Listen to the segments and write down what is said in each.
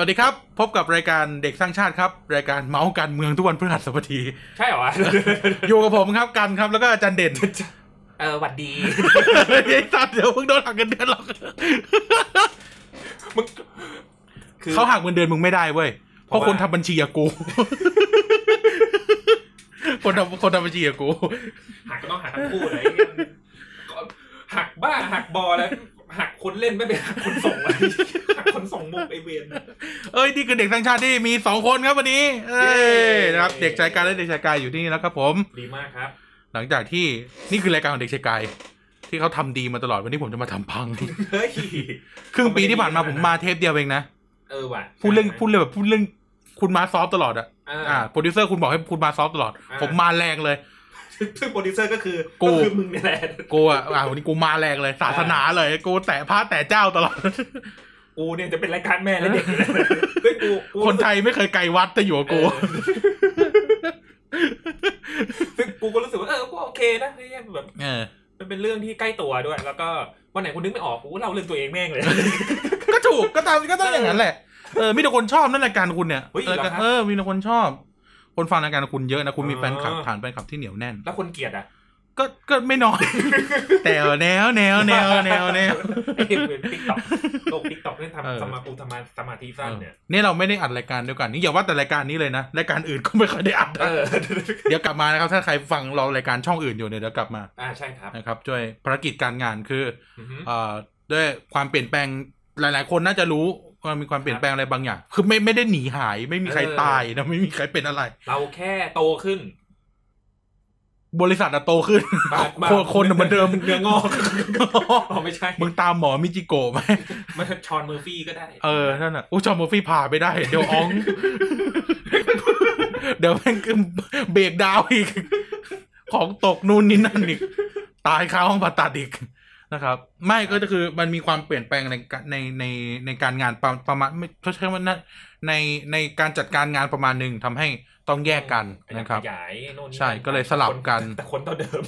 สวัสดีครับ พบกับรายการเด็กสร้างชาติครับ รายการเมาส์การเมืองทุกวันพฤหัสบดี ใช่เหรอวะอยู่กับผมครับกันครับแล้วก็อาจารย์เด่น เออหวัดดีไอ้สัตว์เดี๋ยวมึงโดนหักเงินเดือนหรอกมึงคือเขาหักเงินเดือนมึงไม่ได้เว้ยเพราะเพราะว่าคนทำบัญชีอะกูคนทำคนทำบัญชีอะกูหักก็ต้องหักทั้งคู่เลยก็หักบ้าหักบอแล้ว หักคนเล่นไม่เป็นหักคนส่งอะไรหักคนส่งมุกไอ้เวรเอ้ยนี่คือเด็กสร้างชาติที่มีสองคนครับวันนี้ เอ้ยเย้นะครับเด็กชายกายและเด็กชายกายอยู่ที่นี่แล้วครับผม ดีมากครับ หลังจากที่นี่คือรายการของเด็กชายกายที่เขาทำดีมาตลอดวันนี้ผมจะมาทำพังเฮ้ยครึ่งปีที่ผ่านมาเขาผไม่มได้ดีขนาดนั้นมาเทปเดียวเองนะเออว่ะพูดเรื่องใช่พูดเรื่องแบบพูดเรื่องคุณมา soft ตลอดอะอ่าอ่าโปรดิวเซอร์คุณบอกให้คุณมา soft ตลอดอ่าผมมาแรงเลย ซึ่งโปรดิวเซอร์ก็คือกูก็คือมึงเนี่ยแหละกูอะอ่าวันนี้กูมาแรงเลยศาสนาเลย กูแตะพระแตะเจ้าตลอดกูเนี่ยจะเป็นรายการแม่และเด็กอยู่แล้วเฮ้ยกูกูคนไทยไม่เคยไกลวัดแต่อยู่กับกูเออซึ่งกูก็รู้สึกว่าเออกูโอเคนะเฮ้ยแบบเออมันเป็นเรื่องที่ใกล้ตัวด้วย แล้วก็วันไหนคุณนึกไม่ออกกูก็เล่าเรื่องตัวเองแม่งเลย ก็ถูกก็ตามก็ต้องอย่างนั้นแหละเออมีแต่คนชอบนั่นรายการคุณเนี่ยเฮ้ยเหรอครับเออมีแต่คนชอบ คนฟังรายการคุณเยอะนะคุณมีอ๋อแฟนคลับฐานแฟนคลับที่เหนียวแน่น แล้วคนเกลียดอะก็ก็ไม่น้อย แต่แนวแนวแนวแนวแนวไอ้ที่เป็น TikTok โลก TikTok นี่เออทำสมากูทำมาสมาธิสั้นเนี่ยนี่เราไม่ได้อัดรายการเดียวกันนี่อย่าว่าแต่รายการนี้เลยนะรายการอื่นก็ไม่ค่อยได้อัดนะเออเดี๋ยวกลับมานะครับถ้าใครฟังเรารายการช่องอื่นอยู่เนี่ยเดี๋ยวกลับมาอ่าใช่ครับนะครับด้วยภารกิจการงานคืออือฮึเอ่อด้วยความเปลี่ยนแปลงหลาย ๆ คนน่าจะรู้ ว่ามีความเปลี่ยนแปลงอะไรบางอย่าง คือไม่ไม่ได้หนีหาย ไม่มีใครตายนะไม่มีใครเป็นอะไร เราแค่โตขึ้น บริษัทอะโตขึ้นบ้าบ้าคนคนอะเหมือนเดิมเนื้องอกอ๋อไม่ใช่ มึงตามหมอมิจิโกะไหมมัน Shaun Murphy ก็ได้ เออนั่นน่ะอู้ Shaun Murphy ผ่าไปได้ เดี๋ยวอ้อง เดี๋ยวแม่ง breakdown อีก ของตกนู่นนี่นั่นอีก ตายคาห้องผ่าตัดอีก นะครับ ไม่ก็คือมันมีความเปลี่ยนแปลงในการในในในการงานประประมาณไม่เขาใช้ว่านะในในการจัดการงานประมาณหนึ่งทำให้ต้องแยกกันนะครับขยายโน่นนี่ใช่ก็เลยสลับกันแต่คนเท่าเดิม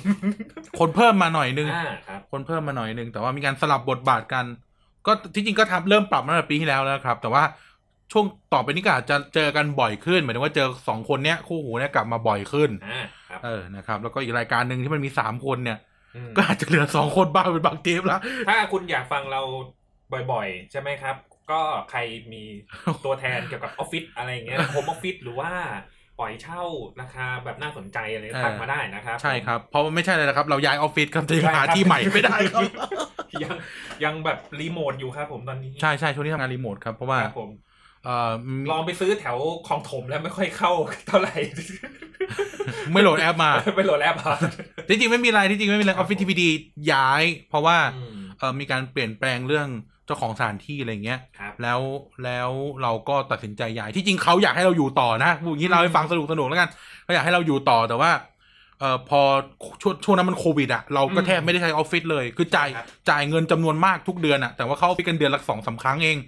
คนเพิ่มมาหน่อยนึงอ่าครับคนเพิ่มมาหน่อยนึงแต่ว่ามีการสลับบทบาทกัน ก็ที่จริงก็ทำเริ่มปรับมาตั้งแต่ปีที่แล้วแล้วครับ แต่ว่าช่วงต่อไปนี้ก็อาจจะเจอกันบ่อยขึ้นหมายถึงว่าเจอสองคนเนี้ยคู่หูเนี้ยกลับมาบ่อยขึ้นอ่าครับเออนะครับ แล้วก็อีกรายการหนึ่งที่มันมีสามคนเนี่ยอืม ก็อาจจะเหลือสองคนบ้างเป็นบางเทปละถ้าคุณอยากฟังเราบ่อยๆ ใช่ไหมครับ ก็ใครมีตัวแทนเกี่ยวกับออฟฟิศอะไรอย่างเงี้ย home office หรือว่าปล่อยเช่าราคาแบบน่าสนใจอะไรทักมาได้นะครับ ใช่ครับ เพราะว่าไม่ใช่เลยนะครับ เราย้ายออฟฟิศครับจะใช่หาครับที่ใหม่ไม่ได้ครับ ยังยังแบบรีโมทอยู่ครับผมตอนนี้ ใช่ใช่ช่วงนี้ทำงานรีโมทครับเพราะว่าครับผมเอ่อมีลองไปซื้อแถวคลองถมแล้วไม่ค่อยเข้าเท่าไหร่ ไม่โหลดแอปมาไปโหลดแอปอะที่จริงไม่มีอะไรที่จริงไม่มีอะไรอะครัอบฟฟิศผม TPD ย้าย เพราะว่าอืมเออมีการเปลี่ยนแปลงเรื่องเจ้าของสถานที่อะไรเงี้ยครับแล้วแล้วเราก็ตัดสินใจย้ายที่จริงเขาอยากให้เราอยู่ต่อนะพูดอย่างนี้เราให้ฟังสนุกสนุกแล้วกันเขาอยากให้เราอยู่ต่อแต่ว่าเออพอช่วงช่วงนั้นมันโควิดอะเราก็แทบไม่ได้ใช้ออฟฟิศเลย คือจ่ายครับจ่ายเงินจำนวนมากทุกเดือนอะแต่ว่าเข้าออฟฟิศกันเดือนละสองสามครั้งเอง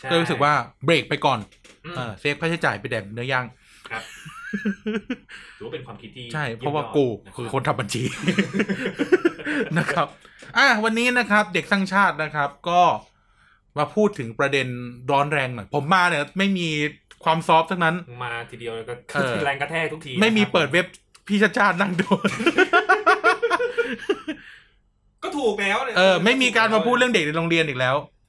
ใช่ก็รู้สึกว่าเบรกไปก่อนอืมเออเซฟค่าใช้จ่ายไปแดกเนื้อย่างครับ ถือว่าเป็นความคิดที่ใช่ เพราะว่ายี่ยมยกูอดะคือรับคนทำบัญชีนะครับ อะวันนี้นะครับ เด็กสร้างชาตินะครับ ก็มาพูดถึงประเด็นร้อนแรงหน่อยผมมาเนี่ยไม่มีความซอฟต์ทั้งนั้น มาทีเดียวแล้วก็เออแรงกระแทกทุกที ไม่มีนะครับเปิดเว็บพี่ชาติชาตินั่งดูก็ถูกแล้วนี่ยเออ ไม่มีการมาพูดเรื่องเด็กในโรงเรียนอีกแล้วเออเออ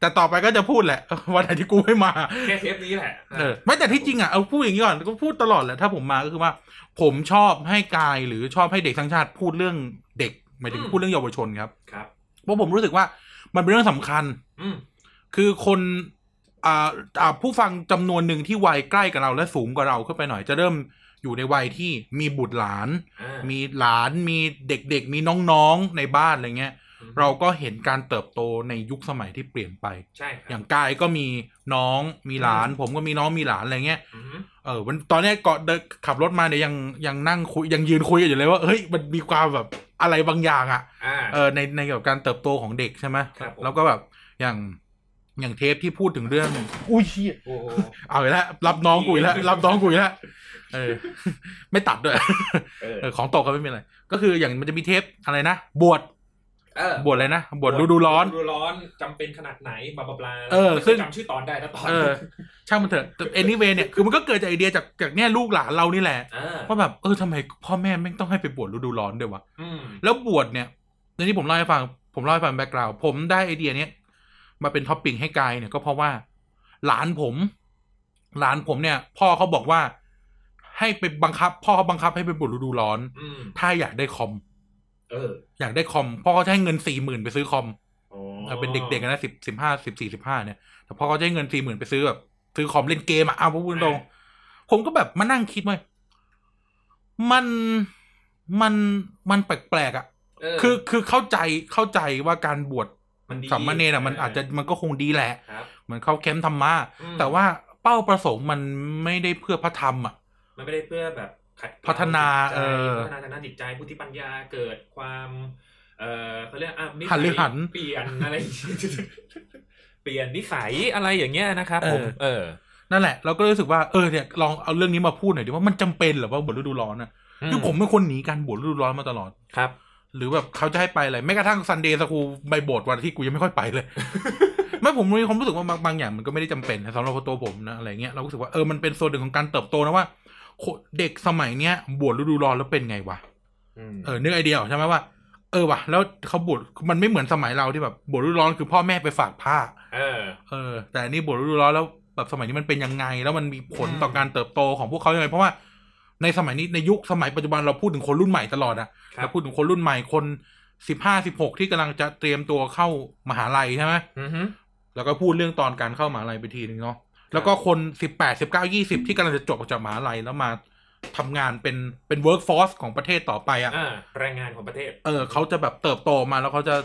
แต่ต่อไปก็จะพูดแหละ วันไหนที่กูไม่มาแค่เทปนี้แหละเออไม่แต่ที่จริงอะเอาพูดอย่างนี้ก่อนก็พูดตลอดแหละถ้าผมมาก็คือว่า ผมชอบให้กายหรือชอบให้เด็กทั้งชาติพูดเรื่องเด็กหมายถึงพูดเรื่องเยาวชนครับครับเพราะผมรู้สึกว่ามันเป็นเรื่องสำคัญ อืมคือคนอ่าอ่าผู้ฟังจำนวนหนึ่งที่วัยใกล้กับเราและสูงกว่าเราขึ้นไปหน่อยจะเริ่มอยู่ในวัยที่มีบุตรหลานอ่ามีหลานมีเด็กๆ มีน้องๆในบ้านอะไรเงี้ยอืม เราก็เห็นการเติบโตในยุคสมัยที่เปลี่ยนไป ใช่ครับ อย่างกายก็มีน้องมีหลานอืมผมก็มีน้องมีหลานอะไรเงี้ย อืมเออวันตอนเนี้ยเกาะเดินขับรถมาเนี่ยยังยังนั่งคุยยังยืนคุยกันอยู่เลยว่าเฮ้ยมันมีความแบบอะไรบางอย่างอะ อ่า เออในในเกี่ยวกับการเติบโตของเด็กใช่ไหมครับผม แล้วก็แบบอย่างอย่างเทปที่พูดถึงเรื่อง อุ้ยเชี่ยโอ้โห เอาอีกแล้วรับน้องกุยแล้วรับน้องกุยแล้วเออ ไม่ตัดด้วยเออ เออของตกก็ไม่มีอะไร ก็คืออย่างมันจะมีเทปอะไรนะ บวชเออ บวชอะไรนะบวชฤดูร้อนฤดูร้อนจำเป็นขนาดไหน blah blah blah เออไม่เคยซึ่งจำชื่อตอนได้แล้วตอนเออช่างมันเถอะแต่ anyway เนี่ยคือมันก็เกิดจากไอเดียจากจากเนี่ยลูกหลานเรานี่แหละเออว่าแบบเออทำไมพ่อแม่ไม่งต้องให้ไปบวชฤดูร้อนด้วยวะอืมแล้วบวชเนี่ยในที่ผมเล่าให้ฟังผมเล่าให้ฟัง background ผมได้ไอเดียเนี้ยมาเป็น topic ให้กายเนี่ยก็เพราะว่า หลานผม หลานผมเนี่ย พ่อเขาบอกว่า ให้ไปบังคับ พ่อเขาบังคับให้ไปบวชฤดูร้อนอืมถ้าอยากได้คอม เออ อยากได้คอมพ่อเขาจะให้เงินสี่หมื่นไปซื้อคอมอ๋อเออเป็นเด็กๆนะสิบสิบห้าสิบสี่สิบห้าเนี่ยแต่พ่อเขาจะให้เงินสี่หมื่นไปซื้อแบบซื้อคอมเล่นเกมอะเอาพูดตรงๆผมก็แบบมานั่งคิดว่ามันมันมันแปลกๆอะเออคือคือเข้าใจเข้าใจว่าการบวชมันดีสามเณรอะมันอาจจะมันก็คงดีแหละครับเหมือนเข้าแคมป์ธรรมะอืมแต่ว่าเป้าประสงค์มันไม่ได้เพื่อพระธรรมอะ มันไม่ได้เพื่อแบบขัดเกล พัฒนาจิตใจเออพัฒนาทางด้านจิตใจพุทธิปัญญาเกิดความเออเขาเรียกอะนิหันหรือหันเปลี่ยนอะไร เปลี่ยนนิสัยอะไรอย่างเงี้ยนะครับผมเออนั่นแหละ เราก็รู้สึกว่าเออเนี่ยลองเอาเรื่องนี้มาพูดหน่อยดิว่ามันจำเป็นเหรอว่าบวชฤดูร้อนนะคือผมเป็นคนหนีการบวชฤดูร้อนมาตลอดครับ หรือแบบเขาจะให้ไปอะไรแม้กระทั่งซันเดย์สกูไปโบสถ์วันอาที่กูยังไม่ค่อยไปเลยไม่ผมมีความรู้สึกว่าบางบางอย่างมันก็ไม่ได้จำเป็นสำหรับตัวผมนะอะไรเงี้ยเราก็รู้สึกว่าเออมันเป็นส่วนหนึ่งของการเติบโตนะว่าโค เด็กสมัยเนี้ยบวชฤดูร้อนแล้วเป็นไงวะอืมเออนึกไอเดียออกใช่ไหมว่า เออว่ะแล้วเขาบวชมันไม่เหมือนสมัยเราที่แบบบวชฤดูร้อนคือพ่อแม่ไปฝากผ้า เออ เออ แต่อันนี่บวชฤดูร้อนแล้วแบบสมัยนี้มันเป็นยังไง แล้วมันมีผลต่ออืมการเติบโตของพวกเขายังไง เพราะว่าในสมัยนี้ในยุคสมัยปัจจุบันเราพูดถึงคนรุ่นใหม่ตลอดอะครัเราบพูดถึงคนรุ่นใหม่คนสิบห้าสิบหกที่กำลังจะเตรียมตัวเข้ามหาลัยใช่ไหมอือฮึแล้วก็พูดเรื่องตอนการเข้ามหาลัยไปทีนึงเนาะ แล้วก็คนสิบแปดสิบเก้ายี่สิบที่กำลังจะจบออกจากมหาลัยแล้วมาทำงานเป็นเป็น workforce ของประเทศต่อไปอะอ่าแรงงานของประเทศ เออเขาจะแบบเติบโตมาแล้วเขาจะ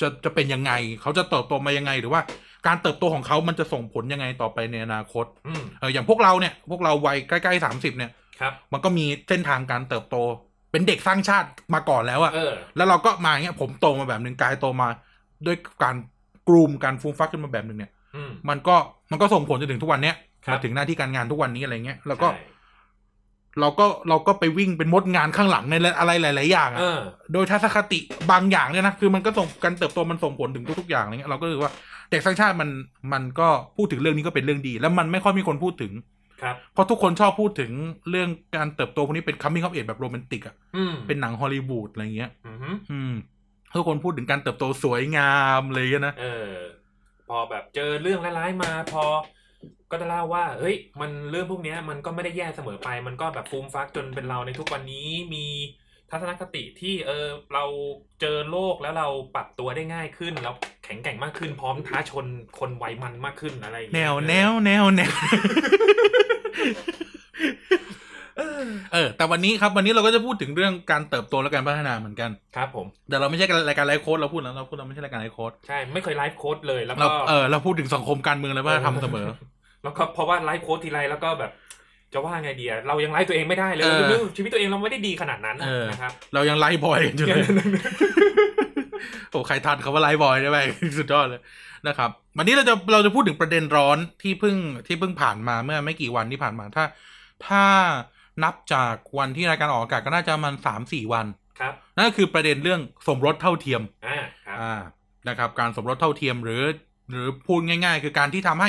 จะจะเป็นยังไง เขาจะเติบโตมายังไง หรือว่าการเติบโตของเขามันจะส่งผลยังไงต่อไปในอนาคตอืมเอออย่างพวกเราเนี่ย พวกเราวัยใกล้ๆสามสิบเนี่ยครับ มันก็มีเส้นทางการเติบโต เป็นเด็กสร้างชาติมาก่อนแล้วอะเออแล้วเราก็มาอย่างเงี้ยผมโตมาแบบหนึ่งกายโตมา ด้วยการกรูมการฟูมฟักขึ้นมาแบบหนึ่งเนี่ยอื มมันก็มันก็ส่งผลจนถึงทุกวันเนี้ยครับมาถึงหน้าที่การงานทุกวันนี้อะไรเงี้ยแล้วก็ใช่เราก็เราก็ไปวิ่งเป็นมดงานข้างหลังในอะไรหลาย ๆ อย่างอะเออโดยทัศนคติบางอย่างเนี่ยนะคือมันก็ส่งการเติบโตมันส่งผลถึงทุก ๆ อย่างอะไรเงี้ยเราก็รู้สึกว่าเด็กสร้างชาติมันมันก็พูดถึงเรื่องนี้ก็เป็นเรื่องดี แล้วมันไม่ค่อยมีคนพูดถึงครับเพราะทุกคนชอบพูดถึงเรื่องการเติบโตพวกนี้เป็น coming of age แบบโรแมนติกอะอืมเป็นหนังฮอลลีวูดอะไรเงี้ยอือฮึอืมทุกคนพูดถึงการเติบโตสวยงามอะไรเงี้ยนะเออ พอแบบเจอเรื่องร้ายๆมา พอก็จะเล่าว่า เฮ้ย มันเรื่องพวกนี้มันก็ไม่ได้แย่เสมอไป มันก็แบบฟูมฟักจนเป็นเราในทุกวันนี้มีทัศนคติที่เออเราเจอโลกแล้วเราปรับตัวได้ง่ายขึ้น แล้วแข็งแกร่งมากขึ้น พร้อมท้าชนคนไวมันมากขึ้นอะไรแนเงี้ยวแนวแนวแนว เออ แต่วันนี้ครับวันนี้เราก็จะพูดถึงเรื่องการเติบโตและการพัฒนาเหมือนกัน ครับผม แต่เราไม่ใช่รายการ life coach เราพูดแล้วเราพูดเราไม่ใช่รายการ life coachใช่ ไม่เคย life coach เลย แล้วเราก็เออเราพูดถึงสังคมการเมืองและวัฒนธรรมเสมอ แล้วก็เพราะว่า life coach ทีไรแล้วก็แบบจะว่าไงดีอะเรายัง life ตัวเองไม่ได้เลยเออเรื่องชีวิตตัวเองเราไม่ได้ดีขนาดนั้นเออนะครับ เรายังไลฟ์บอยกันอยู่เลยโอ้ใครทันเขาว่าไลฟ์บอยได้ไหมสุดยอดเลยนะครับ วันนี้เราจะเราจะพูดถึงประเด็นร้อนที่เพิ่งที่เพิ่งผ่านมาเมื่อไม่กี่วันที่ผ่านมาถ้า ถ้า นับจากวันที่รายการออกอากาศก็น่าจะประมันสามสี่วันครับนั่นก็คือประเด็นเรื่องสมรสเท่าเทียมอ่าครับอ่านะครับ การสมรสเท่าเทียมหรือ หรือพูดง่าย ๆ คือการที่ทำให้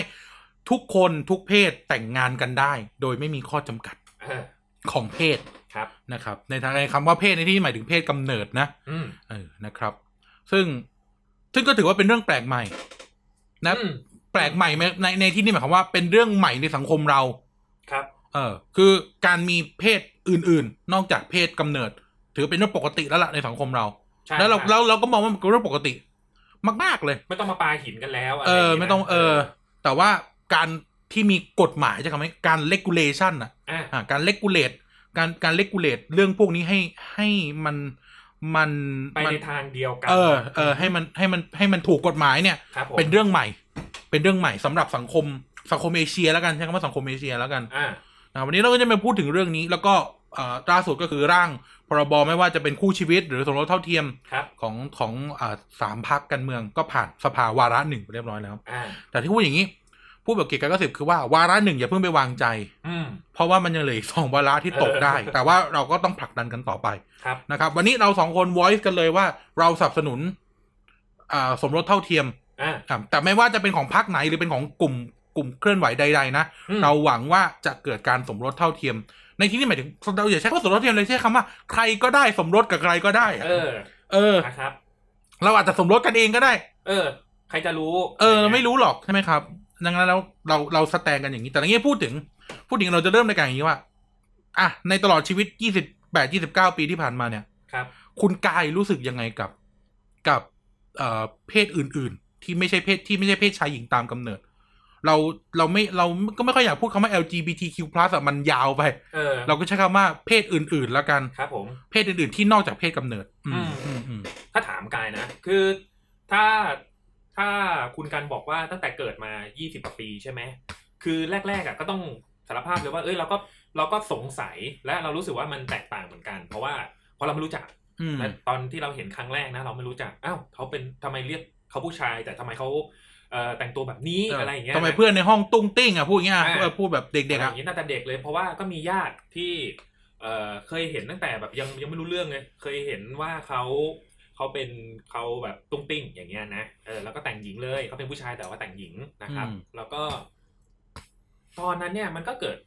ทุกคนทุกเพศแต่งงานกันได้ โดยไม่มีข้อจำกัดเออของเพศครับนะครับ ในทางในคำว่าเพศในที่นี้หมายถึงเพศกำเนิดนะอืมเออนะครับ ซึ่งซึ่งก็ถือว่าเป็นเรื่องแปลกใหม่ นะอืมแปลกใหม่ในในในที่นี้หมายความว่าเป็นเรื่องใหม่ในสังคมเราครับ เออคือการมีเพศอื่นๆ นอกจากเพศกำเนิด ถือเป็นเรื่องปกติแล้วล่ะในสังคมเราใช่แล้วเราใช่แล้วเราก็มองว่ามันเป็นเรื่องปกติ มากๆเลย ไม่ต้องมาปาหินกันแล้วะไรเออย่าไม่ต้องเออ แต่ว่าการที่มีกฎหมายจะทำให้การ regulation อะอะอ่าการ regulate การการ regulate เรื่องพวกนี้ให้ให้มันมันไปมัในทางเดียวกันเออเออให้มันให้มันให้มันถูกกฎหมายเนี่ยครับผมเป็นเรื่องใหม่ เป็นเรื่องใหม่สำหรับสังคมสังคมเอเชียแล้วกันใช้คำว่าสังคมเอเชียแล้วกันอ่าอ่า วันนี้เราก็จะมาพูดถึงเรื่องนี้ แล้วก็อ่าล่าสุดก็คือร่างพรบไม่ว่าจะเป็นคู่ชีวิต หรือสมรสเท่าเทียมครับของของอ่าสามพักการเมืองก็ผ่านสภาวาระหนึ่งไปเรียบร้อยแล้วอ่าแต่ที่พูดอย่างนี้พูดแบบเกียรติกายก็สิบคือว่าวาระหนึ่งอย่าเพิ่งไปวางใจอืมเพราะว่ามันยังเหลืออีกสองวาระที่ตกได้ แต่ว่าเราก็ต้องผลักดันกันต่อไปครับนะครับ วันนี้เราสองคน voice กันเลยว่าเราสนับสนุนอ่าสมรสเท่าเทียมอ่าครับแต่ไม่ว่าจะเป็นของพรรคไหนหรือเป็นของกลุ่ม กลุ่มเคลื่อนไหวใด ๆ นะอืมเราหวังว่าจะเกิดการสมรสเท่าเทียม ในที่นี้หมายถึงเราอย่าใช้คำว่าสมรสเท่าเทียมเลยใช้คำว่าใครก็ได้สมรสกับใครก็ได้อะเออ เออนะครับ เราอาจจะสมรสกันเองก็ได้ เออ ใครจะรู้ เออเราไม่รู้หรอกใช่ไหมครับดังนั้นแล้วเราเราสแตนกันอย่างนี้แต่ในนี้พูดถึงพูดถึงเราจะเริ่มในการอย่างนี้ว่าอะในตลอดชีวิต28 29ปีที่ผ่านมาเนี่ยครับ คุณกายรู้สึกยังไงกับกับเอ่อเพศอื่น ๆ ที่ไม่ใช่เพศที่ไม่ใช่เพศชายหญิงตามกำเนิด เราเราไม่เราก็ไม่ค่อยอยากพูดคำว่า LGBTQ+ อะมันยาวไป เออ เราก็ใช้คำว่าเพศอื่นๆแล้วกัน ครับผม เพศอื่นๆที่นอกจากเพศกำเนิดอืมอืมอืมอืมถ้าถามกายนะ คือถ้าถ้าคุณกันบอกว่าตั้งแต่เกิดมา 20กว่าปีใช่ไหม คือแรกๆอะก็ต้องสารภาพเลยว่า เอ้ยเราก็เราก็สงสัยและเรารู้สึกว่ามันแตกต่างเหมือนกัน เพราะว่าเพราะเราไม่รู้จักอืมและตอนที่เราเห็นครั้งแรกนะ เราไม่รู้จัก อ้าวเขาเป็นทำไมเรียกเขาผู้ชาย แต่ทำไมเขาเอ่อ แต่งตัวแบบนี้อะไรอย่างเงี้ยทำไมเพื่อนในห้องตุ้งติ้งอะพูดอย่างเงี้ยอ่าเออพูดแบบเด็กๆออะย่างนี้น่าจะเด็กเลย เพราะว่าก็มีญาติที่เอ่อเคยเห็นตั้งแต่แบบยังยังไม่รู้เรื่องเลยเคยเห็นว่าเขาเขาเป็นเขาแบบตุ้งติ้งอย่างเงี้ยนะเออแล้วก็แต่งหญิงเลยเขาเป็นผู้ชายแต่ว่าแต่งหญิงนะครับอืมแล้วก็ ตอนนั้นเนี่ยมันก็เกิด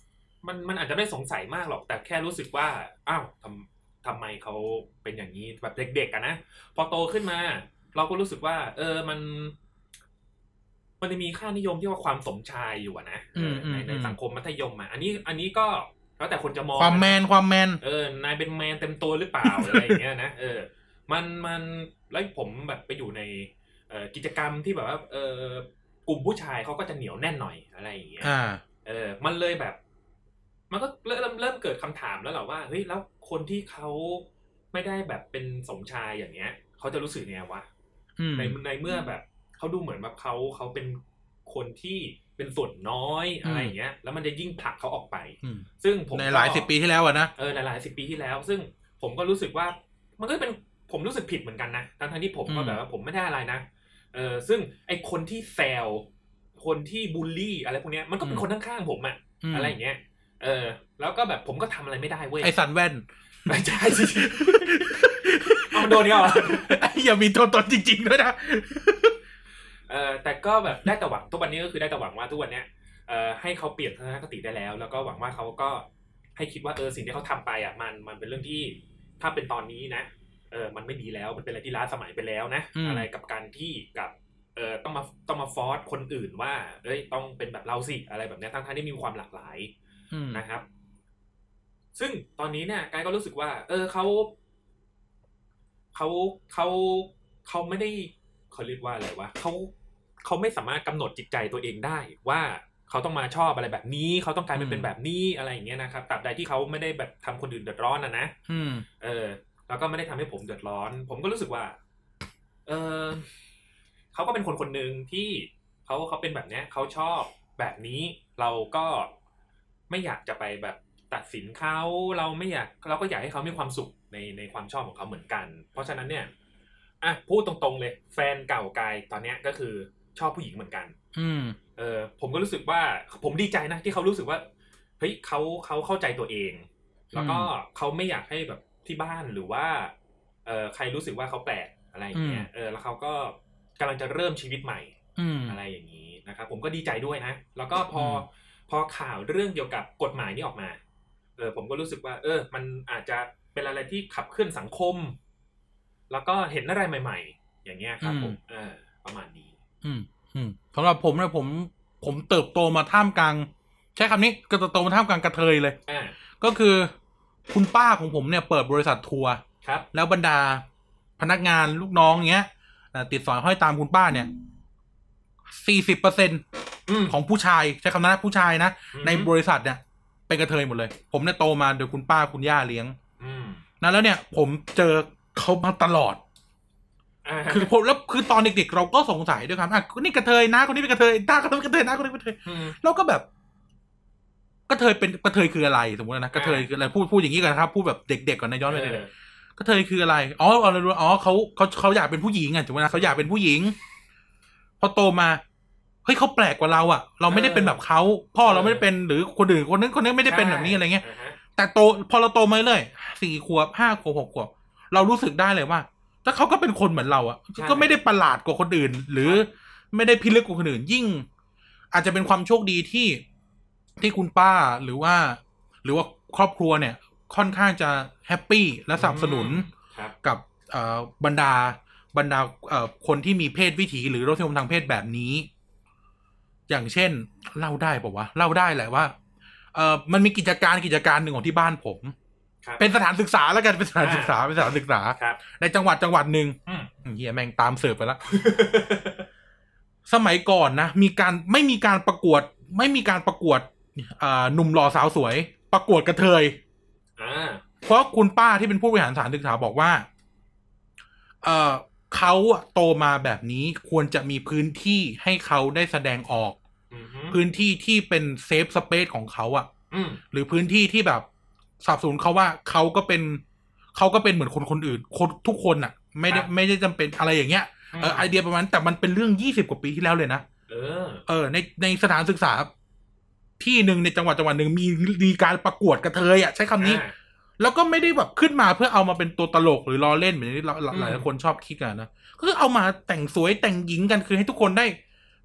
มันมันอาจจะไม่สงสัยมากหรอก แต่แค่รู้สึกว่า อ้าวทำทำไมเขาเป็นอย่างนี้แบบเด็กๆอะนะพอโตขึ้นมา เราก็รู้สึกว่า เออมัน มันจะมีค่านิยมที่ว่าความสมชายอยู่อะนะเอออมในในอืมสังคมมัธยมอะอันนี้อันนี้ก็แล้วแต่คนจะมองความแมนความแมนเออนายเป็นแมนเต็มตัวหรือเปล่าอะไรอย่างเงี้ยนะเออ มันมันแล้วผมแบบไปอยู่ในเอ่อกิจกรรมที่แบบว่าเออกลุ่มผู้ชายเขาก็จะเหนียวแน่นหน่อยอะไรอย่างเงี้ยอ่าเออ มันเลยแบบ มันก็เริ่มเริ่มเกิดคำถามแล้วแหละว่าเฮ้ยแล้วคนที่เขาไม่ได้แบบเป็นสมชายอย่างเงี้ยเขาจะรู้สึกไงวะอืมในในเมื่อแบบ เขาดูเหมือนแบบเขาเขาเป็นคนที่เป็นส่วนน้อยอะไรอย่างเงี้ย แล้วมันจะยิ่งผลักเขาออกไปอืมซึ่งผมในก็หลายสิบปีที่แล้วอะนะเออหลายๆสิบปีที่แล้ว ซึ่งผมก็รู้สึกว่ามันก็เป็นผมรู้สึกผิดเหมือนกันนะทั้งทั้งๆที่ผมก็อืมแบบว่าผมไม่ได้อะไรนะเออซึ่งไอคนที่แซวคนที่บูลลี่อะไรพวกเนี้ยมันก็เป็นคนข้างๆผมอะมอะไรอย่างเงี้ยเออ แล้วก็แบบผมก็ทำอะไรไม่ได้เว้ยไอสันแว่นไม่ใช่สิเอามันโดนเนี่ยเหรอไอ้อย่ามีตัวตนจริงๆด้วยนะ เออแต่ก็แบบได้แต่หวังทุกวันนี้ก็คือได้แต่หวังว่าทุกวันเนี้ยเออให้เขาเปลี่ยนทัศนคติได้แล้ว แล้วก็หวังว่าเขาก็ให้คิดว่าเออสิ่งที่เขาทำไปอะมันมันเป็นเรื่องที่ถ้าเป็นตอนนี้นะเออมันไม่ดีแล้วมันเป็นอะไรที่ล้าสมัยไปแล้วนะอืมอะไรกับการที่กับเออต้องมาต้องมาฟอร์สคนอื่นว่าเอ้ยต้องเป็นแบบเราสิอะไรแบบเนี้ยทั้งทั้งๆที่มีความหลากหลายอืมนะครับ ซึ่งตอนนี้เนี่ยกายก็รู้สึกว่า เออเขาเขาเขาเขาไม่ได้เขาเรียกว่าอะไรวะเขา เขาไม่สามารถกำหนดจิตใจตัวเองได้ว่าเขาต้องมาชอบอะไรแบบนี้ เขาต้องการอืเป็นมเป็นแบบนี้อะไรอย่างเงี้ยนะครับตราบใดที่เขาไม่ได้แบบทำคนอื่นเดือดร้อนนะนะอืมเออ แล้วก็ไม่ได้ทำให้ผมเดือดร้อน ผมก็รู้สึกว่า เออเขาก็เป็นคนคนหนึ่งที่เขาเขาเป็นแบบเนี้ยเขาชอบแบบนี้เราก็ไม่อยากจะไปแบบตัดสินเขาเราไม่อยากเราก็อยากให้เขามีความสุขในในความชอบของเขาเหมือนกัน เพราะฉะนั้นเนี่ยอะพูดตรงๆเลย แฟนเก่ากายตอนเนี้ยก็คือ ชอบผู้หญิงเหมือนกัน อืมเออผมก็รู้สึกว่าผมดีใจนะที่เขารู้สึกว่าเฮ้ยเขาเขาเข้าใจตัวเอง แล้วก็เขาไม่อยากให้แบบที่บ้านหรือว่าเออใครรู้สึกว่าเขาแปลกอะไรอย่างเงี้ยเออแล้วเขาก็กำลังจะเริ่มชีวิตใหม่อืมอะไรอย่างนี้นะครับผมก็ดีใจด้วยนะ แล้วก็พออมพอข่าวเรื่องเกี่ยวกับกฎหมายนี้ออกมา เออผมก็รู้สึกว่า เออ มันอาจจะเป็นอะไรที่ขับเคลื่อนสังคม แล้วก็เห็นอะไรใหม่ ๆ อย่างเงี้ยครับผมเออประมาณนี้ อืมอืมสำหรับผมเนี่ยผม ผมเติบโตมาท่ามกลาง ใช้คำนี้ก็เติบโตมาท่ามกลางกระเทยเลย อ่าก็คือคุณป้าของผมเนี่ยเปิดบริษัททัวร์ครับ แล้วบรรดาพนักงานลูกน้องเงี้ยเอ่อติดสอยห้อยตามคุณป้าเนี่ยสี่สิบเปอร์เซ็นอืม ของผู้ชายใช้คำนั้นนะผู้ชายนะ อืม ในบริษัทเนี่ยเป็นกระเทยหมดเลย ผมเนี่ยโตมาโดยคุณป้าคุณย่าเลี้ยง อืม นะแล้วเนี่ยผมเจอเขามาตลอดอ่า คือผมแล้วคือตอนเด็กๆ เราก็สงสัยด้วยครับอะคนนี้กระเทยนะ คนนี้เป็นกระเทยตาคนนี้เป็นกระเทยนะคนนี้เป็นกระเทยอืมเราก็แบบกระเทยเป็นกระเทยคืออะไรสมมตินะกระเทยคืออะไรพูดพูดอย่างนี้ก่อนนะครับพูดแบบเด็กๆก่อนนะย้อนไปเลยเออกระเทยคืออะไรอ๋อเอาเรารู้อ๋อเขาเขาเขาอยากเป็นผู้หญิงอะถูกไหมนะเขาอยากเป็นผู้หญิง พอโตมาเฮ้ยเขาแปลกกว่าเราอะ เราไม่ได้เป็นแบบเขาพ่อเราไม่ได้เป็นหรือคนอื่นคนนึงคนนึงไม่ได้เป็นแบบนี้อะไรเงี้ยาฮะแต่โตพอเราโตมาเรื่อยสี่ขวบห้าขวบหกขวบเรารู้สึกได้เลยว่าท แล้วเขาก็เป็นคนเหมือนเราอะใช่ก็ไม่ได้ประหลาดกว่าคนอื่น หรือไม่ได้พิลึกกว่าคนอื่น ยิ่ง อาจจะเป็นความโชคดีที่ที่คุณป้าหรือว่า หรือว่าครอบครัวเนี่ย ค่อนข้างจะ happy และสนับสนุนครับกับเอ่อบรรดาบรรดาเอ่อคนที่มีเพศวิถีหรือรสนิยมทางเพศแบบนี้ อย่างเช่น เล่าได้ปะวะเล่าได้แหละว่าเอ่อมันมีกิจการกิจการหนึ่งของที่บ้านผม ครับ เป็นสถานศึกษาแล้วกันเป็นสถานศึกษาเป็นสถานศึกษา ครับ ในจังหวัดจังหวัดหนึ่งอืม เฮียแม่งตามเสิร์ฟไปแล้ว สมัยก่อนนะ มีการไม่มีการประกวด ไม่มีการประกวดอ่าหนุ่มหล่อสาวสวย ประกวดกระเทย อ่า เพราะคุณป้าที่เป็นผู้บริหารสถานศึกษาบอกว่า เออเขาอะโตมาแบบนี้ควรจะมีพื้นที่ให้เขาได้แสดงออก อืมฮึพื้นที่ที่เป็นเซฟสเปซของเขาอะอืมหรือพื้นที่ที่แบบ สนับสนุนเขาว่าเขาก็เป็นเขาก็เป็นเหมือนคนคนอื่น คนทุกคนอะไม่ได้ไม่ได้จำเป็นอะไรอย่างเงี้ยเออไอเดียประมาณนั้นแต่มันเป็นเรื่องยี่สิบกว่าปีที่แล้วเลยนะเออ เออ ในในสถานศึกษาที่หนึ่งในจังหวัดจังหวัดหนึ่งมีมีการประกวดกระเทยอะใช้คำนี้อ่าแล้วก็ไม่ได้แบบขึ้นมาเพื่อเอามาเป็นตัวตลกหรือล้อเล่นเหมือนที่เราหลายอืมหลายคนชอบคิดกันนะก็คือเอามาแต่งสวยแต่งหญิงกันคือให้ทุกคนได้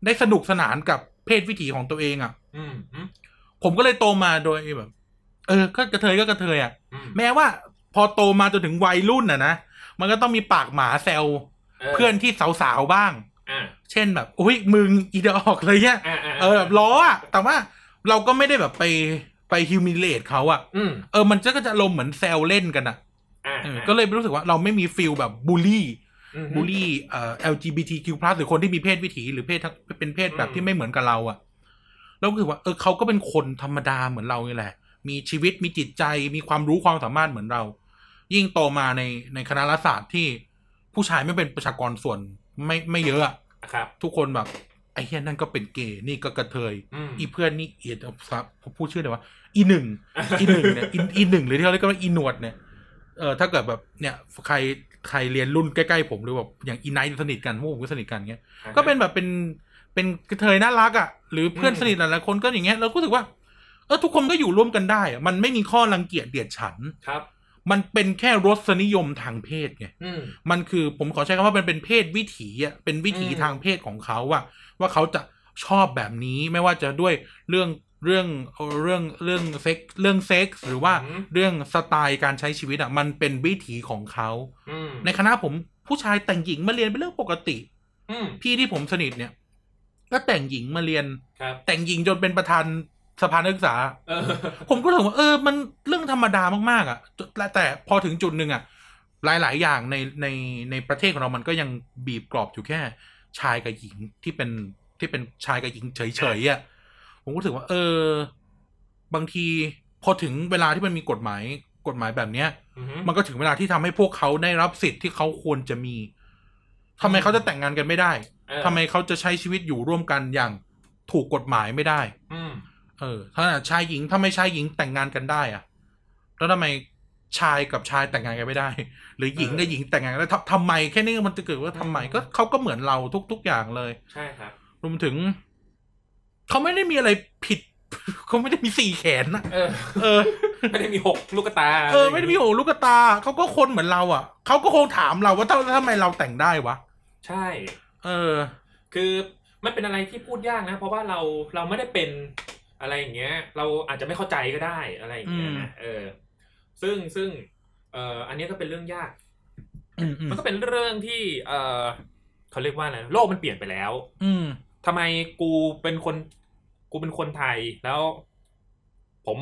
ได้สนุกสนานกับเพศวิถีของตัวเองอะ่ะ อืมอืมผมก็เลยโตมาโดยแบบ เออก็กระเทยก็กระเทยอะ่ะอืมแม้ว่าพอโตมาจนถึงวัยรุ่นน่ะนะมันก็ต้องมีปากหมาแซวเพื่อนที่สาวๆบ้างอ่าเช่นแบบอุ้ยมึงอีดอกเลยเนี่ยอ่าอ่าเออแบบล้ออะแต่ว่าเราก็ไม่ได้แบบไปไป humiliate เขาอะอืมเออมันจะก็จะอารมณ์เหมือนแซวเล่นกันอะอ่าเออก็เลยรู้สึกว่าเราไม่มี feel แบบบูลลี่อืมฮึบูลลี่เอ่อ LGBTQ+ หรือคนที่มีเพศวิถีหรือเพศทั้งเป็นเพศแบบอืมที่ไม่เหมือนกับเราอะ่ะแล้วก็คือว่าเออเขาก็เป็นคนธรรมดาเหมือนเรานี่แหละ มีชีวิตมีจิตใจมีความรู้ความสามารถเหมือนเรา ยิ่งโตมาในในคณะรัฐศาสตร์ที่ผู้ชายไม่เป็นประชากรส่วนไม่ไม่เยอะอะครับ ทุกคนแบบไอ้เฮียนั่นก็เป็นเกย์นี่ก็กะเทยอืมอีเพื่อนนี่เอียดผมพูดชื่อเลยว่าอีหนึ่งอีหนึ่งเนี่ยอีอีหนึ่งหรือที่เขาเรียกว่าอีหนวดเนี่ยเออถ้าเกิดแบบเนี่ยใครใครเรียนรุ่นใกล้ๆผมหรือแบบอย่างอีไนท์สนิทกันพวกผมก็สนิทกันเงี้ยก็เป็นแบบเป็นเป็นกระเทยน่ารักอะหรือเพื่อนอืมสนิทหลายๆคนก็อย่างเงี้ยเราก็รู้สึกว่า เออทุกคนก็อยู่ร่วมกันได้อะมันไม่มีข้อรังเกียจเดียดฉันครับ มันเป็นแค่รสนิยมทางเพศไงอืมมันคือผมขอใช้คำว่ามันเป็นเพศวิถีอะเป็นวิถีอืมทางเพศของเขาอะว่าเขาจะชอบแบบนี้ไม่ว่าจะด้วยเรื่องเรื่องเรื่องเรื่องเซ็กเรื่องเซ็กส์หรือว่าเรื่องสไตล์การใช้ชีวิตอะมันเป็นวิถีของเขาอืมในคณะผมผู้ชายแต่งหญิงมาเรียนเป็นเรื่องปกติอืมพี่ที่ผมสนิทเนี่ย ก็แต่งหญิงมาเรียนครับแต่งหญิงจนเป็นประธาน สภานักศึกษาเออผมก็รู้สึกว่าเออ มันเรื่องธรรมดามากๆอะแต่แต่พอถึงจุดหนึ่งอะ หลาย ๆ อย่างในในในประเทศของเรามันก็ยังบีบกรอบอยู่แค่ ชายกับหญิงที่เป็นที่เป็นชายกับหญิงเฉยๆอะผมก็รู้สึกว่า เออ บางทีพอถึงเวลาที่มันมีกฎหมายกฎหมายแบบเนี้ยอืมฮึมันก็ถึงเวลาที่ทำให้พวกเขาได้รับสิทธิ์ที่เขาควรจะมีทำไมเขาจะแต่งงานกันไม่ได้เออทำไมเขาจะใช้ชีวิตอยู่ร่วมกันอย่างถูกกฎหมายไม่ได้ อืม เออ ถ้าชายหญิงถ้าไม่ชายหญิงแต่งงานกันได้อะแล้วทำไมชายกับชายแต่งงานกันไม่ได้ หรือหญิงกับหญิงแต่งงานกันได้ทำทำไมแค่นี้มันจะเกิดว่าทำไมก็เขาก็เหมือนเราทุก ๆ อย่างเลย ใช่ครับรวมถึงเขาไม่ได้มีอะไรผิดเขาไม่ได้มีสี่แขนนะเออ เออ ไม่ได้มีหกลูกตา เออ ไม่ได้มีโอลูกตาเขาก็คนเหมือนเรา อะเขาก็คงถามเราว่าทำทำไมเราแต่งได้วะ ใช่ เออ คือมันเป็นอะไรที่พูดยากนะ เพราะว่าเราเราไม่ได้เป็น อะไรอย่างเงี้ย เราอาจจะไม่เข้าใจก็ได้อะไรอย่างเงี้ยนะเออ ซึ่งซึ่งเอ่ออันนี้ก็เป็นเรื่องยากอืมอืมมันก็เป็นเรื่องที่ เอ่อเขาเรียกว่าอะไรโลกมันเปลี่ยนไปแล้ว อืมทำไมกูเป็นคน กูเป็นคนไทยแล้ว ผม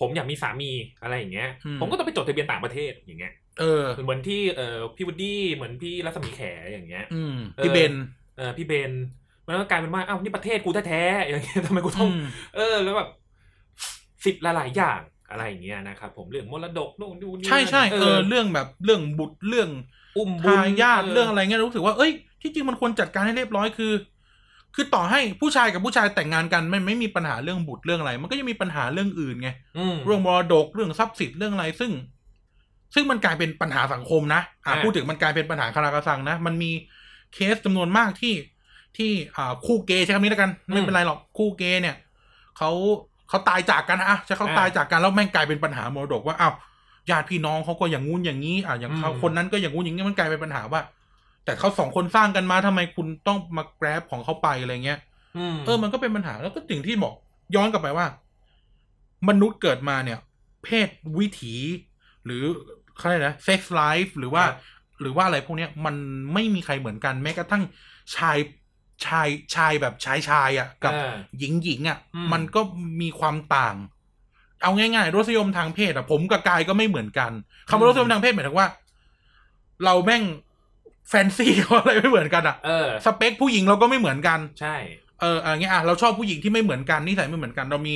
ผมอยากมีสามีอะไรอย่างเงี้ยอืมผมก็ต้องไปจดทะเบียนต่างประเทศอย่างเงี้ยเออเหมือนที่เอ่อพี่วูดดี้เหมือนพี่รัศมีแขอย่างเงี้ยอืมเออพี่เบนเออพี่เบน มันก็กลายเป็นว่าอ้าวนี่ประเทศกูแท้ๆอย่างเงี้ยทำไมกูต้องอืมเออ แล้วแบบสิทธิ์หลายๆอย่างอะไรอย่างเงี้ยนะครับผมเรื่องมรดกนู่นนู่นนี่ใช่ใช่นั่นเออเรื่องแบบเรื่องบุตรเรื่อง อุ้มบุญทายาทเรื่องอะไรเงี้ยรู้สึกว่าเอ้ยที่จริงมันควรจัดการให้เรียบร้อยคือ คือต่อให้ผู้ชายกับผู้ชายแต่งงานกันไม่ไม่มีปัญหาเรื่องบุตรเรื่องอะไร มันก็ยังมีปัญหาเรื่องอื่นไงอืมเรื่องมรดกเรื่องทรัพย์สินเรื่องอะไรซึ่ง ซึ่งมันกลายเป็นปัญหาสังคมนะอะอ่าพูดถึงมันกลายเป็นปัญหาคาราคาซังนะมันมีเคสจำนวนมากที่ ที่อ่าคู่เกย์ใช้คำนี้แล้วกัน ไม่เป็นไรหรอกคู่เกย์เนี่ยเขาเขาตายจากกันนะอะใช้เขาตายจากกันแล้วแม่งกลายเป็นปัญหามรดกว่าอ้าวญาติพี่น้องเขาก็อย่างงู้นอย่างนี้อะอย่างเขาอืมคนนั้นก็อย่างงู้นอย่างนี้มันกลายเป็นปัญหาว่า แต่เขาสองคนสร้างกันมาทำไมคุณต้องมาแกร็บของเขาไปอะไรเงี้ยอืมเออมันก็เป็นปัญหาแล้วก็สิ่งที่บอกย้อนกลับไปว่า มนุษย์เกิดมาเนี่ย เพศวิถี หรือเขาเรียกนะเซ็กซ์ไลฟ์หรือว่า หรือว่าอะไรพวกเนี้ยมันไม่มีใครเหมือนกันแม้กระทั่งชาย ชายชายแบบชายชายอะ่ะ กับเออหญิงหญิงอะ่ะอืมมันก็มีความต่าง เอาง่ายๆรสนิยมทางเพศอะ่ะ ผมกับกายก็ไม่เหมือนกันคำว่ารสนิยมทางเพศหมายถึงว่า เราแม่งแฟนซีอะไรไม่เหมือนกันอะเออสเปคผู้หญิงเราก็ไม่เหมือนกัน ใช่ เอออะไรเงี้ยอะเราชอบผู้หญิงที่ไม่เหมือนกันนิสัยไม่เหมือนกัน เรามี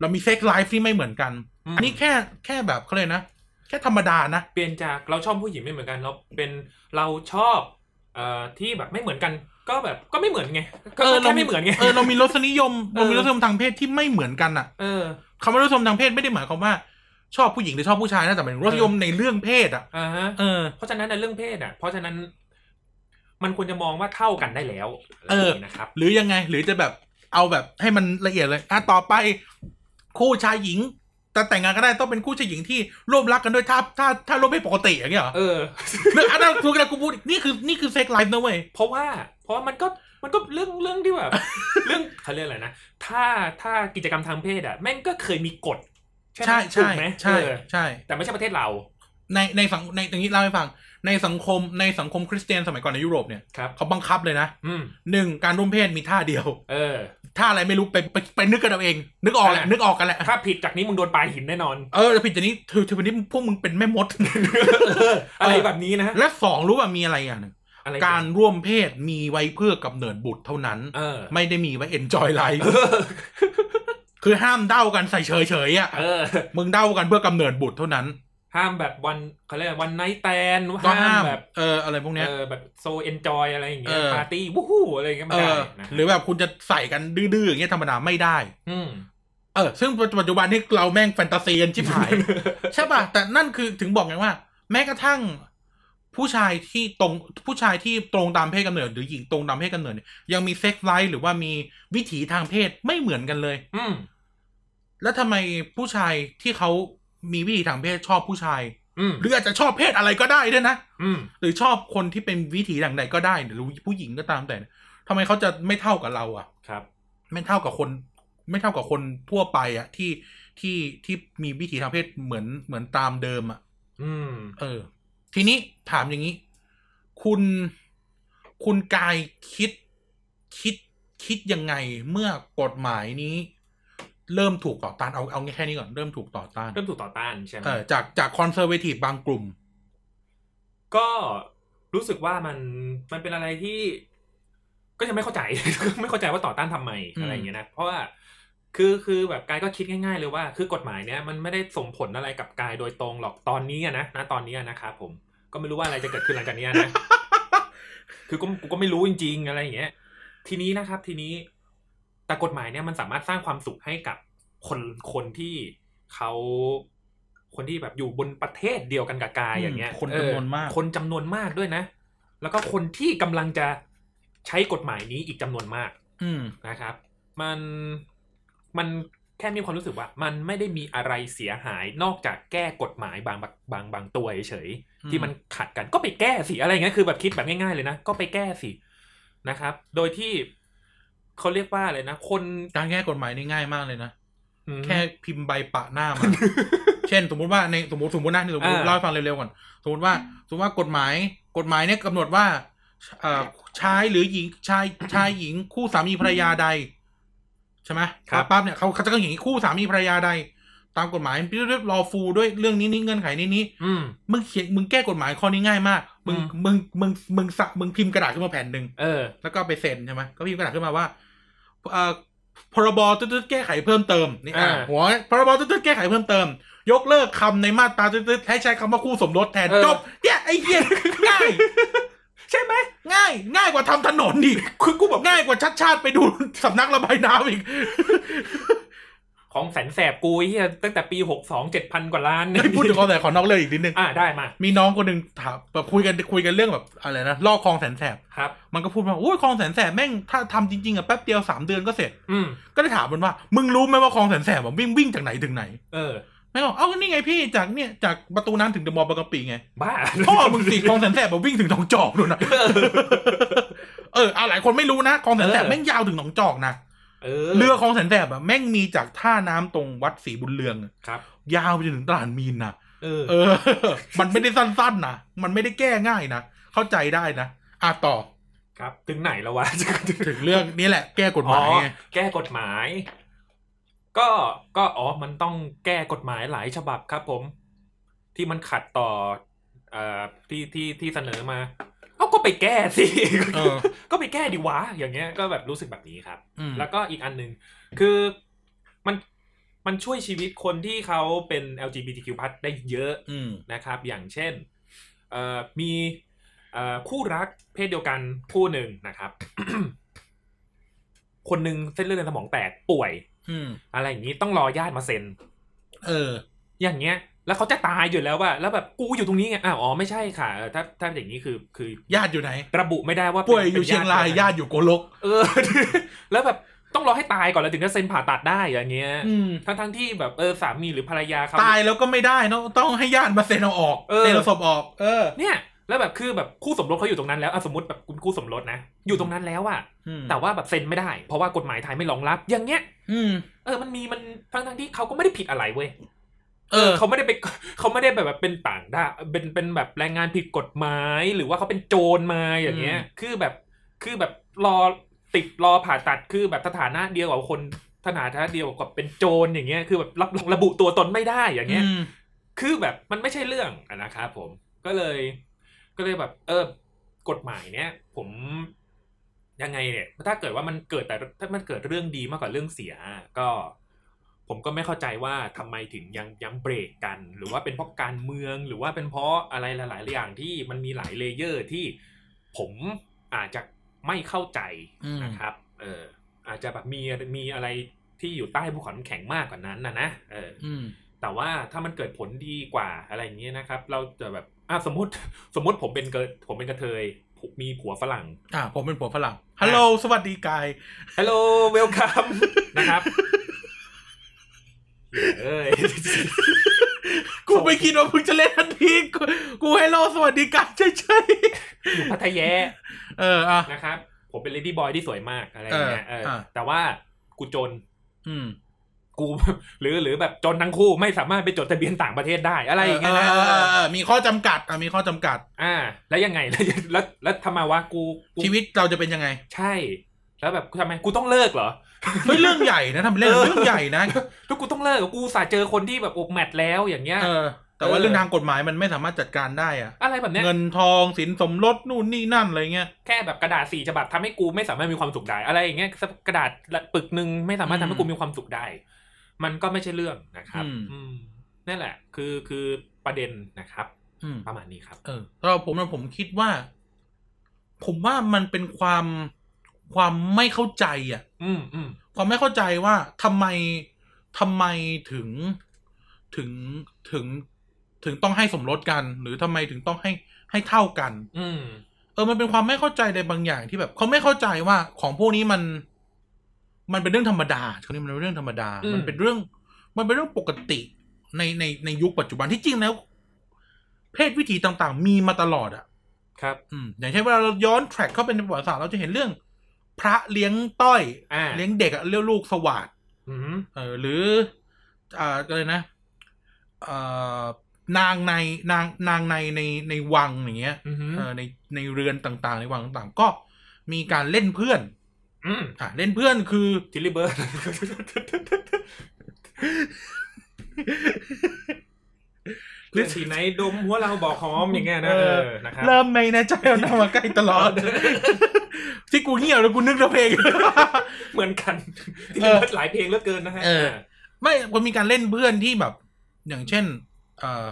เรามี sex life ที่ไม่เหมือนกันอืมอันนี้แค่แค่แบบเขาเลยนะแค่ธรรมดานะเปลี่ยนจากเราชอบผู้หญิงไม่เหมือนกันเราเป็นเราชอบเอ่อที่แบบไม่เหมือนกัน ก็แบบก็ไม่เหมือนไงก็เออก็แค่ไม่เหมือนไงเออเรามีรสนิยมเออเรามีรสนิยมทางเพศที่ไม่เหมือนกันอะเออคำว่ารสนิยมทางเพศไม่ได้หมายความว่าชอบผู้หญิงหรือชอบผู้ชายนะแต่หมายถึงรสนิยมในเรื่องเพศอะอ่าฮะเออ เพราะฉะนั้นในเรื่องเพศอะ เพราะฉะนั้น มันควรจะมองว่าเท่ากันได้แล้วเออะไรย่างนี้นะครับ หรือยังไง หรือจะแบบเอาแบบให้มันละเอียดเลยอะต่อไป คู่ชายหญิง แต่แต่งงานก็ได้ต้องเป็นคู่ชายหญิงที่ร่วมรักกันด้วยถ้าถ้าถ้าร่วมไม่ปกติอย่างเงี้ยเหรอเออหรืออันนั้นคือเรากูพูดนี่คือนี่คือเซ็กไลฟ์นะเว้ยเพราะว่า เพราะว่ามันก็มันก็เรื่องเรื่องที่แบบเรื่องเขาเรียกอะไรนะถ้าถ้ากิจกรรมทางเพศอะแม่งก็เคยมีกฎไหมใช่ถูใช่กไหมใช่เออใช่ แต่ไม่ใช่ประเทศเรา ในในสังในอย่างนี้เล่าให้ฟังในสังคมในสังคมคริสเตียนสมัยก่อนในยุโรปเนี่ยครับเขาบังคับเลยนะอืมหนึ่งการร่วมเพศมีท่าเดียว เออ ท่าอะไรไม่รู้ไปไปไปนึกกันเอาเอง นึกออกแหละอะนึกออกกันแหละถ้าผิดจากนี้มึงโดนปลาหินแน่นอน เออแต่ผิดจากนี้ถือถือวันนี้พวกมึงเป็นแม่มดอะไรแบบนี้นะและสองรู้ว่ามีอะไรอย่างหนึ่งอะไรการร่วมเพศมีไว้เพื่อกำเนิดบุตรเท่านั้นเออไม่ได้มีไว้ enjoy life คือห้ามเด้ากันใส่เฉยเฉยๆอะเออมึงเด้ากันเพื่อกำเนิดบุตรเท่านั้น ห้ามแบบ one เขาเรียก one night stand ก็ห้ามแบบเอออะไรพวกเนี้ยเออแบบ so enjoy อะไรอย่างเงี้ยเออปาร์ตี้วู้ฮู้อะไรอย่างเงี้ยไม่เอได้อนะหรือแบบคุณจะใส่กันดื้อๆอย่างเงี้ยธรรมดาไม่ได้ อืมเออ ซึ่งปัจจุบันนี้เราแม่งแฟนตาซีกันชิบหาย ใช่ป่ะ แต่นั่นคือถึงบอกไงว่า แม้กระทั่ง ผู้ชายที่ตรงผู้ชายที่ตรงตามเพศกำเนิด หรือหญิงตรงตามเพศกำเนิดเนี่ยยังมี sex life หรือว่ามีวิถีทางเพศไม่เหมือนกันเลย อืมแล้วทำไมผู้ชายที่เขา มีวิถีทางเพศชอบผู้ชายอืมหรืออาจจะชอบเพศอะไรก็ได้ด้วยนะอืมหรือชอบคนที่เป็นวิถีอย่างใดก็ได้หรือผู้หญิงก็ตามแต่ทำไมเขาจะไม่เท่ากับเรา อะ ครับ ไม่เท่ากับคน ไม่เท่ากับคนทั่วไป อะ ที่ที่ที่มีวิถีทางเพศเหมือนเหมือนตามเดิมอะ อืม เออ ทีนี้ถามอย่างนี้ คุณคุณกายคิดคิดคิดยังไงเมื่อกฎหมายนี้ เริ่มถูกต่อต้านเอาเอาแค่นี้ก่อนเริ่มถูกต่อต้านเริ่มถูกต่อต้านใช่ไหมเออจากจากคอนเซอร์เวทีฟบางกลุ่ม ก็รู้สึกว่ามันมันเป็นอะไรที่ ก็ยังไม่เข้าใจ ไม่เข้าใจว่าต่อต้านทำไมอืมอะไรอย่างเงี้ยนะเพราะว่าคือคือแบบกายก็คิดง่าย ๆ เลยว่า คือกฎหมายเนี้ยมันไม่ได้ส่งผลอะไรกับกายโดยตรงหรอกตอนนี้อะนะนะตอนนี้อะนะครับผมก็ไม่รู้ว่าอะไรจะเกิดขึ้นหลังจากนี้นะคือก็กูก็ไม่รู้จริง ๆ อะไรอย่างเงี้ย ทีนี้นะครับ ทีนี้ แต่กฎหมายเนี่ยมันสามารถสร้างความสุขให้กับคนคนที่เขาคนที่แบบอยู่บนประเทศเดียวกันกับกายอย่างเงี้ยอืมคนจำนวนมากเออคนจำนวนมากด้วยนะ แล้วก็คนที่กำลังจะใช้กฎหมายนี้อีกจำนวนมาก อืมนะครับ มันมันแค่มีความรู้สึกว่า มันไม่ได้มีอะไรเสียหายนอกจากแก้กฎหมายบางบางบางบางตัวเฉยๆอืมที่มันขัดกันก็ไปแก้สิอะไรเงี้ยคือแบบคิดแบบง่ายๆเลยนะก็ไปแก้สินะครับ โดยที่ เขาเรียกว่าอะไรนะ คนการแก้กฎหมายนี่ง่ายมากเลยนะอืมแค่พิมพ์ใบปะหน้ามา เช่น สมมุติว่าในสมมติสมมตินะนี่สมมติอ่าเล่าให้ฟังเร็วๆก่อน สมมติว่าสมมติว่ากฎหมายกฎหมายเนี่ยกำหนดว่าเอ่อชายหรือหญิงชายชายหญิงคู่สามีภรรยาใด ใช่ไหมครับปั๊บเนี่ยเขาเขาจะก็อย่างนี้คู่สามีภรรยาใด ตามกฎหมายเรียบรอฟูด้วยเรื่องนี้นี่เงื่อนไขนี้นี้อืมมึงเขียนมึงแก้กฎหมายข้อนี้ง่ายมากมึงอืมมึงมึงมึงสักมึงพิมพ์กระดาษขึ้นมาแผ่นหนึ่งเออแล้วก็ไปเซ็นใช่ไหมก็พิมพ์กระดาษขึ้นมาว่าเอ่อ พรบตืดๆแก้ไขเพิ่มเติมนี่อะอ่าหัวพรบตืดๆแก้ไขเพิ่มเติม ยกเลิกคำในมาตราตืดๆให้ใช้คำว่าคู่สมรสแทนเออจบเนี่ยไอ้เหี้ยง่ายใช่ไหมง่าย ง่ายกว่าทำถนนอีกคือกูแบบง่ายกว่าชัดชาติไปดูสำนักระบายน้ำอีก ของแสนแสบกูไอ้เฮียตั้งแต่ปีหกสองเจ็ดพันกว่าล้านเฮ้ยพูดถึงคอแต่ขอนอกเรื่องอีกนิดนึงอ่าได้มา มีน้องคนหนึ่งถามแบบคุยกันคุยกันเรื่องแบบอะไรนะลอกคลองแสนแสบครับ มันก็พูดว่าโอ้ยคลองแสนแสบแม่งถ้าทำจริงๆอะแป๊บเดียวสามเดือนก็เสร็จ อืมก็ได้ถามมันว่า มึงรู้ไหมว่าคลองแสนแสบอะวิ่งวิ่งจากไหนถึงไหน เออแม่งบอกเอ้านี่ไงพี่จากเนี่ยจากประตูน้ำถึงเดอะมอลล์บางกะปิไงบ้าพ่อมึงสี่คลองแสนแสบแบบวิ่งถึงหนองจอกดูนะเออเอาหลายคนไม่รู้นะคลองแสนแสบเออแม่งยาวถึงหนองจอกนะ เออเรือคลองแสนแสบอะแม่งมีจากท่าน้ำตรงวัดศรีบุญเรืองอะครับ ยาวไปจนถึงตลาดมีนนะเออเออ มันไม่ได้สั้นๆนะมันไม่ได้แก้ง่ายนะเข้าใจได้นะอะต่อครับถึงไหนแล้ววะถึงเรื่องนี้แหละ แก้กฎหมายไงอ๋อแก้กฎหมาย ก็ก็อ๋อมันต้องแก้กฎหมายหลายฉบับครับผม ที่มันขัดต่อเอ่อที่ที่ที่เสนอมา เอาก็ไปแก้สิเออก็ไปแก้ดีวะอย่างเงี้ยก็แบบรู้สึกแบบนี้ครับอืมแล้วก็อีกอันหนึ่งคือมันมันช่วยชีวิตคนที่เขาเป็น LGBTQ+ ได้เยอะอืมนะครับ อย่างเช่นเอ่อมีเอ่อคู่รักเพศเดียวกันคู่หนึ่งนะครับ คนหนึ่งเส้นเลือดในสมองแตกป่วยอืมอะไรอย่างนี้ต้องรอญาติมาเซ็น เออ อย่างเงี้ย แล้วเขาจะตายอยู่แล้วว่าแล้วแบบกูอยู่ตรงนี้ไงอ้าวอ๋อไม่ใช่ค่ะเออถ้าถ้าอย่างนี้คือคือญาติอยู่ไหน ระบุไม่ได้ว่าป่วยป็นอยู่เชียงรายป็นญาติอยู่โกลก เออ แล้วแบบต้องรอให้ตายก่อนแล้วถึงจะเซ็นผ่าตัดได้อย่างเงี้ยอืมทั้งทั้งๆที่แบบเออสามีหรือภรรยาเขาตายแล้วก็ไม่ได้เนอะต้องให้ญาติมาเซ็นเอาออกเออเซ็นเอาศพออก เออ เนี่ย แล้วแบบคือแบบคู่สมรสเขาอยู่ตรงนั้นแล้วอะสมมติแบบคุณคู่สมรสนะอยู่ตรงนั้นแล้วอะอืมแต่ว่าแบบเซ็นไม่ได้ เพราะว่ากฎหมายไทยไม่รองรับ อย่างเงี้ยอืมเออมันมีมันทั้งทั้งๆที่เขาก็ไม่ได้ผิดอะไรเว้ย เออเขาไม่ได้ไปเขาไม่ได้แบบแบบเป็นต่างด้าวเป็นเป็นแบบแรงงานผิดกฎหมายหรือว่าเขาเป็นโจรมาอย่างเงี้ย คือแบบคือแบบรอติดรอผ่าตัดคือแบบสถานะเดียวกับคนสถานะเดียวกับเป็นโจรอย่างเงี้ย คือแบบรับระบุตัวตนไม่ได้อย่างเงี้ยอืมคือแบบมันไม่ใช่เรื่องอะนะครับผมก็เลย ก็เลยแบบ เออกฎหมายเนี้ยผมยังไงเนี่ยถ้าเกิดว่ามันเกิดแต่ถ้ามันเกิดเรื่องดีมากกว่าเรื่องเสีย ก็ ผมก็ไม่เข้าใจว่าทำไมถึงยังยังเบรกกัน หรือว่าเป็นเพราะการเมืองหรือว่าเป็นเพราะอะไรหลาย ๆ อย่างที่มันมีหลาย layer ที่ผมอาจจะไม่เข้าใจอืมนะครับ เอออาจจะแบบมีมีอะไรที่อยู่ใต้ภูเขาน้ำแข็งมากกว่านั้นนะนะเอออืมแต่ว่าถ้ามันเกิดผลดีกว่าอะไรอย่างเงี้ยนะครับ เราจะแบบอะสมมติสมมติผมเป็นเกิดผมเป็นกะเทยผมมีผัวฝรั่ง อ่าผมเป็นผัวฝรั่ง helloสวัสดีกาย hello welcome นะครับ เอ้ยกูไม่คิดว่ามึงจะเล่นทันทีกูกู hello สวัสดีกายเฉยอยู่พัทยาๆเอออะนะครับ ผมเป็น ladyboy ที่สวยมากอะไรอย่างเงี้ยเอเออออะแต่ว่ากูจน อืมกูหรือหรือแบบจนทั้งคู่ไม่สามารถไปจดทะเบียนต่างประเทศได้อะไรอย่างเงี้ยนะเออเออเออมีข้อจำกัดอะมีข้อจำกัด อ่า แล้วยังไงแล้วแล้วแล้วทำไมวะกูกูชีวิตเราจะเป็นยังไง ใช่ แล้วแบบทำไมกูต้องเลิกเหรอ เฮ้ยเรื่องใหญ่นะทำเป็นเล่นเออเรื่องใหญ่นะทุกกูต้องเลิกเหรอกูสาเจอคนที่แบบอกแมทแล้วอย่างเงี้ยเออแต่ว่าเออเรื่องทางกฎหมายมันไม่สามารถจัดการได้อะอะไรแบบเนี้ยเงินทองสินสมรสนู่นนี่นั่นอะไรเงี้ยแค่แบบกระดาษสี่ฉบับทำให้กูไม่สามารถมีความสุขได้ อะไรอย่างเงี้ยกระดาษปึกหนึ่งไม่สามารถทำให้กูมีความสุขได้ มันก็ไม่ใช่เรื่องนะครับอืมอืมนั่นแหละ คือคือประเด็นนะครับอืมประมาณนี้ครับ เออสำหรับผมนะผมคิดว่า ผมว่ามันเป็นความความไม่เข้าใจอะ อืมอืมความไม่เข้าใจว่าทำไมทำไมถึงถึงถึงถึงต้องให้สมรสกัน หรือทำไมถึงต้องให้ให้เท่ากัน อืมเออมันเป็นความไม่เข้าใจในบางอย่างที่แบบเขาไม่เข้าใจว่าของพวกนี้มัน มันเป็นเรื่องธรรมดาช่วงนี้มันเป็นเรื่องธรรมดาอืมมันเป็นเรื่อง มันเป็นเรื่องปกติในในในยุคปัจจุบันที่จริงแล้ว เพศวิถีต่างๆ มีมาตลอดอะครับ อืมอย่างเช่นเวลาเราย้อนแทร็กเข้าไปในประวัติศาสตร์เราจะเห็นเรื่อง พระเลี้ยงต้อยอ่าเลี้ยงเด็กอะเลี้ยงลูกสวัสดอืมเออหรืออ่าอะไรนะเอ่อนางในนางนางในในในวังอย่างเงี้ยอืมเออในในเรือนต่างๆ ในวังต่างๆ ก็มีการเล่นเพื่อนอืมอะเล่นเพื่อนคือ Tilly Birds เรื่องสีไหนดมหัวเราบอกหอมอย่างเงี้ยนะเออนะครับเริ่มไม่แน่ใจเอาหน้ามาใกล้ตลอด ที่กูเงียบแล้วกูนึกแต่เพลงเหมือนกัน Tilly Birds หลายเพลงเหลือเกินนะฮะเออไม่มันมีการเล่นเพื่อนที่แบบ อย่างเช่น เอ่อ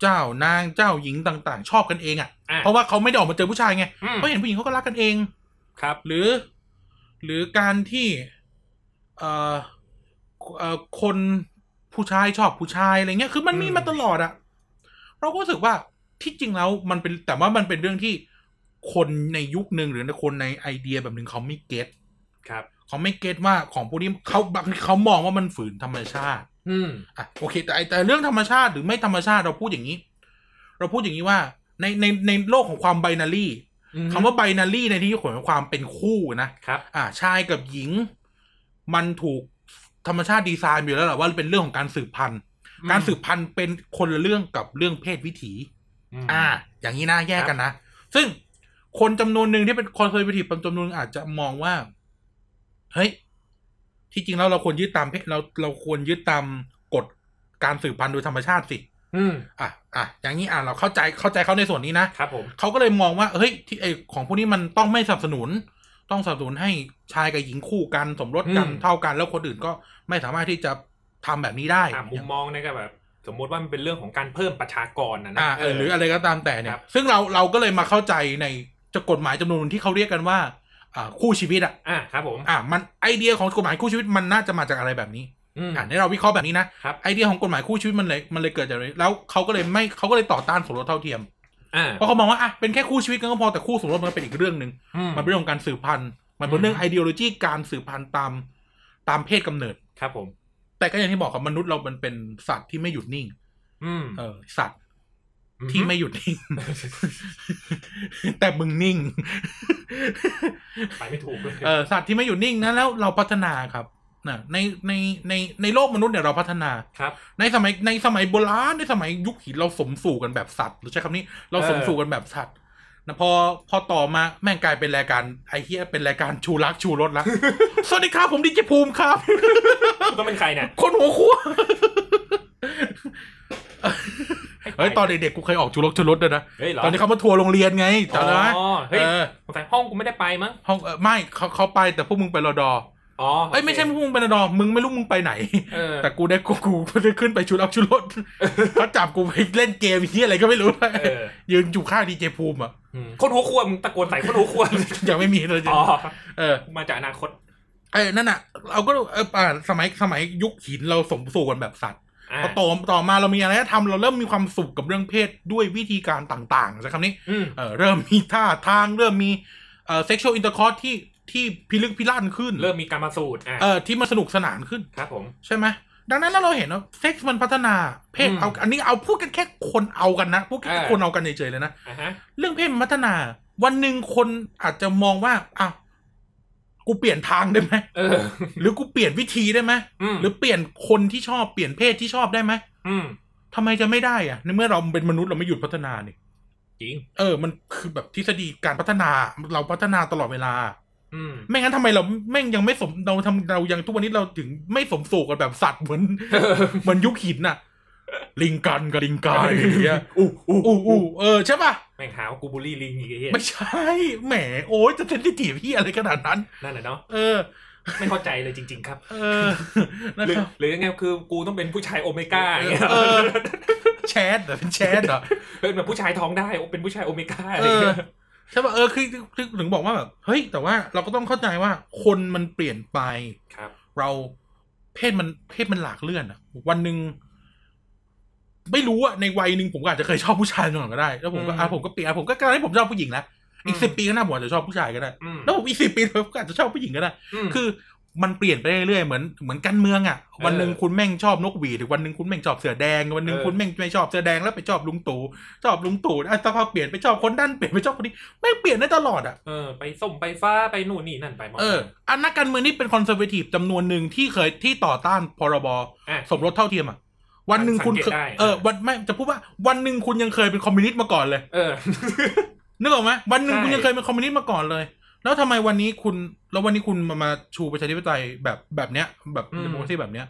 เจ้านางเจ้าหญิงต่างๆ ชอบกันเองอะอะ เพราะว่าเขาไม่ได้ออกมาเจอผู้ชายไงอืมเขาเห็นผู้หญิงเขาก็รักกันเอง ครับ หรือ หรือการที่ เอ่อเอ่อคนผู้ชายชอบผู้ชายอะไรเงี้ย คือมันมีมาตลอดอะ เราก็รู้สึกว่าที่จริงแล้วมันเป็นแต่ว่ามันเป็นเรื่องที่คนในยุคหนึ่งหรือคนในไอเดียแบบหนึ่งเขาไม่เก็ตครับเขาไม่เก็ตว่าของพวกนี้เขาบางทีเขามองว่ามันฝืนธรรมชาติ อืมอะโอเค แต่ไอ้แต่เรื่องธรรมชาติหรือไม่ธรรมชาติเราพูดอย่างนี้ เราพูดอย่างนี้ว่า ในในในโลกของความไบนารีอืมคำว่าไบนารีในที่นี้หมายความเป็นคู่นะครับ อ่าชายกับหญิง มันถูกธรรมชาติดีไซน์อยู่แล้วแหละว่าเป็นเรื่องของการสืบพันธุ์ การสืบพันธุ์เป็นคนละเรื่องกับเรื่องเพศวิถีมอ่า อย่างนี้นะแยกกันนะ ซึ่งคนจำนวนหนึ่งที่เป็นคอนเซอร์ a ทีฟจำนวนหนึ่งอาจจะมองว่า เฮ้ย ที่จริงแล้วเราควรยึดตามเพศเราเราควรยึดตามกฎการสืบพันธุ์โดยธรรมชาติสิ อืม อะ อะ อย่างนี้อะเราเข้าใจเข้าใจเขาในส่วนนี้นะครับผมเขาก็เลยมองว่า เฮ้ย ที่ไอของพวกนี้มันต้องไม่สนับสนุน ต้องสนับสนุนให้ชายกับหญิงคู่กันสมรสกันเท่ากัน แล้วคนอื่นก็ไม่สามารถที่จะ ทำแบบนี้ได้อ่ามุมมองเนี่ยก็แบบสมมุติว่ามันเป็นเรื่องของการเพิ่มประชากรนะนะอ่าเออหรืออะไรก็ตามแต่เนี่ครัยบซึ่งเราเราก็เลยมาเข้าใจในจะกฎหมายจำนวนหนึ่งที่เขาเรียกกันว่าอ่าคู่ชีวิตอะอ่าครับผมอ่ามันไอเดียของกฎหมายคู่ชีวิตมันน่าจะมาจากอะไรแบบนี้อืมอ่าในเราวิเคราะห์แบบนี้นะครับไอเดียของกฎหมายคู่ชีวิตมันเลยมันเลยเกิดจากอะไรแล้วเขาก็เลยไม่เขาก็เลยต่อต้านสมรสเท่าเทียมอ่าเพราะเขามองว่าอะเป็นแค่คู่ชีวิตกันก็พอแต่คู่สมรสมันก็เป็นอีกเรื่องหนึ่งอืมันเป็นเรื่องของการสืบพันธุ์ มันเป็นเรื่องอืมไอเดียโลจีการสืบพันธุ์ตามตามเพศกำเนิดครับผม แต่ก็อย่างที่บอกครับมนุษย์เรามันเป็นสัตว์ที่ไม่หยุดนิ่ง อืม เออ สัตว์ที่ไม่หยุดนิ่ง แต่มึงนิ่ง ไปไม่ถูกเลยเออสัตว์ที่ไม่หยุดนิ่งนะแล้วเราพัฒนาครับนะในในในในโลกมนุษย์เนี่ยเราพัฒนาครับ ในสมัยในสมัยโบราณในสมัยยุคหินเราสมสู่กันแบบสัตว์หรือใช้คำนี้ เราสมสู่กันแบบสัตว์ นะพอพอต่อมาแม่งกลายเป็นรายการไอเฮียเป็นรายการชูรักชูรสละสวัสดีครับผมดิจิภูมิครับต้องเป็นใครเนี่ยคนหัวคั่วให้ไปเฮ้ยตอนเด็กๆกูเคยออกชูรสชูรสด้วยนะเฮ้ยเหรอตอนนี้เขามาทัวร์โรงเรียนไงจำได้ไหมอ๋อเฮ้ยเออสงสัยห้องกูไม่ได้ไปมั้งห้องเออไม่เขาเขาไปแต่พวกมึงไปรอดอ อ๋อเอ้ยไม่ใช่พวกมึงไปรอดอมึงไม่รู้มึงไปไหนเออแต่กูได้กูกูกูได้ขึ้นไปชุดอัพชุดรถเขาจับกูไปเล่นเกมที่อะไรก็ไม่รู้เออยืนอยู่ข้างดีเจภูมิอะอืมคนหัวควมึงตะโกนใส่คนหัวควยังไม่มีเลยอ๋อเออมาจากอนาคตไอ้นั่นอะเราก็เอออ่าสมัยสมัยยุคหินเราสมสู่กันแบบสัตว์อ่าพอต่อต่อมาเรามีอะไรทำเราเริ่มมีความสุขกับเรื่องเพศด้วยวิธีการต่างๆใช้คำนี้อืมเออเริ่มมีท่าทางเริ่มมีเอ่อ sexual intercourse ที่ ที่พิลึกพิลั่นขึ้นเริ่มมีการมาสูตรอะเออที่มันสนุกสนานขึ้นครับ ผมใช่ไหมดังนั้นแล้วเราเห็นว่าเซ็กซ์มันพัฒนาเพศอืมเอาอันนี้เอาพูดกันแค่คนเอากันนะพูดแค่เออคนเอากันเฉยๆเลยนะอะฮะเรื่องเพศมันพัฒนา วันหนึ่งคนอาจจะมองว่าอ้าวกูเปลี่ยนทางได้ไหมเออหรือกูเปลี่ยนวิธีได้ไหมอืมหรือเปลี่ยนคนที่ชอบเปลี่ยนเพศที่ชอบได้ไหมอืมทำไมจะไม่ได้อะในเมื่อเราเป็นมนุษย์เราไม่หยุดพัฒนานี่จริง เออ มันคือแบบทฤษฎีการพัฒนา เราพัฒนาตลอดเวลาอืม ไม่งั้นทำไมเราแม่งยังไม่สมเราทำเรายังทุกวันนี้เราถึงไม่สมสู่กันแบบสัตว์เหมือนเหมือนยุคหินน่ะ ลิงกันกับลิงกายอย่างเงี้ยอู้อู้อู้อู้เออใช่ป่ะแม่งหาว่ากูบูลลี่ลิงอีกไอ้เหี้ยไม่ใช่แหมโอ้ยจะเซนซิทีฟพี่อะไรขนาดนั้นนั่นแหละเนาะเออไม่เข้าใจเลยจริง ๆ ครับ เออนะหรือครับหรือยังไงคือกูต้องเป็นผู้ชายโอเมก้าอย่างเงี้ยเออแชทเหรอเป็นแชทเหรอเป็นแบบผู้ชายท้องได้เป็นผู้ชายโอเมก้าอะไรเออเงี้ย ใช่ป่ะเออคือคือถึงบอกว่าแบบเฮ้ยแต่ว่าเราก็ต้องเข้าใจว่าคนมันเปลี่ยนไปครับ เราเพศมันเพศมันหลากเลื่อนอะวันหนึ่งไม่รู้อะในวัยหนึ่งผมก็อาจจะเคยชอบผู้ชายมาก่อนก็ได้ แล้วผมก็อืมอะผมก็เปลี่ยนอะผมก็กลายให้ผมชอบผู้หญิงแล้วอีกอืมสิบปีข้างหน้าผมอาจจะชอบผู้ชายก็ได้อืมแล้วผมอีกสิบปีผมก็อาจจะชอบผู้หญิงก็ได้มคือ มันเปลี่ยนไปเรื่อยๆเหมือนเหมือนการเมืองอะวันหนึ่งเออคุณแม่งชอบนกหวีดอีกวันหนึ่งคุณแม่งชอบเสือแดง วันหนึ่งเออคุณแม่งไม่ชอบเสือแดงแล้วไปชอบลุงตู่ชอบลุงตู่อะสักพักเปลี่ยนไปชอบคนนั้นเปลี่ยนไปชอบคนนี้แม่งเปลี่ยนได้ตลอดอะเออไปส้มไปฟ้าไปนู่นนี่นั่นไปหมดเอออันนักการเมืองนี่เป็น conservative จำนวนหนึ่งที่เคยที่ต่อต้านพรบอะสมรสเท่าเทียมอะวันหนึ่งคุณสังเกตได้เออวันไม่จะพูดว่าวันหนึ่งคุณยังเคยเป็นคอมมิวนิสต์มาก่อนเลย เออนึกออกไหมวันหนึ่งใช่คุณยังเคยเป็นคอมมิวนิสต์มาก่อนเลย แล้วทำไมวันนี้คุณ แล้ววันนี้คุณมามาชูประชาธิปไตยแบบแบบเนี้ย แบบ democracy แบบเนี้ย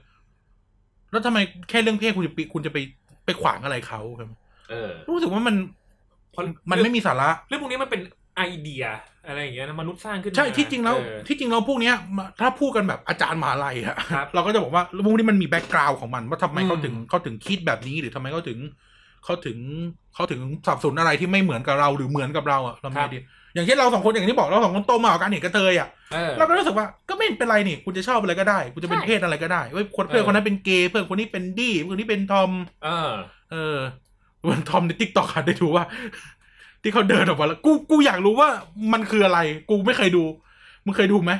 แล้วทำไมแค่เรื่องเพศคุณจะไปคุณจะไปไปขวางอะไรเขาครับเออรู้สึกว่ามันเพราะมันไม่มีสาระ เรื่องพวกนี้มันเป็นไอเดีย อะไรอย่างเงี้ยนะมนุษย์สร้างขึ้นมาใช่ที่จริงแล้วเออที่จริงแล้วพวกเนี้ยมาถ้าพูดกันแบบอาจารย์มหาลัยอะครับเราก็จะบอกว่าพวกนี้มันมี background ของมัน ว่าทำไมอืมเขาถึงเขาถึงคิดแบบนี้หรือทำไมเขาถึงเขาถึงเขาถึงสับสนอะไรที่ไม่เหมือนกับเราหรือเหมือนกับเราอะเราไม่ดี อย่างเช่นเราสองคนอย่างที่บอกเราสองคนโตมากับการเห็นกะเทยอะเออเราก็รู้สึกว่าก็ไม่เป็นไรนี่คุณจะชอบอะไรก็ได้คุณจะเป็นใช่เพศอะไรก็ได้เว้ยคนเพื่อนเออคนนั้นเป็นเกย์เพื่อนคนนี้เป็นดี้เพื่อนคนนี้เป็นทอมเออเออวันทอมใน TikTok หัดได้ดูว่า ที่เขาเดินออกมาแล้วกูกูอยากรู้ว่ามันคืออะไร กูไม่เคยดูมึงเคยดูไหม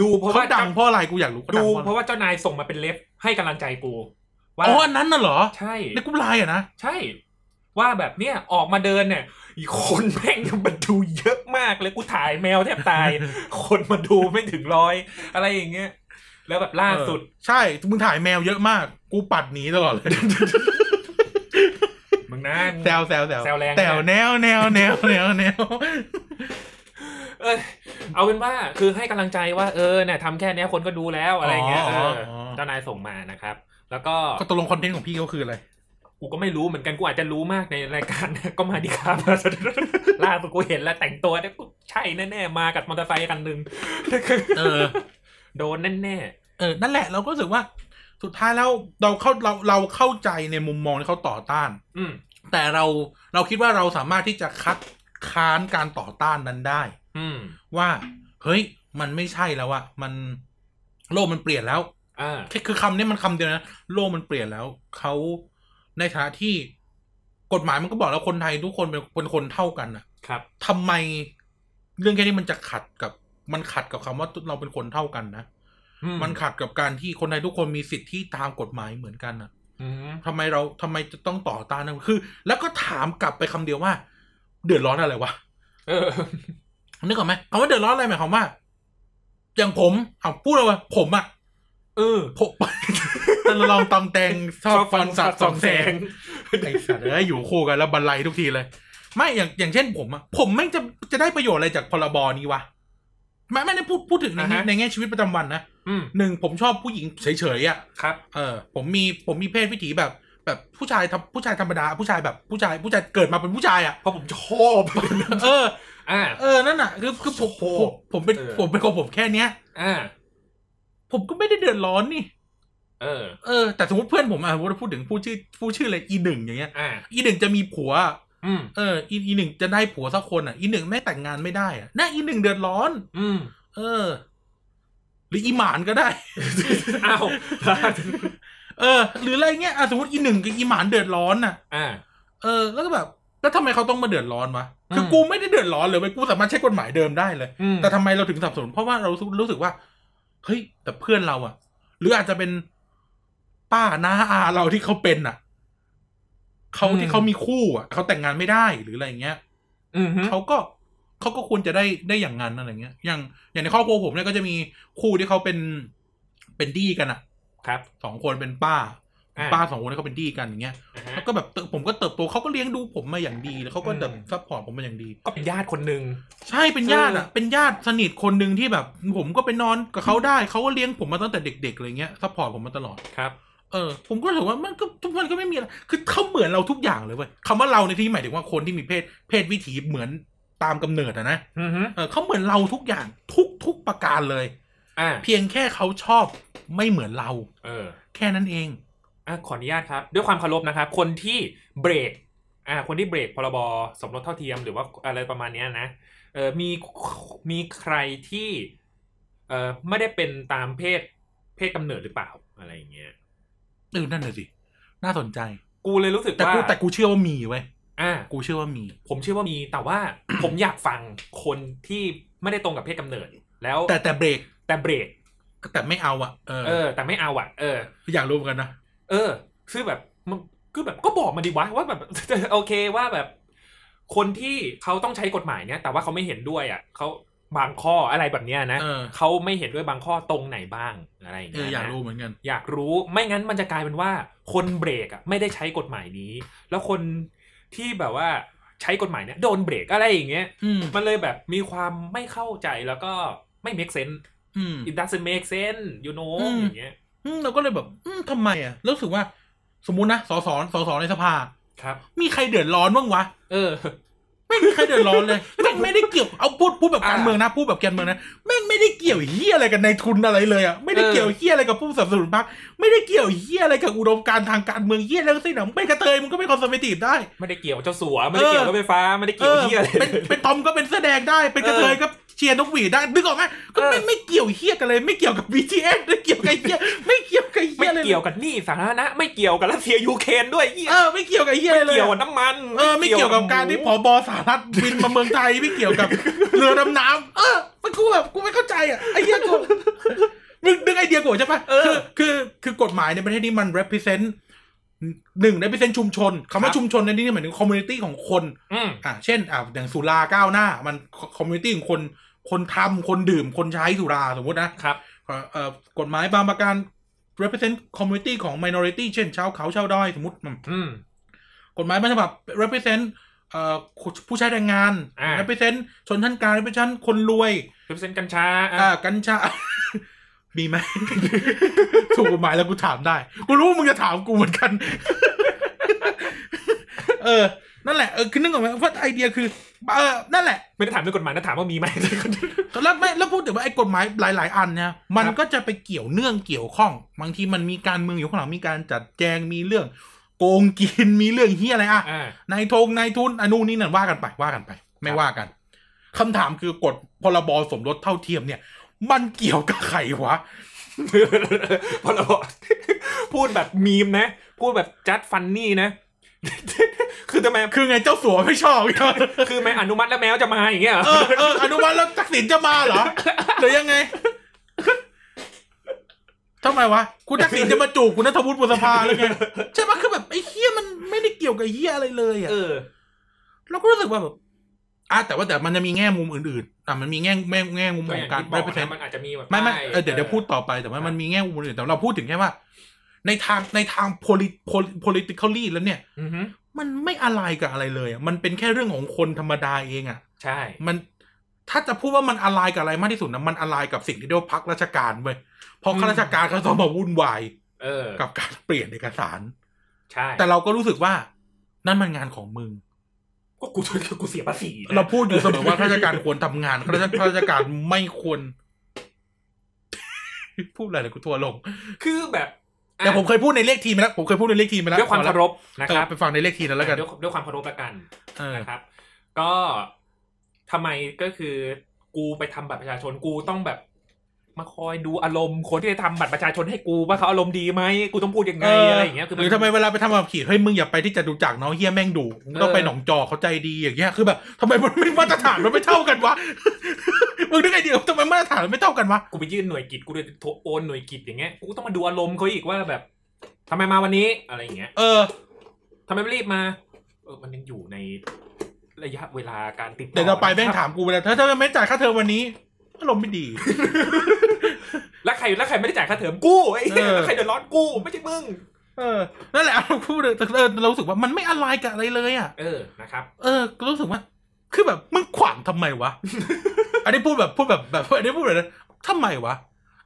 ดูเพราะเขาว่าดังเพราะอะไรกูอยากรู้เขาดูงเพราะว่าเจ้านายส่งมาเป็นเล็บให้กำลังใจกูว่าอ๋ออันนั้นน่ะเหรอใช่ใน group LINE อะนะใช่ ว่าแบบเนี้ยออกมาเดินเนี่ย อีกคนแม่งมันดูเยอะมากเลยกูถ่ายแมวแทบตาย คนมาดูไม่ถึงร้อย อะไรอย่างเงี้ย แล้วแบบล่าสุดเออใช่ มึงถ่ายแมวเยอะมาก กูปัดหนีตลอดเลย มึงนะแซวแซวแซวแซวแรงแซวนะแนวแนวแนวแนวแนวเออเอาเป็นว่าคือให้กำลังใจว่าเออเนี่ยทำแค่เนี้ยคนก็ดูแล้วอะไรเงี้ยเออเจ้านายส่งมานะครับ แล้วก็ก็ตกลงคอนเทนต์ของพี่ก็คืออะไร กูก็ไม่รู้เหมือนกันกูอาจจะรู้มากในรายการก็มาดีครับล่าสุดกูเห็นแล้วแต่งตัวเนี่ยกูใช่แน่ๆมากับมอเตอร์ไซค์คันหนึ่งเออ โดนแน่เออนั่นแหละเราก็รู้สึกว่า สุดท้ายแล้วเราเข้าเราเราเข้าใจในมุมมองที่เขาต่อต้านๆอืมแต่เราเราคิดว่าเราสามารถที่จะคัดค้านการต่อต้านนั้นได้ อืมว่า เฮ้ย มันไม่ใช่แล้วอะมันโลกมันเปลี่ยนแล้วอ่าแค่คือคำนี้มันคำเดียวนะโลกมันเปลี่ยนแล้วเขา ในฐานะที่กฎหมายมันก็บอกแล้วคนไทยทุกคนเป็นเป็นคนเท่ากันอะครับทำไมเรื่องแค่นี้มันจะขัดกับมันขัดกับคำว่าเราเป็นคนเท่ากันนะอืมันขัดกับการที่คนไทยทุกคนมีสิทธิตามกฎหมายเหมือนกันอะอืมทำไมเราทำไมจะต้องต่อต้านนะคือ แล้วก็ถามกลับไปคำเดียวว่า เดือดร้อนอะไรวะเออนึกออกไหมคำว่าเดือดร้อนอะไรหมายความว่า อย่างผมเอาพูดเลยว่าผมอะเออผม ตะลองตองแตงชอบฟันสัตว์สองแสงไอสัตว์เอ้ยอยู่คู่กันแล้วบันไลทุกทีเลย ไม่อย่างอย่างเฉนผมอะผมไม่งจะจะได้ประโยชน์อะไรจากพรบนี้วะไม่ไม่ได้พูดพูดถึงในแง่อ่าฮะ ในแง่ชีวิตประจำวันนะอืมหนึ่งผมชอบผู้หญิงเฉยๆอะครับ เออผมมีผมมีเพศวิถีแบบ แบบผู้ชายทำผู้ชายธรรมดาผู้ชายแบบผู้ชายผู้ชายเกิดมาเป็นผู้ชายอะเพราะผมชอบเออ อ่า เออ นั่นอะคือคือผมโอ้ผโหมผมเป็นเออ ผมเป็นคนผมแค่เนี้ย อ่า ผมก็ไม่ได้เดือดร้อนนี่ เออ เออ แต่สมมติเพื่อนผมอะสมมติพูดถึงผู้ชื่อผู้ชื่ออะไรอีหนึ่งอย่างเงี้ย อ่าอีหนึ่งจะมีผัว อืมเออ อีอีหนึ่งจะได้ผัวสักคนอะ อีหนึ่งไม่แต่งงานไม่ได้อะน่าอีหนึ่งเดือดร้อน อืมเออ หรืออีหมานก็ได้ อ้าวเออ หรืออะไรเงี้ยอะสมมติอีหนึ่งกับอีหมานเดือดร้อนอะ อ่า เออ แล้วก็แบบ แล้วทำไมเขาต้องมาเดือดร้อนวะ คือมกูไม่ได้เดือดร้อนเลยเว้ยกูสามารถใช้กฎหมายเดิมได้เลย อืมแต่ทำไมเราถึงสนับสนุนเพราะว่าเรารู้สึกรู้สึกว่า เฮ้ย แต่เพื่อนเราอะหรืออาจจะเป็น ป้าน้าอาเราที่เขาเป็นอะเขาที่เขามีคู่อะเขาแต่งงานไม่ได้หรืออะไรอย่างเงี้ยอืมฮึเขาก็เขาก็ควรจะได้ได้อย่างนั้นอะไรเงี้ย อย่างอย่างในครอบครัวผมเนี่ยก็จะมีคู่ที่เขาเป็นเป็นดีกันอะ ครับสองคนเป็นป้าอ่าป้าสองคนที่เขาเป็นดีกันอย่างเงี้ยอ่าฮะแล้วก็แบบเติบผมก็เติบโตเขาก็เลี้ยงดูผมมาอย่างดีแล้วเขาก็แบบอืม support ผมมาอย่างดี ก็เป็นญาติคนหนึ่งใช่เป็นญาติอะเป็นญาติสนิทคนหนึ่งที่แบบ ผมก็ไปนอนกับเขาได้เขาก็เลี้ยงผมมาตั้งแต่เด็กๆอะไรเงี้ย support ผมมาตลอดครับ เออผมก็รู้สึกว่ามันก็ทุกมันก็ไม่มีอะไรคือเขาเหมือนเราทุกอย่างเลยเว้ยคำว่าเราในที่นี้หมายถึงว่าคนที่มีเพศเพศวิถีเหมือนตามกำเนิดอะนะอืมฮึเออเขาเหมือนเราทุกอย่างทุกทุกประการเลยอ่าเพียงแค่เขาชอบไม่เหมือนเรา เออ แค่นั้นเองอะขออนุญาตครับ ด้วยความเคารพนะครับ คนที่เบรกอ่าคนที่เบรกพรบสมรสเท่าเทียมหรือว่าอะไรประมาณเนี้ยนะเออมีมีใครที่เออไม่ได้เป็นตามเพศเพศกำเนิดหรือเปล่าอะไรอย่างเงี้ย เออนั่นเลยสิ น่าสนใจ กูเลยรู้สึกแต่ว่ากูแต่กูเชื่อว่ามีเว้ยอ่า กูเชื่อว่ามี ผมเชื่อว่ามี แต่ว่า ผมอยากฟังคนที่ไม่ได้ตรงกับเพศกำเนิด แล้ว แต่แต่เบรก แต่เบรก แต่ไม่เอาอะ เออ เออ แต่ไม่เอาอะ เออ อยากรู้เหมือนกันนะ เออ คือแบบมันคือแบบก็บอกมาดีวะว่าแบบโอเคว่าแบบ คนที่เขาต้องใช้กฎหมายเนี้ยแต่ว่าเขาไม่เห็นด้วยอะเขา บางข้ออะไรแบบเนี้ยนะเออ เขาไม่เห็นด้วยบางข้อตรงไหนบ้างอะไรอย่างเอเงี้อยอยากนะ รู้เหมือนกัน อยากรู้ไม่งั้นมันจะกลายเป็นว่าคนเบรกอะไม่ได้ใช้กฎหมายนี้ แล้วคนที่แบบว่าใช้กฎหมายเนี้ยโดนเบรกอะไรอย่างเงี้ยอืมมันเลยแบบมีความไม่เข้าใจแล้วก็ไม่ make sense อืม it doesn't make sense you know อืม อย่างเงี้ยอืมเราก็เลยแบบอืมทำไมอะแล้วรู้สึกว่า สมมุตินะสสสสในสภา ครับ มีใครเดือดร้อนบ้างวะ เออไม่มีใครเดือดร้อนเลยแม่งไม่ได้เกี่ยวเอาพูดพูดแบบการเมืองนะพูดแบบการเมืองนะแม่งไม่ได้เกี่ยวเหี้ยอะไรกันนายทุนอะไรเลยอะไม่ได้เกี่ยวเหี้ยอะไรกับผู้สนับสนุนพรรคไม่ได้เกี่ยวเหี้ยอะไรกับอุดมการณ์ทางการเมืองเหี้ยอะไรทั้งสิ้นอะมึงเป็นกะเทยมึงก็เป็น conservative ได้ ไม่ได้เกี่ยวเจ้าสัวไม่ได้เกี่ยวรถไฟฟ้าไม่ได้เอเกี่ยวอที่อะไรเป็นเป็นทอมก็เป็นเสื้อแดงได้เป็นกะเทยก็ เชียร์นกหวีดได้นึกออกไหมก็ไม่เออไม่เกี่ยวเหี้ยกันเลยไม่เกี่ยวกับ BTS ไม่เกี่ยวกับเหี้ยไม่เกี่ยวกับเหี้ยอะไรไม่เกี่ยวกับหนี้สาธารณะไม่เกี่ยวกับรัสเซียยูเครนด้วยเหี้ยเออไม่เกี่ยวกับไอ้เหี้ยไม่เลยเกี่ยวกับน้ำมันเออไม่เกี่ยวกับการที่ผอบอสหรัฐบินมาเมืองไทยไม่เกี่ยวกับเรือดำน้ำเออมันกูแบบกูไม่เข้าใจอะไอ้เหี้ยกูมึงนึกไอเดียกูใช่ปะคือคือคือกฎหมายในประเทศนี้มัน represent หนึ่ง represent ชุมชนคำว่าชุมชนในที่นี้หมายถึง community ของคนอืมอ่าเช่นอ่าอย่างสุราก้าวหน้า มัน community ของคน คนทำคนดื่มคนใช้สุราสมมตินะครับเอ่อเอ่อกฎหมายบางประการ represent community ของ minority เช่นชาวเขาชาวดอยสมมติอืมอืมกฎหมายบางฉบับ represent เอ่อผู้ใช้แรงงานอ่า represent ชนชั้นกลาง represent คนรวยเปอร์เซ็นต์กัญชาอะอ่ากัญชา มีไหมถูกกฎหมายแล้วกูถามได้ กูรู้ว่ามึงจะถามกูเหมือนกัน เออ นั่นแหละเออคือนึกออกไหมว่าไอเดียคือ เออนั่นแหละ ไม่ได้ถามเรื่องกฎหมายนะถามว่ามีไหมแล้วไม่แล้วพูดถึงว่าไอ้กฎหมายหลาย ๆ อันเนี่ยมันก็จะไปเกี่ยวเนื่องเกี่ยวข้อง บางทีมันมีการเมืองอยู่ข้างหลังมีการจัดแจงมีเรื่อง โกงกินมีเรื่องเฮียอะไรอะอ่านายทงนายทุนอนุนี่นั่นว่ากันไปว่ากันไป ไม่ว่ากันคำถามคือกฎพรบสมรสเท่าเทียมเนี่ย มันเกี่ยวกับใครวะพอเราบอกพูดแบบมีมนะ พูดแบบจัดฟันนี่นะ คือทำไมคือไงเจ้าสัวไม่ชอบคือไม่อนุมัติแล้วแมวจะมาอย่างเงี้ยเหรอเออเอออนุมัติแล้วทักษิณจะมาเหรอหรือยังไงทำไมวะคุณทักษิณจะมาจูบคุณนัทวุฒิบุษภาหรือไงใช่ปะคือแบบไอ้เฮียมันไม่ได้เกี่ยวกับไอ้เฮียอะไรเลยอะเออเราก็รู้สึกว่าแบบอะแต่ว่าแต่มันจะมีแง่มุมอื่นๆอะมันมีแง่แง่แง่มุมก็ขออย่างงการที่บไม่อกเปอร์เซ็นนะมันอาจจะมีแบบไม่ไม่ป้ายเออเดี๋ยวเดี๋ยวพูดต่อไปแต่ว่ามันมีแง่มุมอื่นแต่เราพูดถึงแค่ว่า ในทางในทาง polit politically แล้วเนี่ยอือฮึมันไม่อะไรกับอะไรเลยอะมันเป็นแค่เรื่องของคนธรรมดาเองอะ ใช่ มันถ้าจะพูดว่ามันอะไรกับอะไรมากที่สุดนะมันอะไรกับสิ่งที่เรียกว่าพักราชการเว้ยเพราะข้าราชการเขาต้องมาวุ่นวายเออกับการเปลี่ยนเอกสาร ใช่ แต่เราก็รู้สึกว่า นั่นมันงานของมึงก็กูกูเสียภาษีนะเราพูดอยู่เสมอว่าข้าราชการควรทำงานข้าราชข้าราชการไม่ควรพูดอะไรเลยกูทัวร์ลง คือแบบอะ แต่ผมเคยพูดในเลขทีมไปแล้วผมเคยพูดในเลขทีมไปแล้วด้วยความเคารพนะเอคอรับไปฟังในเลขทีมแล้วกันด้วยด้วยความเคารพละกันเออนะครับ ก็ทำไมก็คือกูไปทำบัตรประชาชนกูต้องแบบ มาคอยดูอารมณ์คนที่จะทำบัตรประชาชนให้กูว่าเขาอารมณ์ดีไหมกูต้องพูดยังไงเออออะไรอย่างเงี้ยคือหรือทำไมเวลาไปทำแบบขี่เฮ้ยมึงอย่าไปที่จะดูจักรเนาะเฮียแม่งดุมึงต้องไปหนองจอกเขาใจดีอย่างเงี้ยคือแบบทำไมมันไม่มาตรฐานมันไม่เท่ากันวะมึงนึกไอเดียทำไมมาตรฐานมันไม่เท่ากันวะกูไปยื่นหน่วยกิจกูเลยโทรโอนหน่วยกิจอย่างเงี้ยกูก็ต้องมาดูอารมณ์เขาอีกว่าแบบทำไมมาวันนี้อะไรอย่างเงี้ย เออทำไมไม่รีบมาเออมันยังอยู่ในระยะเวลาการติดต่อเดี๋ยวเราไปแม่งนะครับถามกูไปแล้วถ้าถ้าไม่จ่ายค่าเทอมวันนี้ อารมณ์ไม่ดี แล้วใครแล้วใครไม่ได้จ่ายค่าเทอมกูไอ้เหี้ยเออแล้วใครเดือดร้อนกูไม่ใช่มึงเออ นั่นแหละเราพูดเลยแต่เออเรารู้สึกว่ามันไม่อะไรกับอะไรเลยอะ เออ นะครับ เออก็รู้สึกว่า คือแบบมึงขวางทำไมวะ อันนี้พูดแบบพูดแบบแบบอันนี้พูดเลยนะทำไมวะ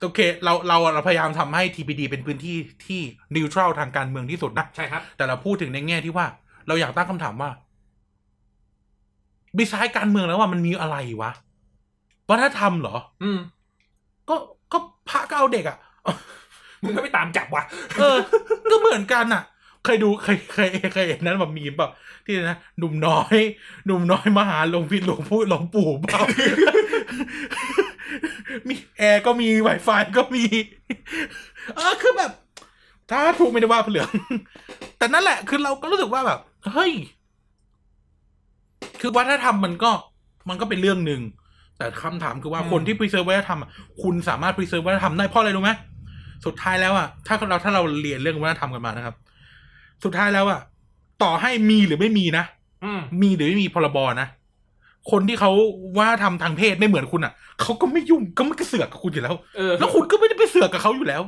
โอเค เราเราเราพยายามทำให้ TPD เป็นพื้นที่ที่นิวทรัลทางการเมืองที่สุดนะ ใช่ครับ แต่เราพูดถึงในแง่ที่ว่า เราอยากตั้งคำถามว่าบิซายการเมืองแล้วว่ามันมีอะไรวะ วัฒนธรรมเหรอ อืม ก็ก็พระก็เอาเด็กอะมึงก็ไม่ตามจับว่ะเออ ก็เหมือนกันอะ เคยดูเคยเคยเคยเห็นนั้นแบบมีมเปล่าที่นะหนุ่มน้อยหนุ่มน้อยมาหาหลวงพี่หลวงพูดหลวงปู่เปล่ามีแอร์ก็มี Wi-Fi ก็มี เออคือแบบ ถ้าถูกไม่ได้ว่าเหลือง แต่นั่นแหละ คือเราก็รู้สึกว่าแบบ เฮ้ย คือวัฒนธรรมมันก็ มันก็เป็นเรื่องหนึ่ง แต่คำถามคือว่าอืมคนที่ preserve วัฒนธรรมอะคุณสามารถ preserve วัฒนธรรมได้เพราะอะไรรู้ไหมสุดท้ายแล้วอะถ้าเราถ้าเราเรียนเรื่องวัฒนธรรมกันมานะครับ สุดท้ายแล้วอะต่อให้มีหรือไม่มีนะอืมมีหรือไม่มีพรบนะคนที่เขาว่าทำทางเพศไม่เหมือนคุณอะเขาก็ไม่ยุ่งก็ไม่กระเสือกกับคุณอยู่แล้วเออแล้วคุณก็ไม่ได้ไปเสือกกับเขาอยู่แล้ว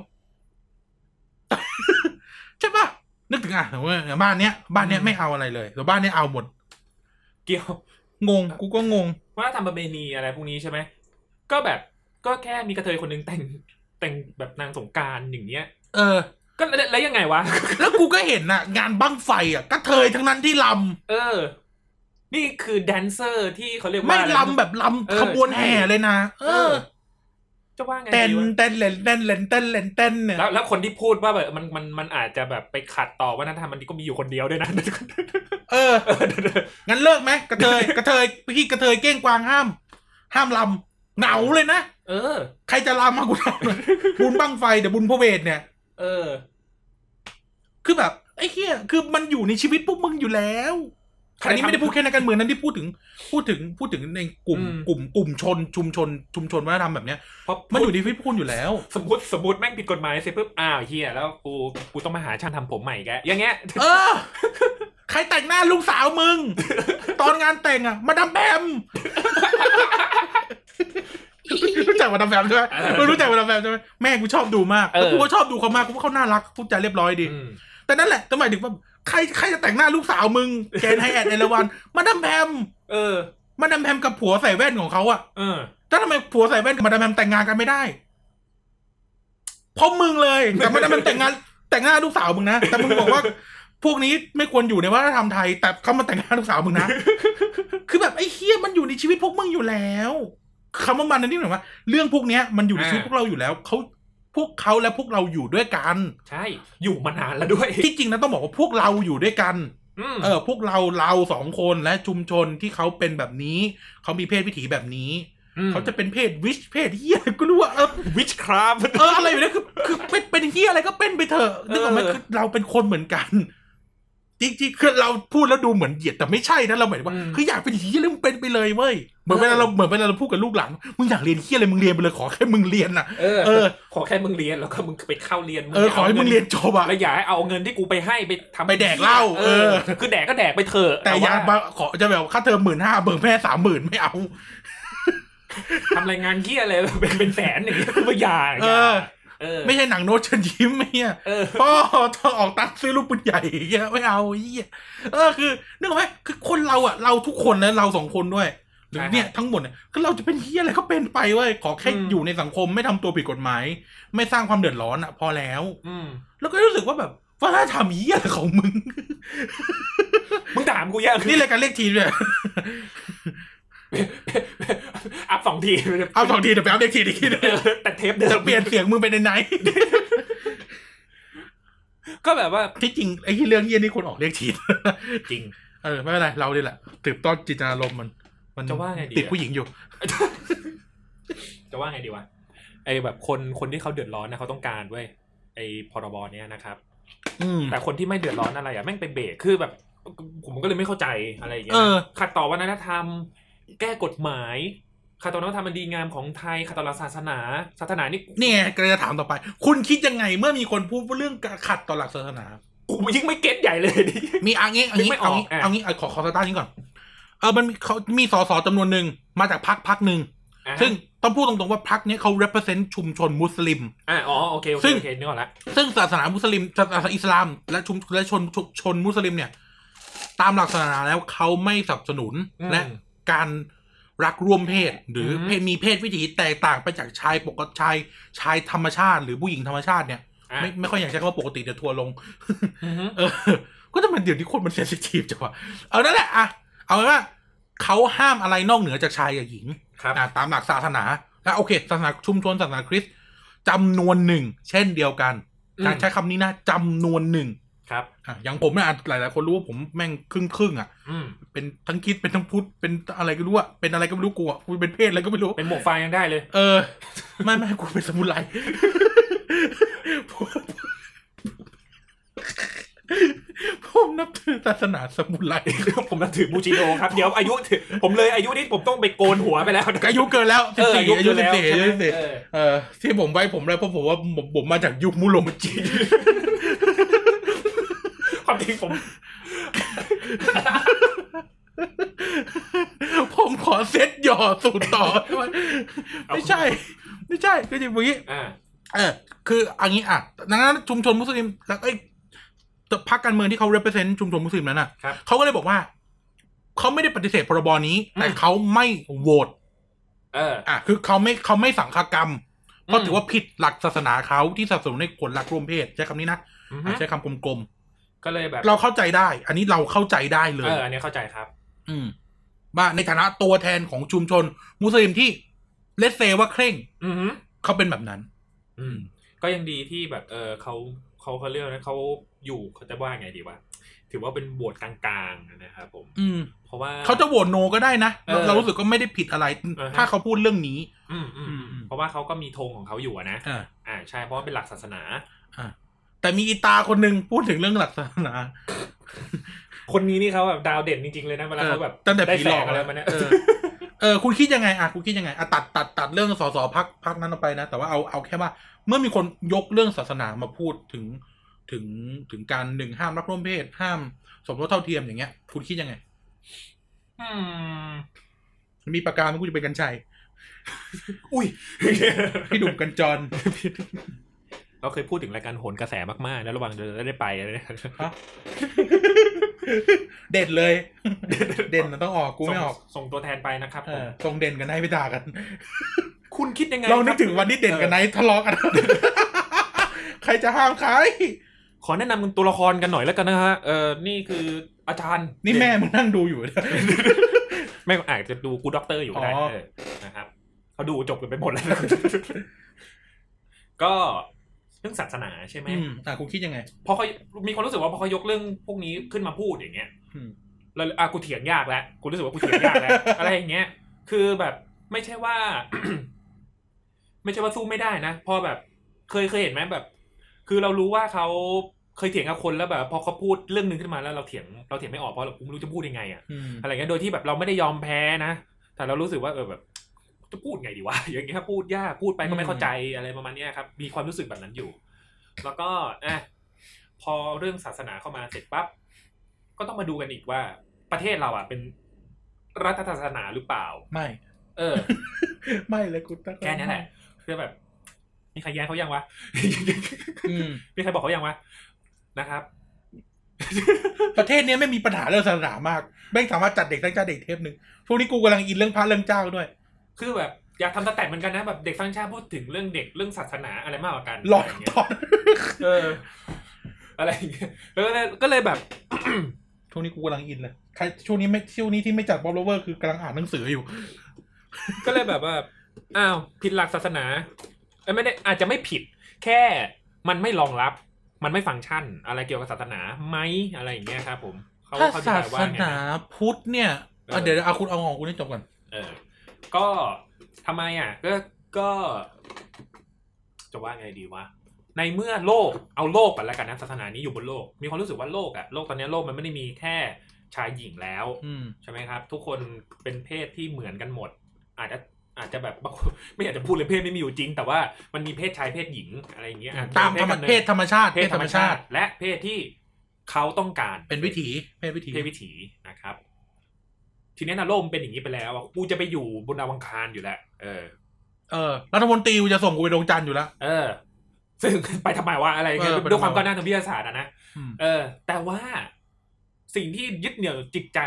ใช่ปะนึกถึงอะสมมติว่าบ้านเนี้ยบ้านเนี้ยไม่เอาอะไรเลยแต่บ้านเนี้ยเอาหมด เกี่ยว งงกูก็งงว่าทำประเพณีอะไรพวกนี้ใช่ไหมก็แบบก็แค่มีกระเทยคนหนึงแต่งแต่งแบบนางสงกรารอย่างเงี้ย เออ ก็แล้วแล้วยังไงวะ แล้วกูก็เห็นน่ะ งานบั้งไฟอะก็เทยทั้งนั้นที่ลเออ นี่คือแดนเซอร์ที่เขาเรียกำว่าไม่อะไรลำแบบลเออำขบวนแห่เลยนะ เอเออ อ จะว่าไงเต้นดีวะเต้นเล่นเต้นเล่นเต้นเล่นเต้นเนี่ยแล้วแล้วคนที่พูดว่าแบบมันมันมันอาจจะแบบไปขัดต่อวัฒนธรรมมันก็มีอยู่คนเดียวด้วยนะ เออเออเดี๋ยวเดี๋ยวงั้นเลิกไหมกระเทยกระเทยพี่กระเทยเก้งกวางห้าม ห้ามลำเหงาเลยนะเออ ใครจะลำมากูทำเลยบุญบั้งไฟเดี๋ยวบุญพระเวทเนี่ย เออ คือแบบไอ้เหี้ยคือมันอยู่ในชีวิตพวกมึงอยู่แล้วใคร อันนี้ไม่ได้ทำพูดแค่ในการเมืองนั้นที่พูดถึงพูดถึงพูดถึงในกลุ่มอืมกลุ่มกลุ่มชนชุมชนชุมชนวัฒนธรรมแบบเนี้ยเพราะมันอยู่ในชีวิตพวกคุณอยู่แล้ว สมมติสมมติแม่งผิดกฎหมายเสร็จปุ๊บอ้าวเฮียแล้วกูกูต้องมาหาช่างทำผมใหม่แกอย่างเงี้ยเออใครแต่งหน้าลูกสาวมึง ตอนงานแต่งอะ มาดามแบมรู้จักมาดามแบมใช่ไหมเออมึงรู้จักมาดามแบมใช่ไหมแม่กูชอบดูมากเออแล้วกูก็ชอบดูเขามากกูว่าเขาน่ารักพูดจาเรียบร้อยดีอืมแต่นั่นแหละแต่หมายถึงว่า ใครใครจะแต่งหน้าลูกสาวมึงแกนไฮแอดเอราวันมาดามแบมเออ มาดามแบมกับผัวใส่แว่นของเขาอะเออแล้วทำไมผัวใส่แว่นกับมาดามแบมแต่งงานกันไม่ได้เพราะมึงเลยแต่มาดามแบมแต่งงาน แต่งหน้าลูกสาวมึงนะแต่มึงบอกว่า พวกนี้ไม่ควรอยู่ในวัฒนธรรมไทย แต่เขามาแต่งงานลูกสาวมึงนะคือแบบไอ้เฮียมันอยู่ในชีวิตพวกมึงอยู่แล้วคำว่ามันนั่นนี่หมายว่าเรื่องพวกเนี้ยมันอยู่ในชีวิตพวกเราอยู่แล้วเขา พวกเขาและพวกเราอยู่ด้วยกัน ใช่ อยู่มานานแล้วด้วย ที่จริงนะต้องบอกว่าพวกเราอยู่ด้วยกันอืมเออ พวกเราเราสองคนและชุมชนที่เขาเป็นแบบนี้ เขามีเพศวิถีแบบนี้ เขาจะเป็นเพศวิชเพศเฮียอะไรก็รู้ว่าเออวิชคราฟเอออะไรอยู่เนี่ยคือคือเป็นเป็นเฮียอะไรก็เป็นไปเถอะนึกออกไหมเออคือเราเป็นคนเหมือนกัน จริงๆคือเราพูดแล้วดูเหมือนเหยียดแต่ไม่ใช่นะเราหมายถึงว่าอืมคืออยากเป็นเฮียแล้วมึงเป็นไปเลยเว้ยเหมือนเวลาเออเราเหมือนเวลาเราพูดกับลูกหลานมึงอยากเรียนเฮียอะไรมึงเรียนไปเลยขอแค่มึงเรียนน่ะเออเออขอแค่มึงเรียนแล้วก็มึงไปเข้าเรียนเออขอให้มึงเรียนจบอะแล้วอย่าให้เอาเงินที่กูไปให้ไปทำไปแดกเหล้าเอเอออคือแดกก็แดกไปเถอะแต่อย่าว่ามาขอจะแบบค่าเทอมหมื่นห้าเบิกแม่สามหมื่นไม่เอาทำรายงานเฮียอะไรเป็นเป็นแสนอย่างเงี้ยคือว่าอย่าเออเออ ไม่ใช่หนังโน้ตเชิญยิ้มไม่เนี่ยเออพ่อต้องออกตังค์ซื้อลูกปืนใหญ่เงี้ยไม่เอาเหี้ยเออคือนึกออกไหมคือคนเราอะเราทุกคนนะเราสองคนด้วยหรือใช่ครับเนี่ยทั้งหมดเนี่ยคือเราจะเป็นเฮียอะไรก็เป็นไปเว้ยขอแค่อืมอยู่ในสังคมไม่ทำตัวผิดกฎหมาย ไม่สร้างความเดือดร้อนอะ พอแล้ว อืมแล้วก็รู้สึกว่าแบบว่าถ้าทำเฮียอะไรของมึงมึงถามกูยังนี่รายการเรียกทีมเนี่ย อัพสองทีเอาสองทีเดี๋ยวไปเอาเรียกทีอีกทีนึงเออแต่เทปเดิจะมเปลี่ยนเสียงมึงไปในไหน ก็แบบว่าที่จริงไอ้ที่เรื่องเฮียนี่คนออกเรียกทีจริง เออไม่เป็นไรเราดีแหละสืบต้นจิตนารมณ์มัน มันจะว่าไงดีติดอะผู้หญิงอยู่ จะว่าไงดีวะไอแบบคนคนที่เขาเดือดร้อนนะเขาต้องการเว้ยไอพรบเนี้ยนะครับอืมแต่คนที่ไม่เดือดร้อนอะไรอะแม่งไปเบรกคือแบบ ผมก็เลยไม่เข้าใจอะไรอย่างเงี้ยเออขัดต่อวัฒนธรรม แก้กฎหมายขัดต่อวัฒนธรรมอันดีงามของไทยขัดต่อหลักศาสนาศาสนานี่นี่ไงก็จะถามต่อไป คุณคิดยังไงเมื่อมีคนพูดเรื่องการขัดต่อหลักศาสนากูยิ่งไม่เก็ตใหญ่เลยดิมีอันนี้อันนึนี้กไม่อเอาอกงี้อะเอางี้เอาขอขอสตาร์ทนี้ก่อนเออมันมีเขามีสสจำนวนหนึ่งมาจากพรรคพรรคหนึ่งอะซึ่งต้องพูดตรงๆว่าพรรคเนี้ยเขา represent ชุมชนมุสลิมอะอ๋อโอเคโอเคซึ่งโอเคนึกออกละซึ่งศาสนามุสลิมศาสนาอิสลาม และชุมและชนชนชนมุสลิมเนี่ย ตามหลักศาสนาแล้วเขาไม่สนับสนุนอืมและ การรักร่วมเพศ หรืออมเพศมีเพศวิถีแตกต่างไปจากชายปกติชายชายธรรมชาติ หรือผู้หญิงธรรมชาติเนี่ยอะไม่ไม่ค่อยอยากใช้คำว่าปกติเดี๋ยวทัวร์ลงอือฮึเออ ก็จะมันเดี๋ยวนี้คนมันเซนซิทีฟจังวะเอานั่นแหละอะเอาเป็นว่าเขาห้ามอะไรนอกเหนือจากชายกับหญิงครับอะตามหลักศาสนา แล้วโอเคศาสนาชุมชนศาสนาคริสต์จำนวนหนึ่งเช่นเดียวกันการใช้คำนี้นะจำนวนหนึ่ง ครับอะอย่างผมเนี่ยอะหลาย ๆ คนรู้ว่าผมแม่งครึ่งครึ่งๆอะอืมเป็นทั้งคริดเป็นทั้งพุทธเป็นอะไรก็รู้อะเป็นอะไรก็ไม่รู้กูอะกูเป็นเพศอะไรก็ไม่รู้เป็นหมวกไฟยังได้เลย เออไม่ไม่กูเป็นสมุไรผมผมนับถือศาสนาสมุไรผมนับถือบูจิโดครับ เดี๋ยวอายุถึงผมเลยอายุนี้ผมต้องไปโกนหัวไปแล้วนะอายุเกินแล้วสิเอบอสี่อายุอายุเกินสิบแล้วสี่อายุใช่สิบไหมสี่เออเออที่ผมไว้ผมเลยเพราะผมว่าผมผมมาจากยุคมุโรมจี ความจริงผม ผมขอเซตหย่อสูตรต่อได้ไหมไม่ใช่ ไม่ใช่ก็จริงอย่างนี้อ่าเออคืออันนี้อะดังนั้นชุมชนมุสลิมแล้วเอ้ยพรรคการเมืองที่เขา represent ชุมชนมุสลิมนั้นน่ะครับเขาก็เลยบอกว่า เขาไม่ได้ปฏิเสธพรบนี้ แต่อืมเขาไม่โหวตเอออะคือเขาไม่เขาไม่สังฆกรรมเพราะอืมถือว่าผิดหลักศาสนาเขาที่สนับสนุนในผลรักร่วมเพศใช้คำนี้นะอือฮึอะใช้คำกลม ก็เลยแบบๆเราเข้าใจได้ อันนี้เราเข้าใจได้เลเอยออันนี้เข้าใจครับ อืมว่าในฐานะตัวแทนของชุมชน มุสลิมที่เลสเซว่าเคร่ง อือฮึเขาเป็นแบบนั้น อืม ก็ยังดีที่แบบ เออเขาเขาเขาเรียกนะเขาอยู่เขาจะว่าไงดีวะถือว่าเป็นบวชกลางๆนะครับผม อืม เพราะว่าเขาจะโหวตโนก็ได้นะเราเออเรารู้สึกก็ไม่ได้ผิดอะไรอ่าฮะถ้าเขาพูดเรื่องนี้อืมอืมอืมอืมเพราะว่าเขาก็มีธงของเขาอยู่อะนะอ่าอ่าใช่เพราะว่าเป็นหลักศาสนาอ่า แต่มีอีตาคนหนึ่งพูดถึงเรื่องหลักศาสนา คนนี้นี่เขาแบบดาวเด่นจริงๆเลยนะเวลาเขาแบบตั้งแต่ได้ผีแสหลองกอะไรแล้วมาเนี่ยเออเออคุณคิดยังไงอะคุณคิดยังไงอะตัดตัดตัดเรื่องสสพักพักนั้นออกไปนะ แต่ว่าเอาเอาแค่ว่า เมื่อมีคนยกเรื่องศาสนามาพูดถึงถึงถึงการหนึ่งห้ามรักร่วมเพศ ห้ามสมรสเท่าเทียมอย่างเงี้ย คุณคิดยังไงอืมมีประกาศมันกูจะเป็นกัญชัย อุ้ย พี่ดุมกันจร เราเคยพูดถึงรายการโหนกระแสมากๆนะระหว่างเดินได้ไปอะไรเนี่ยฮะเด่นเลย เด่นมันต้องออกกูไม่ออก ส่งส่งตัวแทนไปนะครับเอผมอตรงเด่นกันไนท์ไปด่ากัน คุณคิดยังไงเรานึกคบถึงวันที่เด่นกับไนท์ทะเลาะกัน ใครจะห้ามใคร ขอแนะนำตัวละครกันหน่อยแล้วกันนะฮะ เออนี่คืออาจารย์ นี่แม่มึงนั่งดูอยู่เนี่ยแม่อาจจะดูกูด็อกเตอร์อยู่ก็ได้อ๋อเออนะครับเขาดูจบกันไปหมดแล้ว ก็เรื่องศาสนาใช่ไหมอืมอะคุณคิดยังไงพอเขามีความรู้สึกว่าพอเขายกเรื่องพวกนี้ขึ้นมาพูดอย่างเงี้ยอืมแล้วอะกูเถียงยากแล้วกูรู้สึกว่ากูเถียงยากแล้วอะไรอย่างเงี้ย คือแบบไม่ใช่ว่า ไม่ใช่ว่าสู้ไม่ได้นะพอแบบ เคยเคยเห็นไหมแบบ คือเรารู้ว่าเขาเคยเถียงกับคนแล้วแบบ พอเขาพูดเรื่องหนึงขึ้นมาแล้วเราเถียงเราเถียงไม่ออกเพราะเราไม่รู้จะพูดยังไงอะอืมอะไรเงี้ยโดยที่แบบเราไม่ได้ยอมแพ้นะแต่เรารู้สึกว่าเออแบบ จะพูดไงดีวะอย่างเงี้ยพูดยากพูดไปก็ไม่เข้าใจอะไรประมาณเนี้ยครับ มีความรู้สึกแบบนั้นอยู่ แล้วก็อะพอเรื่องศาสนาเข้ามาเสร็จปั๊บก็ต้องมาดูกันอีกว่า ประเทศเราอะเป็นรัฐศาสนาหรือเปล่า ไม่ เออ ไม่เลยคุณตะแค่นี้แหละคือแบบ มีใครแย้งเขายังวะอืมมีใครบอกเขายังวะนะครับ ประเทศเนี้ยไม่มีปัญหาเรื่องศาสนามาก ไม่งสามารถจัดเด็กตั้งใจเด็กเทปหนึ่งช่วงนี้กูกำลังอินเรื่องพระเรื่องเจ้าด้วย คือแบบอยากทำสแตทเหมือนกันนะแบบเด็กสร้างชาติพูดถึงเรื่องเด็กเรื่องศาสนาอะไรมากกว่ากันหลอกะไรย่างเงี้ยตอนเออ อะไรอย่างเงี้ยก็เลยก็เลยแบบช่วงนี้กูกำลังอินเลยใครช่วงนี้ไม่ช่วงนี้ที่ไม่จัดบอลโลเวอร์คือกำลังอ่านหนังสืออยู่ ก็เลยแบบว่าอ้าวผิดหลักศาสนาเอ้ยไม่ได้อาจจะไม่ผิด แค่มันไม่รองรับ มันไม่ฟังก์ชัน อะไรเกี่ยวกับศาสนาไหมอะไรอย่างเงี้ยครับผมเขาถ้าเขาอศาธิบายสว่าไงนานะพุทธเนี่ยเอออะเดี๋ยวเอาคุณเอาของคุณให้จบก่อนเออ ก็ทำไมอะก็ก็จะว่าไงดีวะในเมื่อโลกเอาโลกก่อนแล้วกันนะศาสนานี้อยู่บนโลก มีความรู้สึกว่าโลกอะโลกตอนนี้โลกมันไม่ได้มีแค่ชายหญิงแล้วอืมใช่ไหมครับ ทุกคนเป็นเพศที่เหมือนกันหมด อาจจะอาจจะแบบบางคนไม่อยากจะพูดเลยเพศไม่มีอยู่จริง แต่ว่ามันมีเพศชายเพศหญิงอะไรอย่างเงี้ยอะตามธรรมกำนิดเพศธรรมชาติเพศธรรมชาติ และเพศที่เขาต้องการเป็นวิถีเพศวิถีเพศวิถีนะครับ ทีนี้นะโลกมนเป็นอย่างนี้ไปแล้วอะกูจะไปอยู่บนดาวอังคารอยู่แล้วเออ เออรัฐมนตรีกูจะส่งกูไปดวงจันทร์อยู่แล้วเออ ซึ่งไปทำไมวะอะไรเงี้ยเออไปทำไมวะด้วยความก้าวหน้าทางวิทยาศาสตร์อะนะอืมเออ แต่ว่าสิ่งที่ยึดเหนี่ยวจิตใจ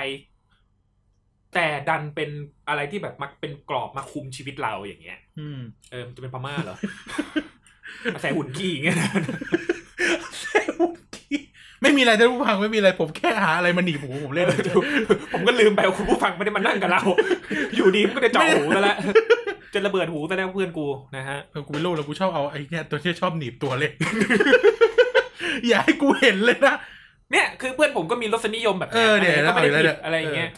แต่ดันเป็นอะไรที่แบบมาเป็นกรอบมาคุมชีวิตเราอย่างเงี้ย อืม เออมันจะเป็นพม่าเหรออาศัยหุ่นขี้อย่างเงี้ยนะ ไม่มีอะไรท่านผู้ฟังไม่มีอะไรผมแค่หาอะไรมาหนีบหูผมเล่น ผมก็ลืมไปว่าคุณผู้ฟังไม่ได้มานั่งกับเรา อยู่ดีมันก็จะเจาะหูซะแล้วจะระเบิดหูซะแล้วเพื่อนกูนะฮะเออกูไม่รู้แล้วกูชอบเอาไอ้เนี่ยตัวที่ชอบหนีบตัวเล่นอย่าให้กูเห็นเลยนะเนี่ยคือเพื่อนผมก็มีรสนิยมแบบเออเดี๋ยวก็ไม่ได้เอาอีกแล้วผิเนี่ดยอะไรอย่างเงี้ย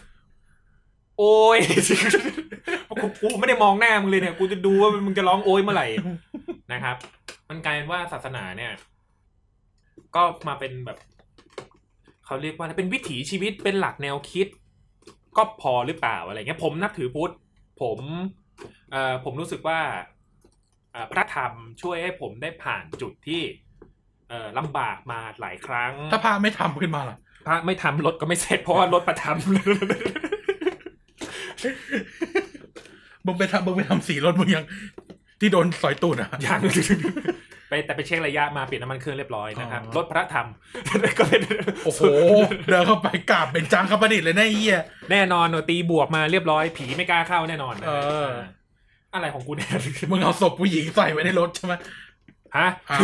โอ้ยกูกูไม่ได้มองหน้ามึงเลยเนี่ย กูจะดูว่ามึงจะร้องโอ้ยเมื่อไหร่นะครับ มันกลายเป็นว่าศาสนาเนี่ย ก็มาเป็นแบบเขาเรียกว่าอะไรเป็นวิถีชีวิตเป็นหลักแนวคิด ก็พอหรือเปล่าอะไรเงี้ยผมนับถือพุทธผมเอ่อผมรู้สึกว่าเอ่อพระธรรมช่วยให้ผมได้ผ่านจุดที่เอ่อลำบากมาหลายครั้ง ถ้าพระไม่ทำขึ้นมาล่ะพระไม่ทำรถก็ไม่เสร็จเพราะว่ารถประทมึงไปทำมึงไปทำสีรถมึงยัง ที่โดนสอยตูดอะำยังไปแต่ไปเช็คระยะมาเปลี่ยนน้ำมันเครื่องเรียบร้อยนะครับอ๋อรถพระธรรมก็เลยโอ้โหเดินเข้าไปกราบเป็นจังคประดิษฐ์เลยนะไอ้เหี้ยแน่นอนตีบวกมาเรียบร้อย ผีไม่กล้าเข้าแน่นอนนะเออ อะไรของกูเนี่ยมึงเอาศพผู้หญิงใส่ไว้ในรถใช่ไหมฮะอ้าว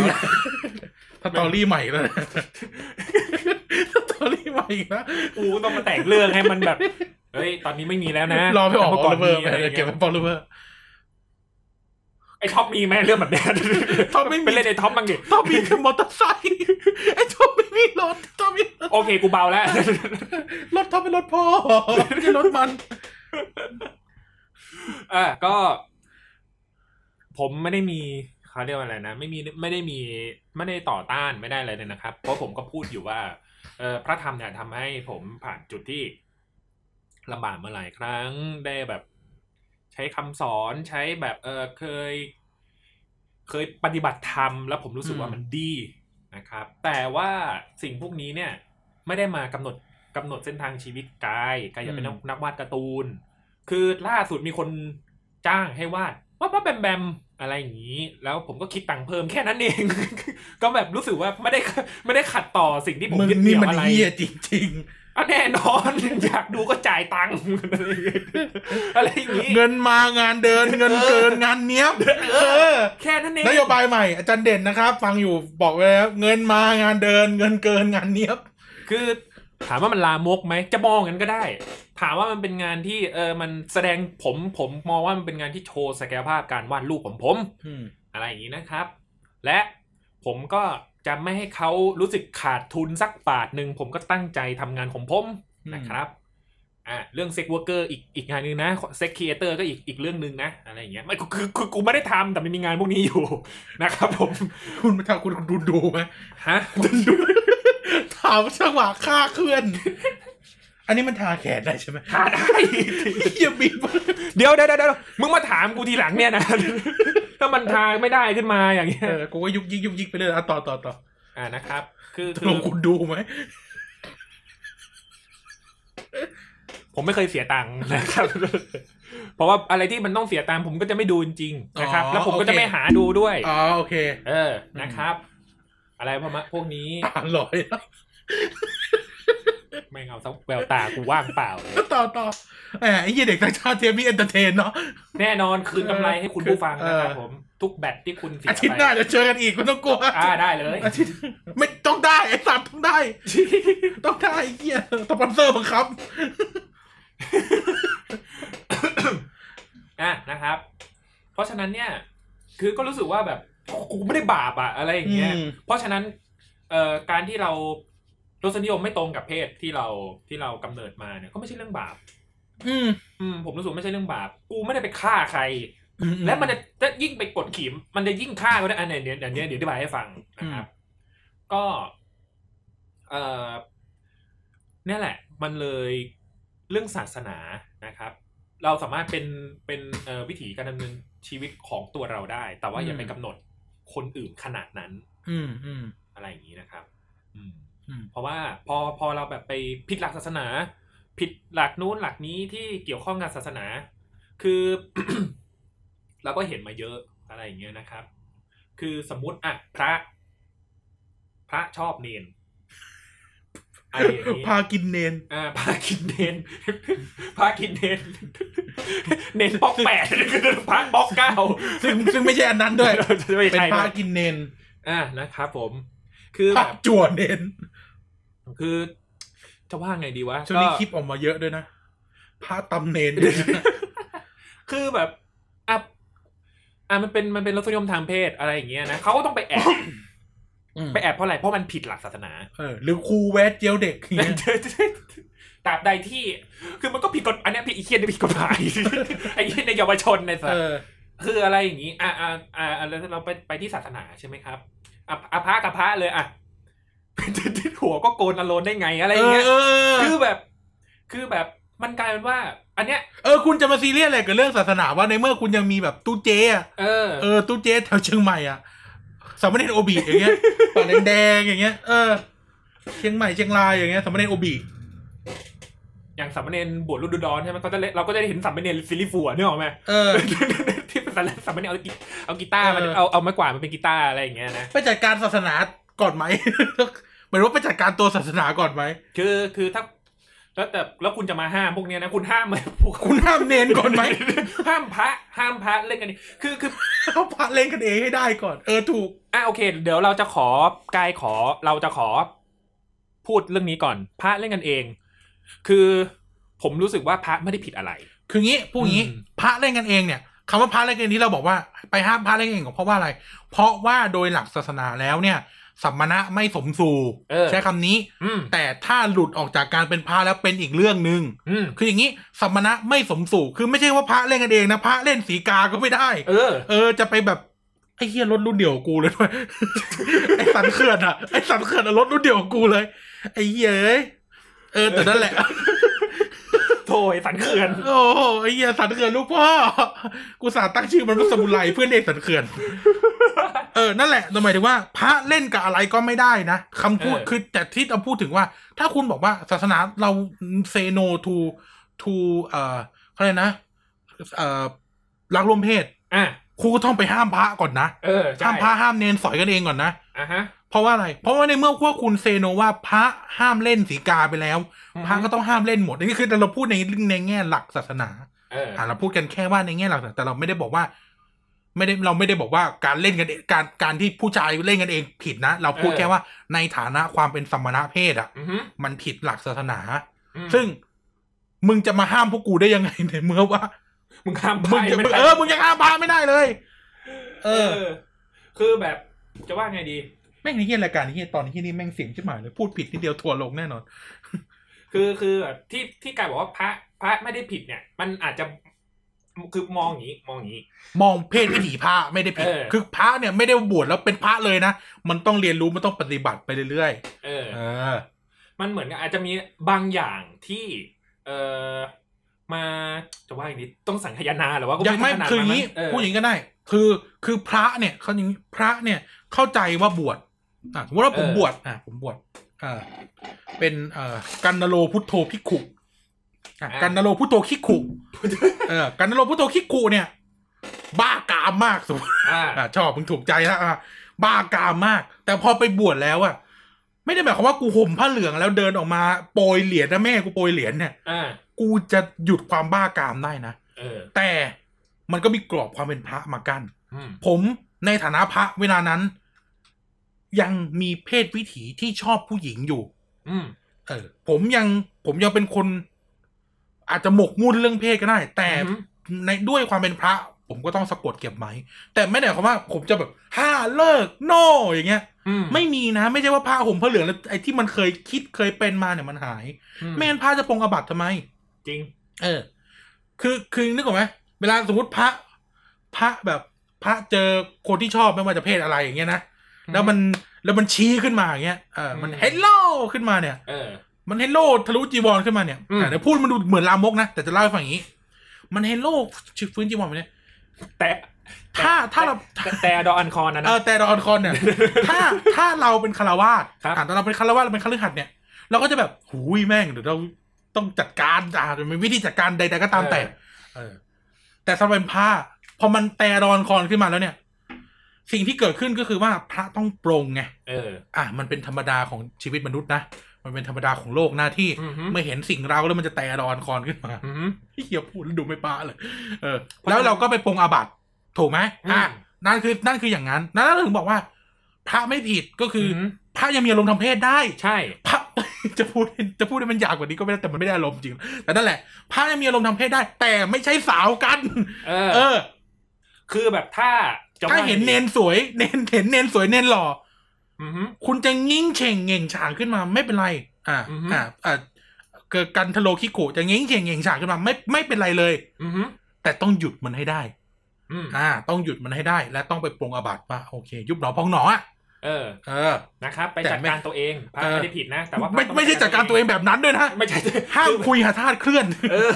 ถ้าตอรี่ใหม่แล้วนะสตอรี่ใหม่อีกแล้วกูต้องมาแต่งเรื่องให้มันแบบเฮ้ยตอนนี้ไม่มีแล้วนะรอไปออกแต่บอลเมื่เวอก่ร์ไปมีะไรเก็บงี้ไว้ยบอลเวอร์ ไอ้ท็อปมีไหมเรื่องแบบเนี้ยท็อปไม่มีไปเล่นไอ้ท็อปบ้างดิท็อปมีแค่มอเตอร์ไซค์ไอ้ท็อปไม่มีรถท็อปมีโอเคกูเบาแล้วรถท็อปเป็นรถพ่อไม่ใช่รถมันอะก็ ผมไม่ได้มีคเขาเรียกว่าอะไรนะไม่มีไม่ได้มีไม่ได้ต่อต้านไม่ได้อะไรเลยนะครับ เพราะผมก็พูดอยู่ว่าเออพระธรรมเนี่ยทำให้ผมผ่านจุดที่ลำบากมาหลายครั้งได้แบบ ใช้คำสอนใช้แบบเออเคย เคยปฏิบัติธรรมแล้วผมรู้สึกว่ามันดีนะครับ แต่ว่าสิ่งพวกนี้เนี่ย ไม่ได้มากำหนดกำหนดเส้นทางชีวิตกายกายอยากเป็นนักนักวาดการ์ตูน คือล่าสุดมีคนจ้างให้วาดว่าว่าแบมแบมอะไรอย่างนี้ แล้วผมก็คิดตังค์เพิ่มแค่นั้นเอง ก็แบบรู้สึกว่าไม่ได้ไม่ได้ขัดต่อสิ่งที่ผมมึงยึดเหนี่นี่ยวมันอะไรเฮียจริงอะ แน่นอนอยากดูก็จ่ายตังค์อะไรอย่างเงี้ยอะไรอย่างนี้ๆเงินมางานเดินเงินเกินงานเนี้ยบเออแค่นั้นเองนโยบายใหม่อาจารย์เด่นนะครับ ฟังอยู่บอกไว้แล้วเงินมางานเดิน เงินเกินงานเนี้ยบคือ ถามว่ามันลามกไหมจะมองงั้นก็ได้ ถามว่ามันเป็นงานที่เออมันแสดงผมผมมองว่ามันเป็นงานที่โชว์ศักยภาพการวาดรูปของผมอืมอะไรอย่างนี้นะครับ และผมก็ จะไม่ให้เขารู้สึกขาดทุนสักบาทหนึ่งผมก็ตั้งใจทำงานของผมนะครับอ่าเรื่อง sex worker อีกอีกงานหนึงนะเซ็กครีเอเตอร์ก็อีกอีกเรื่องหนึ่งนะอะไรอย่างเงี้ยไม่คือคือคือกูไม่ได้ทำแต่มันมีงานพวกนี้อยู่นะครับผมคุณทางคุณคุณดูดูไหมฮะถามจังหวะค่าเคลื่อน อันนี้มันทาแขนได้ใช่ไหมหาได้เฮียบีบเดี๋ยวเดี๋ยวเดี๋ยวมึงมาถามกูทีหลังเนี่ยนะ ถ้ามันทางไม่ได้ขึ้นมาอย่างเงี้ยเออกูก็ยุกยิกยุกยิกไปเลยอะต่อต่อต่ออ่านะครับ คือตคืกลองคุณดูไหมผมไม่เคยเสียตังค์นะครับ เพราะว่าอะไรที่มันต้องเสียตังค์ผมก็จะไม่ดูจริงๆนะครับ แล้วผมก็จะไม่หาดูด้วยอ๋อโอเค เออนะครับ อะไรพวกมะพวกนี้อ่านลอยแล้ว ไม่งเอาสักแววตากูว่างเปล่าเลยต่อต่อแหมไอ้เหี้ยเด็กต่างชาติเทปนี้ entertain เนาะแน่นอนคืนกำไรให้คุณผู้ฟังนะครับเออผม ทุกบาทที่คุณเสียอาทิตย์หน้าจะเจอกันอีกไม่ต้องกลัวอ่าได้เลยอาทิตย์ไม่ต้องได้ไอ้สัตว์ต้องได้ ต้องได้ไอ้เหี้ยสปอนเซอร์บังคับอะนะครับ เพราะฉะนั้นเนี่ย คือก็รู้สึกว่าแบบกูไม่ได้บาปอะอะไรอย่างเงี้ยอืมเพราะฉะนั้นเอ่อการที่เรา รสนิยมไม่ตรงกับเพศที่เราที่เรากำเนิดมาเนี่ยก็ไม่ใช่เรื่องบาป อืมอืมผมรู้สึกไม่ใช่เรื่องบาป กูไม่ได้ไปฆ่าใครอืและมันจะจะยิ่งไปกดขี่มันจะยิ่งฆ่าก็ได้อันไหนเดี๋ยวเดี๋ยวเดี๋ยวอธิบายให้ฟังนะครับ ก็เอ่อเนี่ยแหละ มันเลยเรื่องศาสนานะครับ เราสามารถเป็นเป็นเอ่อวิถีการดำเนินชีวิตของตัวเราได้ แต่ว่าอย่าไปกำหนดคนอื่นขนาดนั้น อืมอืมอะไรอย่างนี้นะครับ อืมอืม เพราะว่าพอพอเราแบบไปผิดหลักศาสนา ผิดหลักนู้นหลักนี้ที่เกี่ยวข้องกับศาสนา คือเราก็เห็นมาเยอะอะไรอย่างเงี้ยนะครับ คือสมมุติอะพระ พระชอบเนนอะไรอย่างนี้พากินเนนอ่าพระกินเนนพระกินเนนเนนปอกแปดพระปอกเก้าซึ่งซึ่งไม่ใช่อันนั้นด้วยไม่เป็นใช่พาด้วยกินเนนอ่านะครับผม คือพาแบบจั่วเนน คือจะว่าไงดีวะช่วงนี้ก็คลิปออกมาเยอะด้วยนะพาตำเนนด้วยนะคือแบบอะอะมันเป็นมันเป็นรสนิยมทางเพศอะไรอย่างเงี้ยนะเขาก็ต้องไปแอบอืมไปแอบเพราะอะไรเพราะมันผิดหลักศาสนาเออหรือครูแวดเจียวเด็กอย่างเงี้ยตราบใดที่ คือมันก็ผิดกฎอันเนี้ยผิดอีเคียนผิดกฎหมายไอ้เคียนในเยาวชนในสัตเอว์อคืออะไรอย่างงี้อะอะอะอะแล้วเราไปไปที่ศาสนาใช่ไหมครับอะอะพระกับพระเลยอะ หัวก็โกนอโลนได้ไงอะไรอย่างเงี้ยเออเออคือแบบ คือแบบมันกลายเป็นว่า อันเนี้ยเออคุณจะมาซีเรียสอะไรกับเรื่องศาสนาว่าในเมื่อคุณยังมีแบบตู้เจอะเออเออตู้เจแถวเชียงใหม่อะสามเณรโอบีอย่างเงี้ยปากแดงๆอย่างเงี้ยเออเชียงใหม่เชียงรายอย่างเงี้ยสามเณรโอบีอย่างสามเณรบวชรุ่นดุดอนใช่ไหมเขาจะเล่นเราก็จะได้เห็นสามเณรซิลิฟัวเนี่ยหรอกไหมเออที่เป็นสามเณรเอากีเอากีตาร์มาเออเอาเอาไม้กวาดมาเป็นกีตาร์อะไรอย่างเงี้ยนะไปจัดการศาสนา ก่อนไหมหมายถึงว่าไปจัดการตัวศาสนาก่อนไหมคือคือถ้าแล้วแต่แล้วคุณจะมาห้ามพวกเนี้ยนะคุณห้ามไหมพวกคุณห้ามเนนก่อนไหมห้ามพระห้ามพระเล่นกันนี่คือคือเอาพระเล่นกันเองให้ได้ก่อน เออถูกอะโอเค เดี๋ยวเราจะขอกายขอเราจะขอ พูดเรื่องนี้ก่อน พระเล่นกันเอง คือผมรู้สึกว่าพระไม่ได้ผิดอะไร คืองี้พูดอย่างงี้อืมพระเล่นกันเองเนี่ยคำว่าพระเล่นกันเองที่เราบอกว่า ไปห้ามพระเล่นกันเองก็เพราะว่าอะไร เพราะว่าโดยหลักศาสนาแล้วเนี่ย สัมมณะไม่สมสู่เออใช้คำนี้อืมแต่ถ้าหลุดออกจากการเป็นพระแล้วเป็นอีกเรื่องหนึ่งอืมคืออย่างนี้สัมมณะไม่สมสู่คือไม่ใช่ว่าพระเล่นกันเองนะพระเล่นสีกาก็ไม่ได้ เออ เออจะไปแบบไอ้เฮียรถรุ่นเดียวกับกูเลยด้วยไอ้สันเขื่อนอะไอ้สันเขื่อนอะรถรุ่นเดียวกับกูเลย ไอ้เหี้ยเอ้ยเออแต่นั่นแหละโถยสันเขื่อน โอ้โหไอ้เหี้ยสันเขื่อนลูกพ่อ กูสาตั้งชื่อมันว่าซามูไรเพื่อนเรียกสันเขื่อน เออ นั่นแหละหมายถึงว่า พระเล่นกับอะไรก็ไม่ได้นะคำพูดเออคือแต่ที่เราพูดถึงว่า ถ้าคุณบอกว่าศาสนาเรา say no to to เอ่อเขาเรียกนะ เอ่อรักร่วมเพศอะครูก็ต้องไปห้ามพระก่อนนะเออใช่ห้ามพระห้ามเณรสอยกันเองก่อนนะอะฮะเพราะว่าอะไร เพราะว่าในเมื่อพวกคุณ say no ว่าพระห้ามเล่นสีกาไปแล้วอือฮึพระก็ต้องห้ามเล่นหมดอันนี้คือเราพูดในในแง่หลักศาสนาเอออ่าเราพูดกันแค่ว่าในแง่หลักศาสนาแต่เราไม่ได้บอกว่า ไม่ได้เราไม่ได้บอกว่าการเล่นกันเองการการที่ผู้ชายเล่นกันเองผิดนะ เราพูดเออแค่ว่าในฐานะความเป็นสมณะเพศอะอือฮึมันผิดหลักศาสนาอืมซึ่งมึงจะมาห้ามพวกกูได้ยังไงในเมื่อว่า มึงข้ามมึงไปจะไม่มึงได้เออมึงยังห้ามพระไม่ได้เลยเอเอออ คือแบบจะว่าไงดี แม่งในเฮียรายการนี้ตอนที่นี่แม่งเสียงชิบหายเลยพูดผิดนิดเดียวทัวร์ลงแน่นอน คือคือที่ที่กายบอกว่าพระพระไม่ได้ผิดเนี่ย มันอาจจะ คือมองอย่างนี้มองอย่างนี้ มองเพศวิถีพระไม่ได้ผิดเออคือพระเนี่ยไม่ได้บวชแล้วเป็นพระเลยนะ มันต้องเรียนรู้มันต้องปฏิบัติไปเรื่อยเออๆเออ มันเหมือนกับอาจจะมีบางอย่างที่ เออมาจะว่าอย่างนี้ต้องสังคายนาหรือว่าก็ยังไม่ขนาดคืออย่างนี้นั้นเออพูดอย่างนี้ก็ได้ คือคือพระเนี่ยเขาอย่างนี้พระเนี่ยเข้าใจว่าบวชอะสมมติว่าผมบวชอะผมบวชอ่าเป็นเอ่อกันนโลพุทโธพิกขุ อะกันนโลพุทโธคิกขุเออกันนโลพุทโธคิกขุเนี่ย บ้ากามมากสมมติอ่าอะชอบมึงถูกใจแล้วอะบ้ากามมาก แต่พอไปบวชแล้วอะไม่ได้หมายความว่ากูห่มผ้าเหลืองแล้วเดินออกมาโปรยเหรียญนะแม่กูโปรยเหรียญเนี่ยอ่ากูจะหยุดความบ้ากามได้นะเออแต่มันก็มีกรอบความเป็นพระมากั้นอืมผมในฐานะพระเวลานั้น ยังมีเพศวิถีที่ชอบผู้หญิงอยู่ อืมเออ ผมยังผมยังเป็นคน อาจจะหมกมุ่นเรื่องเพศก็ได้ แต่อือฮึในด้วยความเป็นพระ ผมก็ต้องสะกดเก็บไว้แต่ไม่ได้หมายความว่าผมจะแบบห้าเลิกโนอย่างเงี้ยอืมไม่มีนะ ไม่ใช่ว่าผ้าห่มผ้าเหลืองแล้วไอ้ที่มันเคยคิดเคยเป็นมาเนี่ยมันหายอืไม่งั้นพระจะปรงอาบัติทำไม จริง เออ คือคือนึกออกไหมเวลาสมมติพระพระแบบพระเจอคนที่ชอบไม่ว่าจะเพศอะไรอย่างเงี้ยนะแล้วมันแล้วมันชี้ขึ้นมาอย่างเงี้ยเออมันอืม hello ขึ้นมาเนี่ยเออ มัน hello ทะลุจีวรขึ้นมาเนี่ยอืมอะเดี๋ยวพูดมันดูเหมือนลามกนะ แต่จะเล่าให้ฟังอย่างนี้ มัน hello ขึ้นจีวรไปเนี่ยแต่ถ้าถ้าเราแต่แต่ดออันคอนนะเอนะอแต่เราออนคอนเนี่ย ถ้าถ้าเราเป็นคารวาสครับอะแต่เราเป็นคารวาสเราเป็นคฤหัสถ์เนี่ยเราก็จะแบบหุยแม่งเดี๋ยวเราต้องจัดการอะมันวิธีจัดการใดๆก็ตามแต่ เออ แต่สำหรับเป็นพระพอมันแต่รอนคอนขึ้นมาแล้วเนี่ย สิ่งที่เกิดขึ้นก็คือว่าพระต้องปรงไงเออ อะมันเป็นธรรมดาของชีวิตมนุษย์นะ มันเป็นธรรมดาของโลกหน้าที่อือฮึเมื่อเห็นสิ่งเราแล้วมันจะแต่รอนคอนขึ้นมาอืมเฮียพูดแล้วดูไม่ป้าเลยเออเพราะแล้วเราก็ไปปรงอาบัติถูกไหมอะอืมนั่นคือนั่นคืออย่างนั้น นั่นถึงบอกว่า พระไม่ผิดก็คืออมพระยังมีอารมณ์ทางเพศได้ ใช่พระจะพูดจะพูดให้มันยากกว่านี้ก็ไม่ได้แต่มันไม่ได้อารมณ์จริง แต่นั่นแหละพระยังมีอารมณ์ทางเพศได้ แต่ไม่ใช่สาวกัน เออ เออ คือแบบถ้าจะถ้าว่เห็นเนนสวย เนนเห็นเนนสวยเนนหล่ออือฮึ คุณจะงิ้งเฉ่งเหง่งฉางขึ้นมาไม่เป็นไร อ่าอือฮึอ่าอ่าเกิดกันทะโลคิโกะจะงิ้งเฉ่งเหง่งฉางขึ้นมาไม่ไม่เป็นไรเลยอือฮึแต่ต้องหยุดมันให้ได้อืมอ่า ต้องหยุดมันให้ได้ และต้องไปปรงอาบัติว่าโอเค ยุบหนอพองหนออะเออ เออ นะครับ ไปแต่จัดไม่การตัวเองพระเออไม่ได้ผิดนะ แต่ว่าพระไม่ต้องไม่ใช่จัดการตัวเองแบบนั้นด้วยนะ ไม่ใช่ ห้ามคือคุยหาธาตุเคลื่อน เออ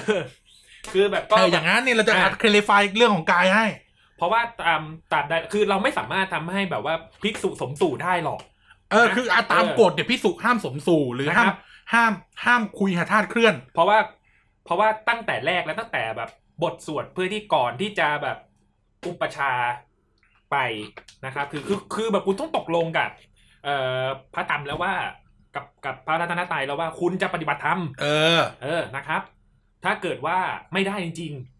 คือแบบก็เอออย่างนั้นเนี่ยเราจะอะอัดเคล i ฟายเรื่องของกายให้ เพราะว่าตามตามได้คือเราไม่สามารถทำให้แบบว่าภิกษุสมสู่ได้หรอกเออคืออาตามเออกฎเนี่ยพิสุห้ามสมสู่หรือนะครัห้ามบห้ามห้ามคุยหาธาตุเคลื่อน เพราะว่า เพราะว่าตั้งแต่แรกแล้วตั้งแต่แบบบทสวดเพื่อที่ก่อนที่จะแบบอุปชฌาย์ไปนะครับคือคือคือแบบคุณต้องตกลงกับเอ่อพระธรรมแล้วว่ากับกับพระรัตนตรัยแล้วว่าคุณจะปฏิบัติธรรมเออ เออนะครับ ถ้าเกิดว่าไม่ได้จริงๆ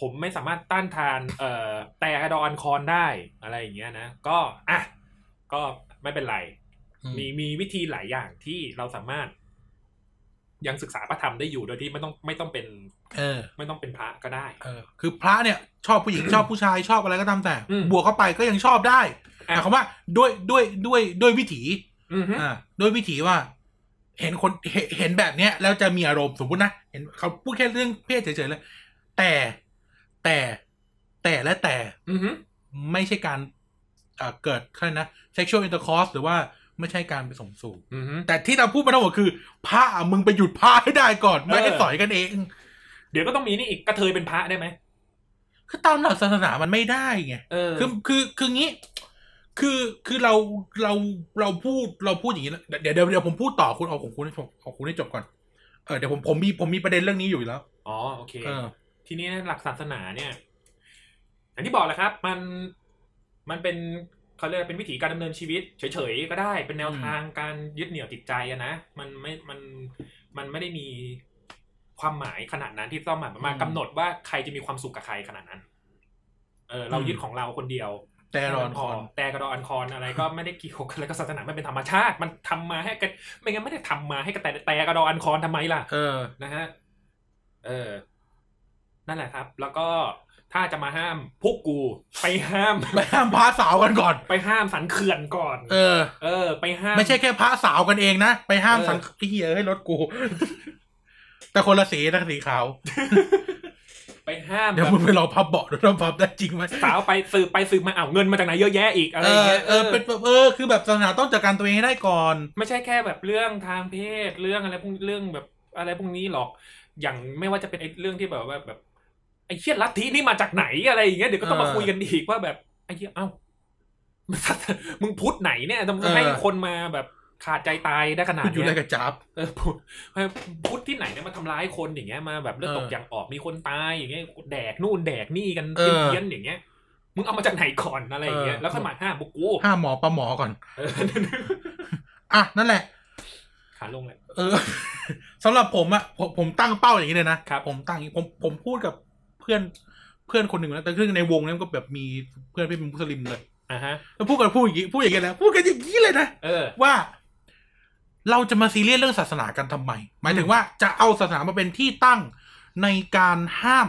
ผมไม่สามารถต้านทานเอ่อแต่ดอนคอนได้อะไรอย่างเงี้ยนะ ก็อะก็ไม่เป็นไรอืมมีมีวิธีหลายอย่างที่เราสามารถ ยังศึกษาพระธรรมได้อยู่โดยที่ไม่ต้องไม่ต้องเป็น เออ ไม่ต้องเป็นพระก็ได้ เออ คือพระเนี่ย ชอบผู้หญิง ชอบผู้ชายชอบอะไรก็ตามแต่ อืม บวกเข้าไปก็ยังชอบได้อะแต่คำว่าด้วยด้วยด้วยด้วยวิถีอือฮึอ่าด้วยวิถีว่า เห็นคนเห็นเห็นแบบเนี้ยแล้วจะมีอารมณ์สมมตินะเห็นเขาพูดแค่เรื่องเพศเฉยๆเลยแต่ แต่แต่และแต่อือฮึไม่ใช่การอ่าเกิดอะไรนะ sexual intercourse หรือว่าไม่ใช่การไปสมสู่อือฮึแต่ที่เราพูดมาทั้งหมดคือพระมึงไปหยุดพระให้ได้ก่อน ไม่ให้เออสอยกันเอง เดี๋ยวก็ต้องมีนี่อีกกระเทยเป็นพระได้ไหมคือตามหลักศาสนามันไม่ได้ไงเออคือคือคืองี้ คือคือเราเราเราพูดเราพูดอย่างนี้แล้วเดี๋ยวเดี๋ยวเดี๋ยวผมพูดต่อคุณเอาของคุณให้จบของคุณให้จบก่อนเออเดี๋ยวผมผมมีผมมีประเด็นเรื่องนี้อยู่แล้วอ๋อโอเคเออ ทีนี้หลักศาสนาเนี่ยอย่างที่บอกแหละครับ มันมันเป็นเขาเรียกว่าเป็นวิถีการดำเนินชีวิต เฉยๆก็ได้เป็นแนวทางการยึดเหนี่ยวจิตใจอะนะมันไม่มันมันไม่ได้มีความหมายขนาดนั้นที่ต้องแบบมาอืมกำหนดว่าใครจะมีความสุขกับใครขนาดนั้น เออเราอืมยึดของเราคนเดียว แต่รอนคอนแต่กระดอนคอนอะไรก็ไม่ได้เกี่ยวกับอะไรกับศาสนามันเป็นธรรมชาติ มันทำมาให้กันไม่งั้นไม่ได้ทำมาให้กันแต่แต่กระดอนคอนทำไมล่ะ เออนะฮะ เออ นั่นแหละครับ แล้วก็ถ้าจะมาห้ามพวกกูไปห้ามไปห้ามพระสาวกันก่อน ไปห้ามสันเขื่อนก่อน เออ เออ ไปห้าม ไม่ใช่แค่พระสาวกันเองนะ ไปห้ามเออสังไอ้เหี้ยให้รถกู แต่คนละสีนะสีขาว ไปห้ามเดี๋ยวแบบมึงไปรอพับเบาะดูว่าพับได้จริงไหมสาวไปสืบไปสืบมาเอาวเงินมาจากไหนเยอะแยะอีกอะไรเออย่างอเงี้ยเออเป็นแบบเออคือแบบศาสนาต้องจัดการตัวเองให้ได้ก่อน ไม่ใช่แค่แบบเรื่องทางเพศเรื่องอะไรพวกเรื่องแบบอะไรพวกนี้หรอก อย่างไม่ว่าจะเป็นไอ้เรื่องที่แบบว่าแบบ ไอ้เชี่ยลัทธินี่มาจากไหนอะไรอย่างเงี้ยเดี๋ยวก็ต้องมาเออคุยกันอีกว่าแบบไอ้เชี่ยเอ้ามึงพุทธไหนเนี่ยทำไมเออให้คนมาแบบขาดใจตายได้ขนาดพูดอยู่เนี้ในยกระจับเออพุทธพุทธที่ไหนเนี่ยมาทำร้ายคนอย่างเงี้ยมาแบบเลือดตกเอออย่างออกมีคนตายอย่างเงี้ยแดกนู่นแดกนี่กันเออเพี้ยนๆอย่างเงี้ยมึงเอามาจากไหนก่อนอะไรอย่างเงี้ยเออแล้วค่อยมาห้ามพวกกูห้ามหมอปลาหมอก่อนเอออะนั่นแหละขาลงเลยเออสำหรับผมอะผมผมตั้งเป้าอย่างนี้เลยนะครับผมตั้งอย่างนี้ผมผมพูดกับ เพื่อนเพื่อนคนหนึ่งนะแต่คือในวงนั้นก็แบบมีเพื่อนที่เป็นมุสลิมเลยอะฮะแล้วพูดกันพูดอย่างนี้พูดอย่างนี้แล้วพูดกันอย่างนี้เลยนะเออว่า เราจะมาซีเรียสเรื่องศาสนากันทำไม หมายถึงว่าจะเอาศาสนามาเป็นที่ตั้งในการห้าม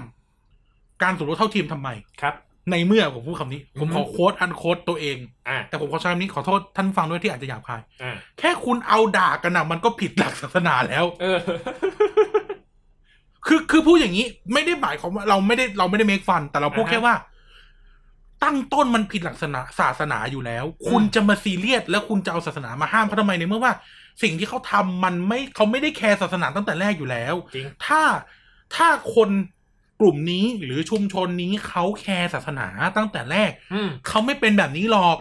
การสมรสเท่าเทียมทำไมครับ ในเมื่อผมพูดคำนี้ ผมขออืมโค้ดอันโค้ดตัวเองอะแต่ผมขอใช้คำนี้ขอโทษท่านฟังด้วยที่อาจจะหยาบคายอะแค่คุณเอาด่ากันนะมันก็ผิดหลักศาสนาแล้วเออ คือคือพูดอย่างนี้ไม่ได้หมายความว่าเราไม่ได้เราไม่ได้เมคฟัน แต่เราพูดอ่าฮะแค่ว่า ตั้งต้นมันผิดหลักศาสนาศาสนาอยู่แล้ว คุณอืมจะมาซีเรียสแล้วคุณจะเอาศาสนามาห้ามเขาทำไมในเมื่อว่า สิ่งที่เขาทำมันไม่เขาไม่ได้แคร์ศาสนาตั้งแต่แรกอยู่แล้วจริงถ้าถ้าคนกลุ่มนี้หรือชุมชนนี้เขาแคร์ศาสนาตั้งแต่แรกอืมเขาไม่เป็นแบบนี้หรอก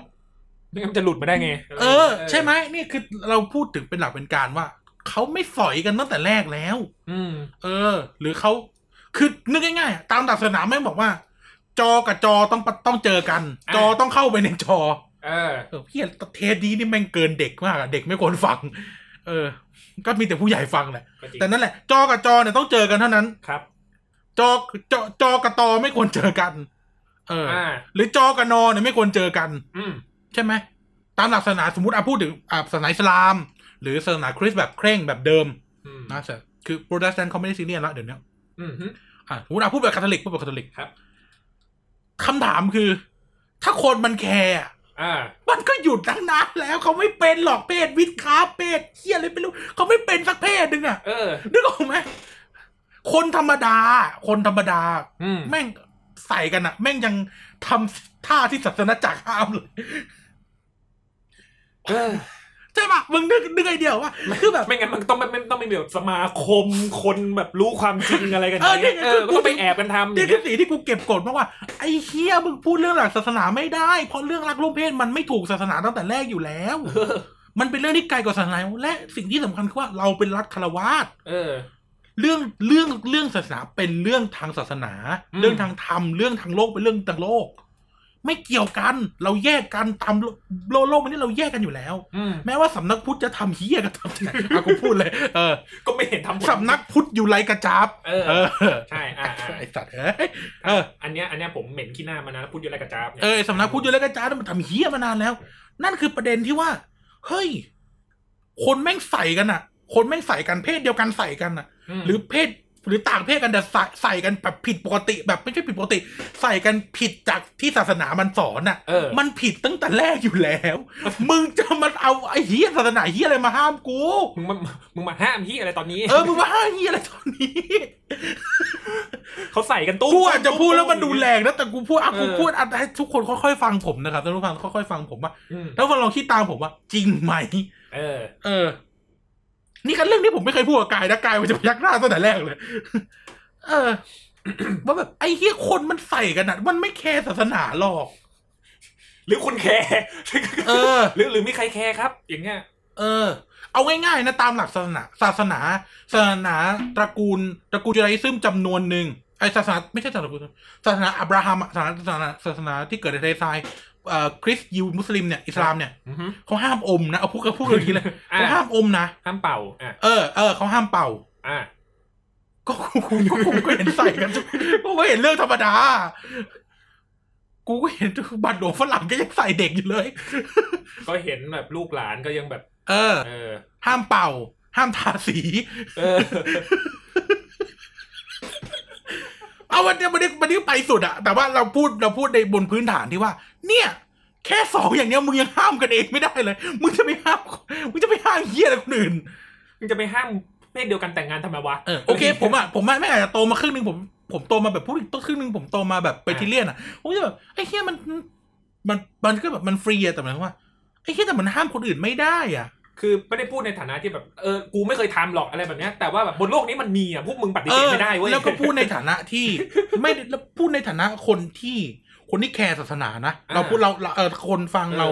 ไม่งั้นมันจะหลุดมาได้ไง เออ ใช่ไหมนี่คือเราพูดถึงเป็นหลักเป็นการว่า เขาไม่สอยกันตั้งแต่แรกแล้ว อืม เออ หรือเขาคือนึกง่ายๆอะตามหลักศาสนาแม่งบอกว่า จอกับจอต้องปะต้องเจอกันอ่าจอต้องเข้าไปในจอ เออเออพี่เทสนี้นี่แม่งเกินเด็กมากอะเด็กไม่ควรฟัง เออ ก็มีแต่ผู้ใหญ่ฟังแหละก็จริงแต่นั่นแหละ จอกับจอเนี่ยต้องเจอกันเท่านั้นครับ จอจอจอกับตอไม่ควรเจอกัน เอออ่าหรือจอกับนอเนี่ยไม่ควรเจอกัน อืมใช่ไหมตามหลักศาสนาสมมติอะพูดถึงอะศาสนาอิสลาม หรือศาสนาคริสต์แบบเคร่งแบบเดิมอืมนะแต่คือโปรเตสแตนต์เขาไม่ได้ซีเรียสแล้วเดี๋ยวนี้อืมฮึอะสมมติอะพูดแบบคาทอลิกพูดแบบคาทอลิกครับคำถามคือ ถ้าคนมันแคร์อะอ่ามันก็หยุดตั้งนานแล้วเขาไม่เป็นหรอกเพศวิทย์คาเพศเฮียอะไรไม่รู้เขาไม่เป็นสักเพศหนึ่งอะเออนึกออกไหมคนธรรมดา คนธรรมดาอืมแม่งใส่กันอะ แม่งยังทำท่าที่ศาสนาจักรห้ามเลยเออใช่ปะมึงนึกนึกไอเดียวว่าคือแบบไม่งั้นมันต้องไม่ไม่ต้องไม่มีแบบสมาคมคนแบบรู้ความจริงอะไรกันเออเนี่ยเนี่ยเออคือก็ต้องไปแอบกันทำอนี่ย่างคืเงี้อยสิ่งที่กูเก็บกดมากว่าไอ้เฮียมึงพูดเรื่องหลักศาสนาไม่ได้ เพราะเรื่องรักร่วมเพศมันไม่ถูกศาสนาตั้งแต่แรกอยู่แล้วเออมันเป็นเรื่องที่ไกลกว่าศาสนาและสิ่งที่สำคัญคือว่าเราเป็นรัฐคารวาสเออ เรื่องเรื่องเรื่องศาสนาเป็นเรื่องทางศาสนาอืมเรื่องทางธรรมเรื่องทางโลกเป็นเรื่องทางโลก ไม่เกี่ยวกัน เราแยกกันตามโลโลกโลกมันนี่เราแยกกันอยู่แล้วอืมแม้ว่าสำนักพุทธจะทำเฮี้ยก็ทำเอากูพูดเลย เออ ก็ไม่เห็นทำผลสำนักพุทธอยู่ไรกระจับ เออเออใช่อ่าอ่าไอสัตว์เอ้ยเออ อันเนี้ยอันเนี้ยผมเหม็นขี้หน้ามานะพูดอยู่อะไรกับจ้าบเนี่ยเออไอ้สำนักพุทธอยู่ไรกระจับนั่นมันทำเฮี้ยมานานแล้ว นั่นคือประเด็นที่ว่า เฮ้ย คนแม่งใส่กันอะ คนแม่งใส่กันเพศเดียวกันใส่กันอะมหรือเพศ หรือต่างเพศกันแต่ใส่ใส่กันแบบผิดปกติ แบบไม่ใช่ผิดปกติ ใส่กันผิดจากที่ศาสนามันสอนอะ เออ มันผิดตั้งแต่แรกอยู่แล้ว มึงจะมาเอาไอ้เฮียศาสนาเฮียอะไรมาห้ามกูมึงมามึงมาห้ามที่อะไรตอนนี้ เออมึงมาห้ามเฮียอะไรตอนนี้เขาใส่กันตุ้มกูอาจจะพูดแล้วมันดูแรงนะแต่กูพูดอะเออกูพูดอะให้ทุกคนค่อยๆฟังผมนะครับท่านผู้ฟังค่อยๆฟังผมว่าอืมถ้าฟังลองคิดตามผมว่า จริงไหมเออ เออ นี่ก็เรื่องที่ผมไม่เคยพูดกับกายนะกายมันจะพยักหน้าตั้งแต่แรกเลย เออว่าแบบไอ้เฮียคนมันใส่กันอะมันไม่แคร์ศาสนาหรอก หรือคุณแคร์เออ หรือหรือมีใครแคร์ครับ อย่างเงี้ย เออ เอาง่ายๆนะตามหลักศาสนาศาสนาศาสนาตระกูลตระกูล Judaism จำนวนหนึ่งไอศาสนาไม่ใช่ศาสนาศาสนาอับราฮัมอะศาสนาศาสนาศาสนาที่เกิดในทะเลทรายเอ่อ คริสต์ยิวมุสลิมเนี่ยอิสลามเนี่ยอือฮึเขาห้ามอมนะเอาพูดกันพูดกันอย่างนี้เลยอะเขาห้ามอมนะห้ามเป่าอะเออเออเขาห้ามเป่า อะก็กูกูกูกูก็เห็นใส่กันทุกกูก็เห็นเรื่องธรรมดา กูก็เห็นบัตรหลวงฝรั่งก็ยังใส่เด็กอยู่เลย ก็เห็นแบบลูกหลานก็ยังแบบ เออเออห้ามเป่า ห้ามทาสี เออเอาวันเนี้ยวันนี้วันนี้ไปสุดอะแต่ว่าเราพูดเราพูดในบนพื้นฐานที่ว่า เนี่ย แค่สองอย่างเนี้ยมึงยังห้ามกันเองไม่ได้เลย มึงจะไปห้ามมึงจะไปห้ามเฮียอะไรคนอื่นมึงจะไปห้ามเพศเดียวกันแต่งงานทำไมวะเออโอเค ผมอะผมไม่ไม่อาจจะโตมาครึ่งหนึ่งผมผมโตมาแบบพูดอีกต้นครึ่งหนึ่งผมโตมาแบบไปทิเลียนอะผมจะแบบไอ้เฮียมันมันมันก็แบบมันฟรีอะแต่หมายความว่าไอ้เฮียแต่มันห้ามคนอื่นไม่ได้อะ คือไม่ได้พูดในฐานะที่แบบเออกูไม่เคยทำหรอกอะไรแบบเนี้ยแต่ว่าแบบบนโลกนี้มันมีอะพวกมึงปฏิเอเสธอไม่ได้เว้ยแล้วก็พูดในฐานะที่ ไม่ได้แล้วพูดในฐานะคนที่คนที่แคร์ศาสนานะอ่าเราพูดเราเราเออคนฟังเออเรา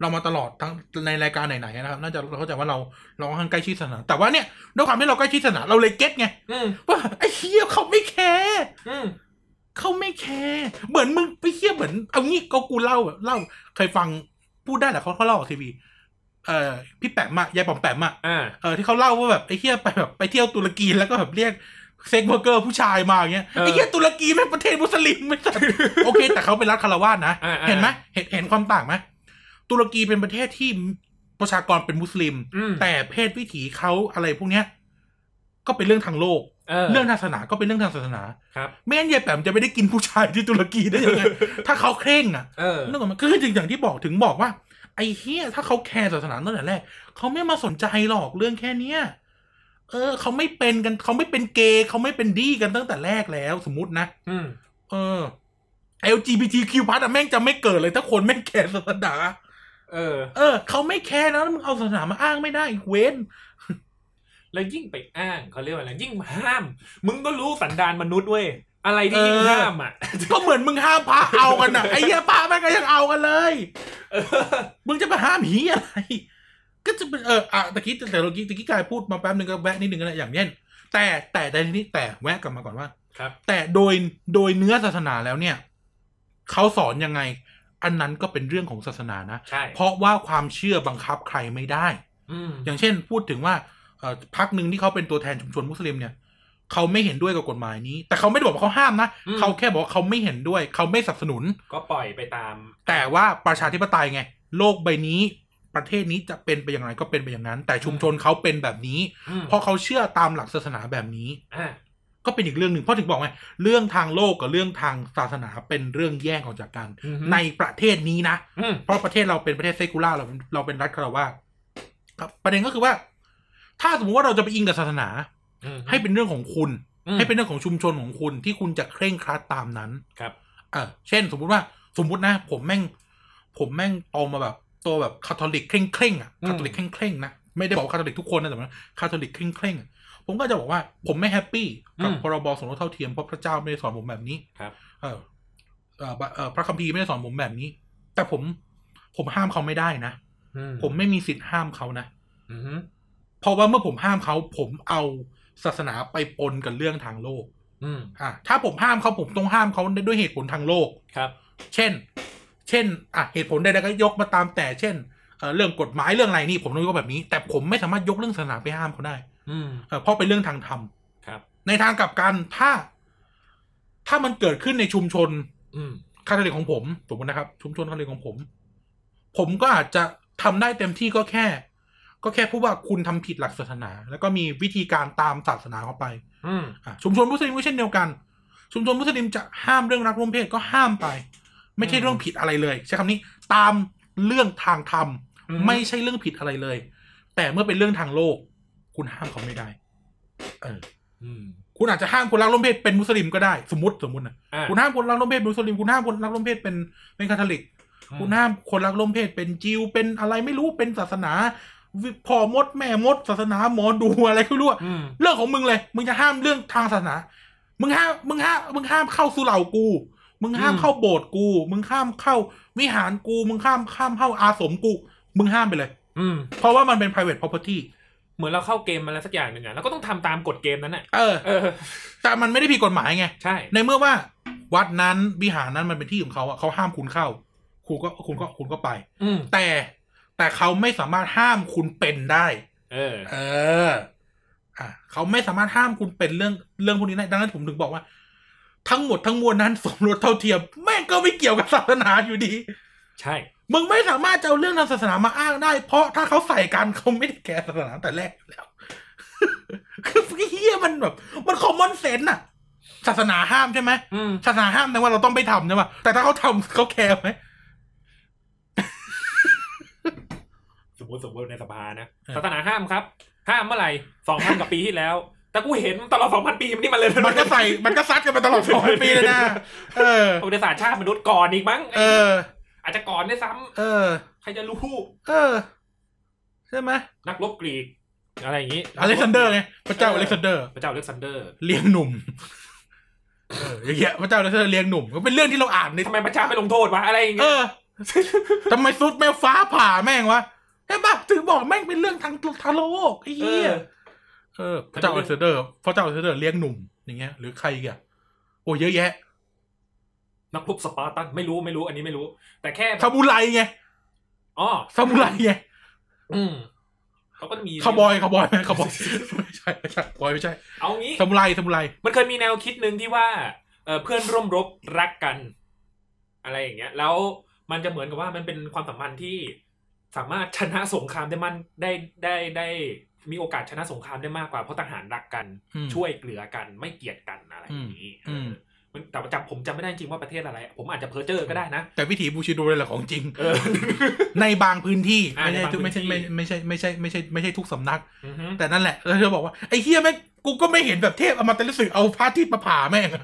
เรามาตลอดทั้งในรายการไหนๆนะครับน่าจะเราเข้าใจว่าเราเราค่อนข้างใกล้ชิดศาสนา แต่ว่าเนี่ยด้วยความที่เราใกล้ชิดศาสนาเราเลย get ไงอืมว่าไอ้เฮียเขาไม่แคร์อืมเขาไม่แคร์เหมือนมึงไปเฮียเหมือน เอางี้ก็กูเล่าอะเล่าเคยฟังพูดได้แหละเขาเขาเล่าออกทีวี เอ่อพี่แปมอะยายปอมแปมอะอ่าเออที่เขาเล่าว่าแบบไอ้เฮียไปแบบไปเที่ยวตุรกีแล้วก็แบบเรียก sex worker ผู้ชายมาอย่างเงี้ยเออไอ้เฮียตุรกีไม่งประเทศมุสลิมไม่ใช่โอเค แต่เขาเป็นรัฐฆราวาสนะอ่าอ่าเห็นไหมเห็นเห็นความต่างไหมตุรกีเป็นประเทศที่ประชากรเป็นมุสลิมอืมแต่เพศวิถีเขาอะไรพวกเนี้ย ก็เป็นเรื่องทางโลกเออเรื่องทางศาสนาก็เป็นเรื่องทางศาสนาครับไม่งั้นยายแปมจะไม่ได้กินผู้ชายที่ตุรกีได้ยังไงถ้าเขาเคร่งอะเออเรื่องของมันคือจริงอย่างที่บอกถึงบอกว่า ไอ้เฮียถ้าเขาแคร์ศาสนาตั้งแต่แรกเขาไม่มาสนใจหรอกเรื่องแค่เนี้ยเออเขาไม่เป็นกันเขาไม่เป็นเกย์เขาไม่เป็นดีกันตั้งแต่แรกแล้วสมมตินะอืมเออ LGBTQ+ อะแม่งจะไม่เกิดเลยถ้าคนไม่แคร์ศาสนาเออ เออเขาไม่แคร์นะแล้วมึงเอาศาสนามาอ้างไม่ได้อีกเว้นแล้วยิ่งไปอ้างเขาเรียกว่าอะไรยิ่งห้าม มึงก็รู้สันดานมนุษย์เว้ยอะไรที่ยิ่งเออห้ามอะก็เหมือนมึงห้ามพระเอากันอะไอ้เหี้ยพระแม่งก็ยังเอากันเลยเออ มึงจะไปห้ามหีอะไร ก็จะเป็นเอออะตะกี้แต่ตะกี้ตะกี้กายพูดมาแป๊บนึงก็แวะนิดนึงก็ได้อย่างเช่นแต่แต่แต่ทีนี้แต่แวะกลับมาก่อนว่าครับ แต่โดยโดยเนื้อศาสนาแล้วเนี่ยเขาสอนยังไง อันนั้นก็เป็นเรื่องของศาสนานะใช่เพราะว่าความเชื่อบังคับใครไม่ได้อืมอย่างเช่นพูดถึงว่าเอ่อพักหนึ่งที่เขาเป็นตัวแทนชุมชนมุสลิมเนี่ย เขาไม่เห็นด้วยกับกฎหมายนี้ แต่เขาไม่ได้บอกว่าเขาห้ามนะเขาแค่บอกว่าเขาไม่เห็นด้วย เขาไม่สนับสนุน ก็ปล่อยไปตาม แต่ว่าประชาธิปไตยไง โลกใบนี้ประเทศนี้จะเป็นไปอย่างไรก็เป็นไปอย่างนั้น แต่ชุมชนเขาเป็นแบบนี้อืมเพราะเขาเชื่อตามหลักศาสนาแบบนี้อ่าก็เป็นอีกเรื่องหนึ่งเพราะถึงบอกไงเรื่องทางโลกกับเรื่องทางศาสนาเป็นเรื่องแยกออกจากกันอืมในประเทศนี้นะอืมเพราะประเทศเราเป็นประเทศเซกูล่าเราเราเป็นรัฐคารวาสครับ ประเด็นก็คือว่า ถ้าสมมติว่าเราจะไปอิงกับศาสนาอืม ให้เป็นเรื่องของคุณอืมให้เป็นเรื่องของชุมชนของคุณที่คุณจะเคร่งครัดตามนั้นครับเออเช่น สมมุติว่าสมมุตินะ ผมแม่ง ผมแม่งโตมาแบบตัวแบบคาทอลิกเคร่งเคร่งๆอะอืมคาทอลิกเคร่งเคร่งๆนะไม่ได้บอกว่าคาทอลิกทุกคนนะแต่ว่าคาทอลิกเคร่งเคร่งๆอะผมก็จะบอกว่าผมไม่ happy กับพรบสมรสเท่าเทียมเพราะพระเจ้าไม่ได้สอนผมแบบนี้ครับ เออเออเออพระคัมภีร์ไม่ได้สอนผมแบบนี้ แต่ผมผมห้ามเขาไม่ได้นะอืผมไม่มีสิทธิ์ห้ามเขานะอืมเพราะว่าเมื่อผมห้ามเขา ผมเอา ศาสนาไปปนกับเรื่องทางโลก อืมอะถ้าผมห้ามเขาผมต้องห้ามเขาด้วยเหตุผลทางโลก ครับ เช่น เช่น อะเหตุผลใดๆก็ยกมาตามแต่เช่นเอ่อเรื่องกฎหมายเรื่องอะไรนี่ผมต้องยกแบบนี้ แต่ผมไม่สามารถยกเรื่องศาสนาไปห้ามเขาได้ อืมเออเพราะเป็นเรื่องทางธรรมครับ ในทางกลับกันถ้า ถ้ามันเกิดขึ้นในชุมชน อืมคาทอลิกของผมสมมตินะครับ ชุมชนคาทอลิกของผม ผมก็อาจจะทำได้เต็มที่ก็แค่ ก็แค่พูดว่าคุณทำผิดหลักศาสนา แล้วก็มีวิธีการตามศาสนาเข้าไป อืมอะชุมชนมุสลิมก็เช่นเดียวกัน ชุมชนมุสลิมจะห้ามเรื่องรักร่วมเพศก็ห้ามไป ไม่ใช่เรื่องผิดอะไรเลย ใช้คำนี้ตามเรื่องทางธรรมอืมไม่ใช่เรื่องผิดอะไรเลย แต่เมื่อเป็นเรื่องทางโลก คุณห้ามเขาไม่ได้ เอออืมคุณอาจจะห้ามคนรักร่วมเพศเป็นมุสลิมก็ได้ สมมติสมมตินะอ่าคุณห้ามคนรักร่วมเพศเป็นมุสลิม คุณห้ามคนรักร่วมเพศเป็นเป็นคาทอลิก คุณห้ามคนรักร่วมเพศเป็นจิวเป็นอะไรไม่รู้เป็นศาสนาวิ พ่อมดแม่มดศาสนาหมอดูอะไรไม่รู้อะอืมเรื่องของมึงเลย มึงจะห้ามเรื่องทางศาสนา มึงห้ามมึงห้ามมึงห้ามเข้าสุเหร่ากู มึงห้ามอืมเข้าโบสถ์กู มึงห้ามเข้าวิหารกู มึงห้ามข้ามเข้าอาสมกู มึงห้ามไปเลย อืม เพราะว่ามันเป็น private property เหมือนเราเข้าเกมมาแล้วสักอย่างหนึ่งอะแล้วก็ต้องทำตามกฎเกมนั้นน่ะเออเออ แต่มันไม่ได้ผิดกฎหมายไงใช่ ในเมื่อว่าวัดนั้นวิหารนั้นมันเป็นที่ของเขาอะเขาห้ามคุณเข้า คุณก็คุณก็คุณก็ไปอืมแต่ แต่เขาไม่สามารถห้ามคุณเป็นได้ เออ เออ อะเขาไม่สามารถห้ามคุณเป็นเรื่องเรื่องพวกนี้ได้ดังนั้นผมถึงบอกว่า ทั้งหมดทั้งมวลนั้นสมรสเท่าเทียมแม่งก็ไม่เกี่ยวกับศาสนาอยู่ดี ใช่ มึงไม่สามารถจะเอาเรื่องทางศาสนามาอ้างได้ เพราะถ้าเขาใส่กันเขาไม่ได้แคร์ศาสนาตั้งแต่แรกอยู่แล้ว คือเฮียมันแบบ มันคอมมอนเซนส์อะศาสนาห้ามใช่ไหมอืมศาสนาห้ามแต่ว่าเราต้องไปทำใช่ปะแต่ถ้าเขาทำเขาแคร์ไหม ส มมติสมมติในสภานะเออศาสนาห้ามครับ ห้ามเมื่อไหร่สองพันกว่าปีที่แล้ว แต่กูเห็นตลอดสองพันปีมันนี่มันเลยมันก็ใส่มันก็ซัดกันมาตลอดสองปีเลยนะเออประวัติศาสตร์ชาติมนุษย์ก่อนอีกมั้งเออ อาจจะก่อนด้วยซ้ำเออ ใครจะรู้เออใช่ไหมนักรบกรีก อะไรอย่างนี้อเล็กซานเดอร์ไงพระเจ้าอเล็กซานเดอร์พระเจ้าอเล็กซานเดอร์เลี้ยงหนุ่มเอออย่างเงี้ยพระเจ้าอเล็กซานเดอร์เลี้ยงหนุ่มก็เป็นเรื่องที่เราอ่านในทำไมพระเจ้าไม่ลงโทษวะอะไรอย่างเอเงี้ยอทำไมซุดแม่ฟ้าผ่าแม่งวะใช่ปะถึงบอกแม่งเป็นเรื่องทางทางโลกไอ้เอเหี้ยอเออพระเจ้าอเล็กซานเดอร์พระเจ้าอเล็กซานเดอร์เลี้ยงหนุ่มอย่างเงี้ย หรือใครอีกอะโอ้เยอะแยะ นักรบสปาร์ตันไม่รู้ไม่รู้อันนี้ไม่รู้ แต่แค่แบบซามูไรไงอ๋อซามูไรไงอืมเขาก็จะมีคาวบอยคาวบอยไหมคาวบอยไม่ใช่ไม่ใช่บอยไม่ใช่ เอางี้ซามูไรซามูไรมันเคยมีแนวคิดหนึ่งที่ว่าเอ่อเพื่อนร่วมรบรักกัน อะไรอย่างเงี้ย แล้วมันจะเหมือนกับว่ามันเป็นความสัมพันธ์ที่ สามารถชนะสงครามได้มันได้ได้ได้มีโอกาสชนะสงครามได้มากกว่าเพราะทหารรักกันอืมช่วยเหลือกันไม่เกลียดกันอะไรอย่างนี้อืมเออมันแต่จำผมจำไม่ได้จริงว่าประเทศอะไร ผมอาจจะเพ้อเจ้อก็ได้นะ แต่วิถีบูชิโดเลยแหละของจริงเออในบางพื้นที่อ่าไม่ใช่ในบางพื้นไม่ใช่ที่ไม่ไม่ใช่ไม่ใช่ไม่ใช่ไม่ใช่ไม่ใช่ทุกสำนักอือฮึแต่นั่นแหละแล้วเธอบอกว่าไอ้เฮียแม่งกูก็ไม่เห็นแบบเทพอมตะฤสึเอาพระอาทิตย์มาผ่าแม่งอะ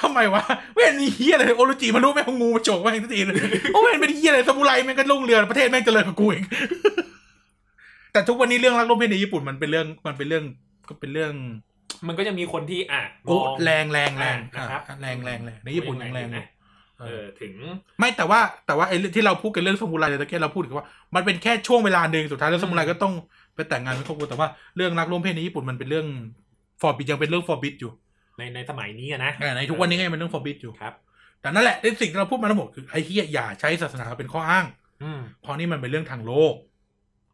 ทำไมวะไม่เห็นมีเฮียอะไรโอโรจิมันรู้แม่งงูมาโฉกแม่งทันทีเลยโอ้ไม่เห็นเป็นเฮียอะไรซามูไรแม่งก็ลุ่งเรืองประเทศแม่งเจริญกว่ากูอีกแต่ทุกวันนี้เรื่องรักร่วมเพศในญี่ปุ่นมันเป็นเรื่องมันเป็นเรื่องก็เป็นเรื่อง มันก็จะมีคนที่อะมโอ้องแรงแรงแรงอ่านะครับอะแรงแรงแรงในญี่ปุ่นยังแรงอยู่นะเออถึง ไม่แต่ว่าแต่ว่าไอ้เรื่องที่เราพูดกันเรื่องซามูไรตะเกียเราพูดถึงว่ามันเป็นแค่ช่วงเวลาหนึ่งสุดท้ายแล้วซามูไรก็ต้องไปแต่งงานเป็นครอบครัวแต่ว่าเรื่องรักร่วมเพศในญี่ปุ่นมันเป็นเรื่อง forbid ยังเป็นเรื่อง forbid อยู่ ในในสมัยนี้อะนะเออในทุกวันนี้ก็ยังเป็นเรื่อง forbid อยู่ครับ แต่นั่นแหละในสิ่งที่เราพูดมาทั้งหมดคือไอ้เฮียอย่าใช้ศาสนาเป็นข้ออ้างอืมเพราะนี่มันเป็นเรื่องทางโลก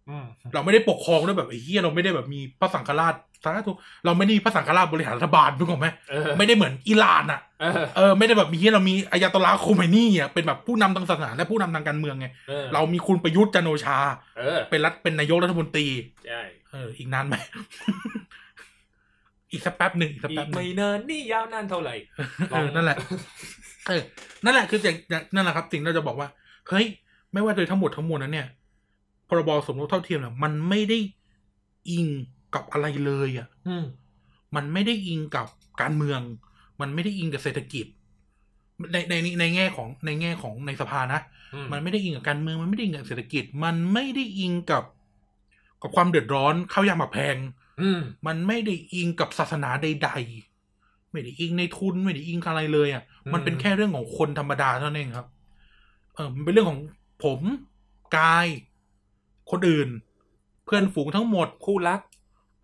อืมเราไม่ได้ปกครองด้วยแบบไอ้เฮียเราไม่ได้แบบมีพระสังฆราชสาธุเราไม่ได้มีพระสังฆราชบริหารรัฐบาลถูกไหมเออไม่ได้เหมือนอิหร่านอะเออเออไม่ได้แบบมีเฮียเรามีอายาตอลาโคเมนี่อะเป็นแบบผู้นำทางศาสนาและผู้นำทางการเมืองไงออเรามีคุณประยุทธ์จันทร์โอชาเออเป็นรัฐเป็นนายกรัฐมนตรีใช่เอออีกนานไหม อีกสักแป๊บหนึ่งอีกสักอีแป๊กบหนึ่ไม่งนานนี่ยาวนานเท่าไหร่เออนั่นแหละเออนั่นแหละคืออย่างอย่างนั่นแหละครับสิ่งที่เราจะบอกว่าเฮ้ยไม่ว่าโดยทั้งหมดทั้งมวลนั้นเนี่ยพรบสมรสเท่าเทียมเนี่ยมันไม่ได้อิงกับอะไรเลยอะ อืม มันไม่ได้อิงกับการเมือง มันไม่ได้อิงกับเศรษฐกิจ ในในในในแง่ของในแง่ของในสภานะ อืมมันไม่ได้อิงกับการเมือง มันไม่ได้อิงกับเศรษฐกิจ มันไม่ได้อิงกับ กับความเดือดร้อนข้าวยากหมากแพงอื มมันไม่ได้อิงกับศาสนาใด ๆ ไม่ได้อิงในทุนไม่ได้อิงอะไรเลยอะ มันเป็นแค่เรื่องของคนธรรมดาเท่านั้นเองครับ เออมันเป็นเรื่องของผมกาย คนอื่น เพื่อนฝูงทั้งหมดคู่รัก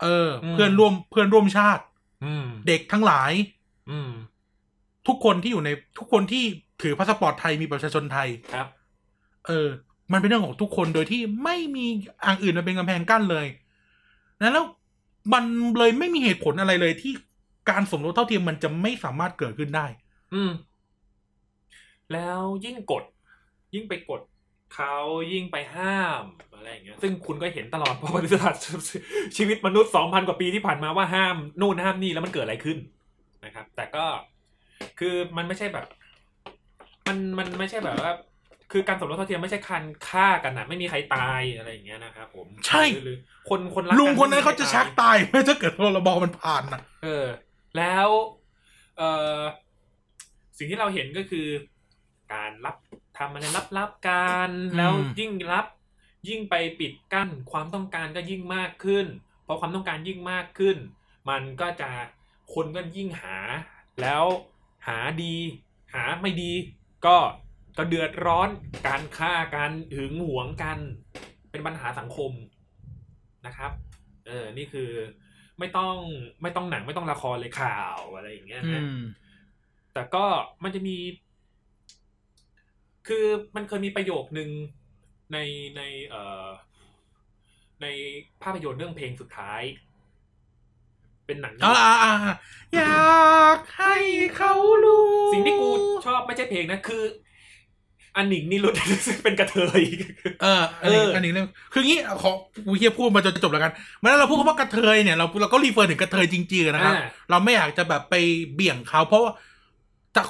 เอออืมเพื่อนร่วมเพื่อนร่วมชาติ อืมเด็กทั้งหลาย อืมทุกคนที่อยู่ในทุกคนที่ถือพาสปอร์ตไทยมีประชาชนไทยครับ เออ มันเป็นเรื่องของทุกคนโดยที่ไม่มีอย่างอื่นมาเป็นกำแพงกั้นเลยนะแล้ว มันเลยไม่มีเหตุผลอะไรเลยที่การสมรสเท่าเทียมมันจะไม่สามารถเกิดขึ้นได้ อืม แล้วยิ่งกด ยิ่งไปกดเขายิ่งไปห้ามอะไรอย่างเงี้ย ซึ่งคุณก็เห็นตลอดประวัติศาสตร์ชีวิตมนุษย์สองพันกว่าปีที่ผ่านมาว่าห้ามนู่นห้ามนี่แล้วมันเกิดอะไรขึ้นนะครับ แต่ก็คือมันไม่ใช่แบบ มันมันไม่ใช่แบบว่า คือการสมรสเท่าเทียมไม่ใช่การฆ่ากันนะไม่มีใครตายอะไรอย่างเงี้ยนะครับผมใช่หรือหรือคนคนรักลุงคนนั้นไม่มีเขาจะใรชักตายไหม่ถ้าเกิดพรบมันผ่านนะเออ แล้วเออสิ่งที่เราเห็นก็คือ การรับทำอะไรลับๆกันแล้วยิ่งรับ ยิ่งไปปิดกั้นความต้องการก็ยิ่งมากขึ้นพอความต้องการยิ่งมากขึ้น มันก็จะคนก็ยิ่งหา แล้วหาดี หาไม่ดีก็ ก็เดือดร้อนการฆ่ากันหึงหวงกัน เป็นปัญหาสังคมนะครับ เออ นี่คือไม่ต้องไม่ต้องหนังไม่ต้องละครเลยข่าวอะไรอย่างเงี้ยอืนะมแต่ก็มันจะมี คือมันเคยมีประโยคนึงในในเอ่อในภาพยนตร์เรื่องเพลงสุดท้าย เป็นหนังอ่าอ่าอ่าอยากให้เขารู้ สิ่งที่กูชอบไม่ใช่เพลงนะคือ อันหนิงนี่รุดเป็นกระเทยเอออันนี้เอออัอันนี้เรื่องคืองี้ขอกูเฮียพูดมาจนจะจบแล้วกันเมื่อเราพูดคำว่ากระเทยเนี่ยเราเราก็รีเฟอร์ถึงกระเทยจริงๆนะครับอ่าเราไม่อยากจะแบบไปเบี่ยงเขาเพราะว่าจาก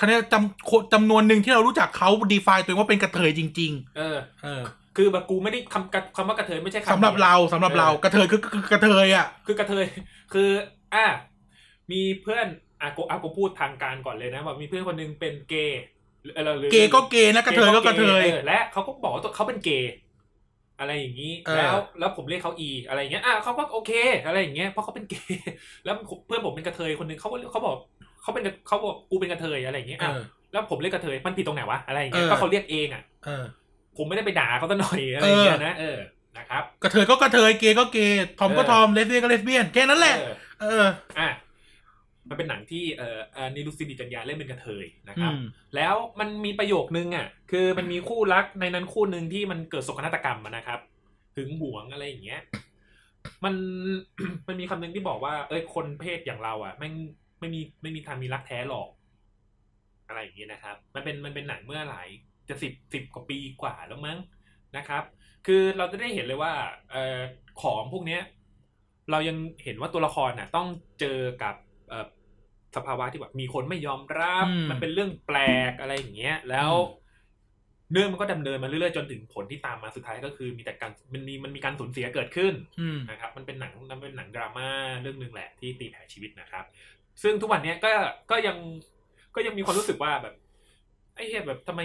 คะแนนจำคนจำนวนหนึ่งที่เรารู้จักเขาดีฟายตัวเองว่าเป็นกระเทยจริงเออๆเออ คือแบบกูไม่ได้คำกระคำว่ากระเทยไม่ใช่คำสำหรับเราสำหรับเรากระเทยคือคือกระเทยอะ คือกระเทย คืออะมีเพื่อนอะกูอะกูพูดทางการก่อนเลยนะแบบมีเพื่อนคนหนึงเป็นเกย์หรือหรือ เกย์ก็เกย์นะกระเทยก็กระเทยออและเขาก็บอกว่าตัวเขาเป็นเกย์อะไรอย่างนี้เออแล้วแล้วผมเรียกเขาอีอะไรอย่างเงี้ยอะเขาก็โอเค อะไรอย่างเงี้ยเพราะเขาเป็นเกย์แล้วเพื่อนผมเป็นกระเทยคนหนึ่งเขาก็เขาบอกเขาเป็นเขาบอกกูเป็นกระเทยอะไรอย่างเงี้ยเออะอแล้วผมเรียกกระเทยมันผิดตรงไหนวะอะไรอย่างเงี้ยเออก็เขาเรียกเองอะเออผมไม่ได้ไปด่าเขาซะหน่อยอะไรอย่างเงี้ยนะเออนะครับกระเทยก็กระเทยเกย์ก็เกย์ทอมก็เออทอมเลสเบี้ยนก็เลสเบี้ยนแค่นั้นแหละเออเอออะ มันเป็นหนังที่เอ่อเอ่อนิรุสินิจัญญาเล่นเป็นกระเทยนะคอืรับมแล้วมันมีประโยคนึงอะ คือมันมีคู่รักในนั้นคู่หนึ่งที่มันเกิดโศกนาฏกรรมอะนะครับหึงหวงอะไรอย่างเงี้ย มันมันมีคำหนึ่งที่บอกว่า เอ้ยคนเพศอย่างเราอะแม่งไม่มีไม่มีทางมีรักแท้หรอก อะไรอย่างเงี้ยนะครับ มันเป็นมันเป็นหนังเมื่อหลายจะสิบสิบกว่าปีกว่าแล้วมั้งนะครับ คือเราจะได้เห็นเลยว่าเอ่อของพวกเนี้ย เรายังเห็นว่าตัวละครน่ะ ต้องเจอกับเอ่อ สภาวะที่แบบมีคนไม่ยอมรับอืมมันเป็นเรื่องแปลกอะไรอย่างเงี้ย แล้วอืมเรื่องมันก็ดำเนินมาเรื่อยๆจนถึงผลที่ตามมาสุดท้ายก็คือมีแต่การมันมีมันมีการสูญเสียเกิดขึ้นอืมนะครับ มันเป็นหนังมันเป็นหนังดราม่าเรื่องหนึ่งแหละที่ตีแผ่ชีวิตนะครับ ซึ่งทุกวันเนี้ยก็ก็ยังก็ยังมีความรู้สึกว่าแบบไอ้เหี้ยแบบทำไม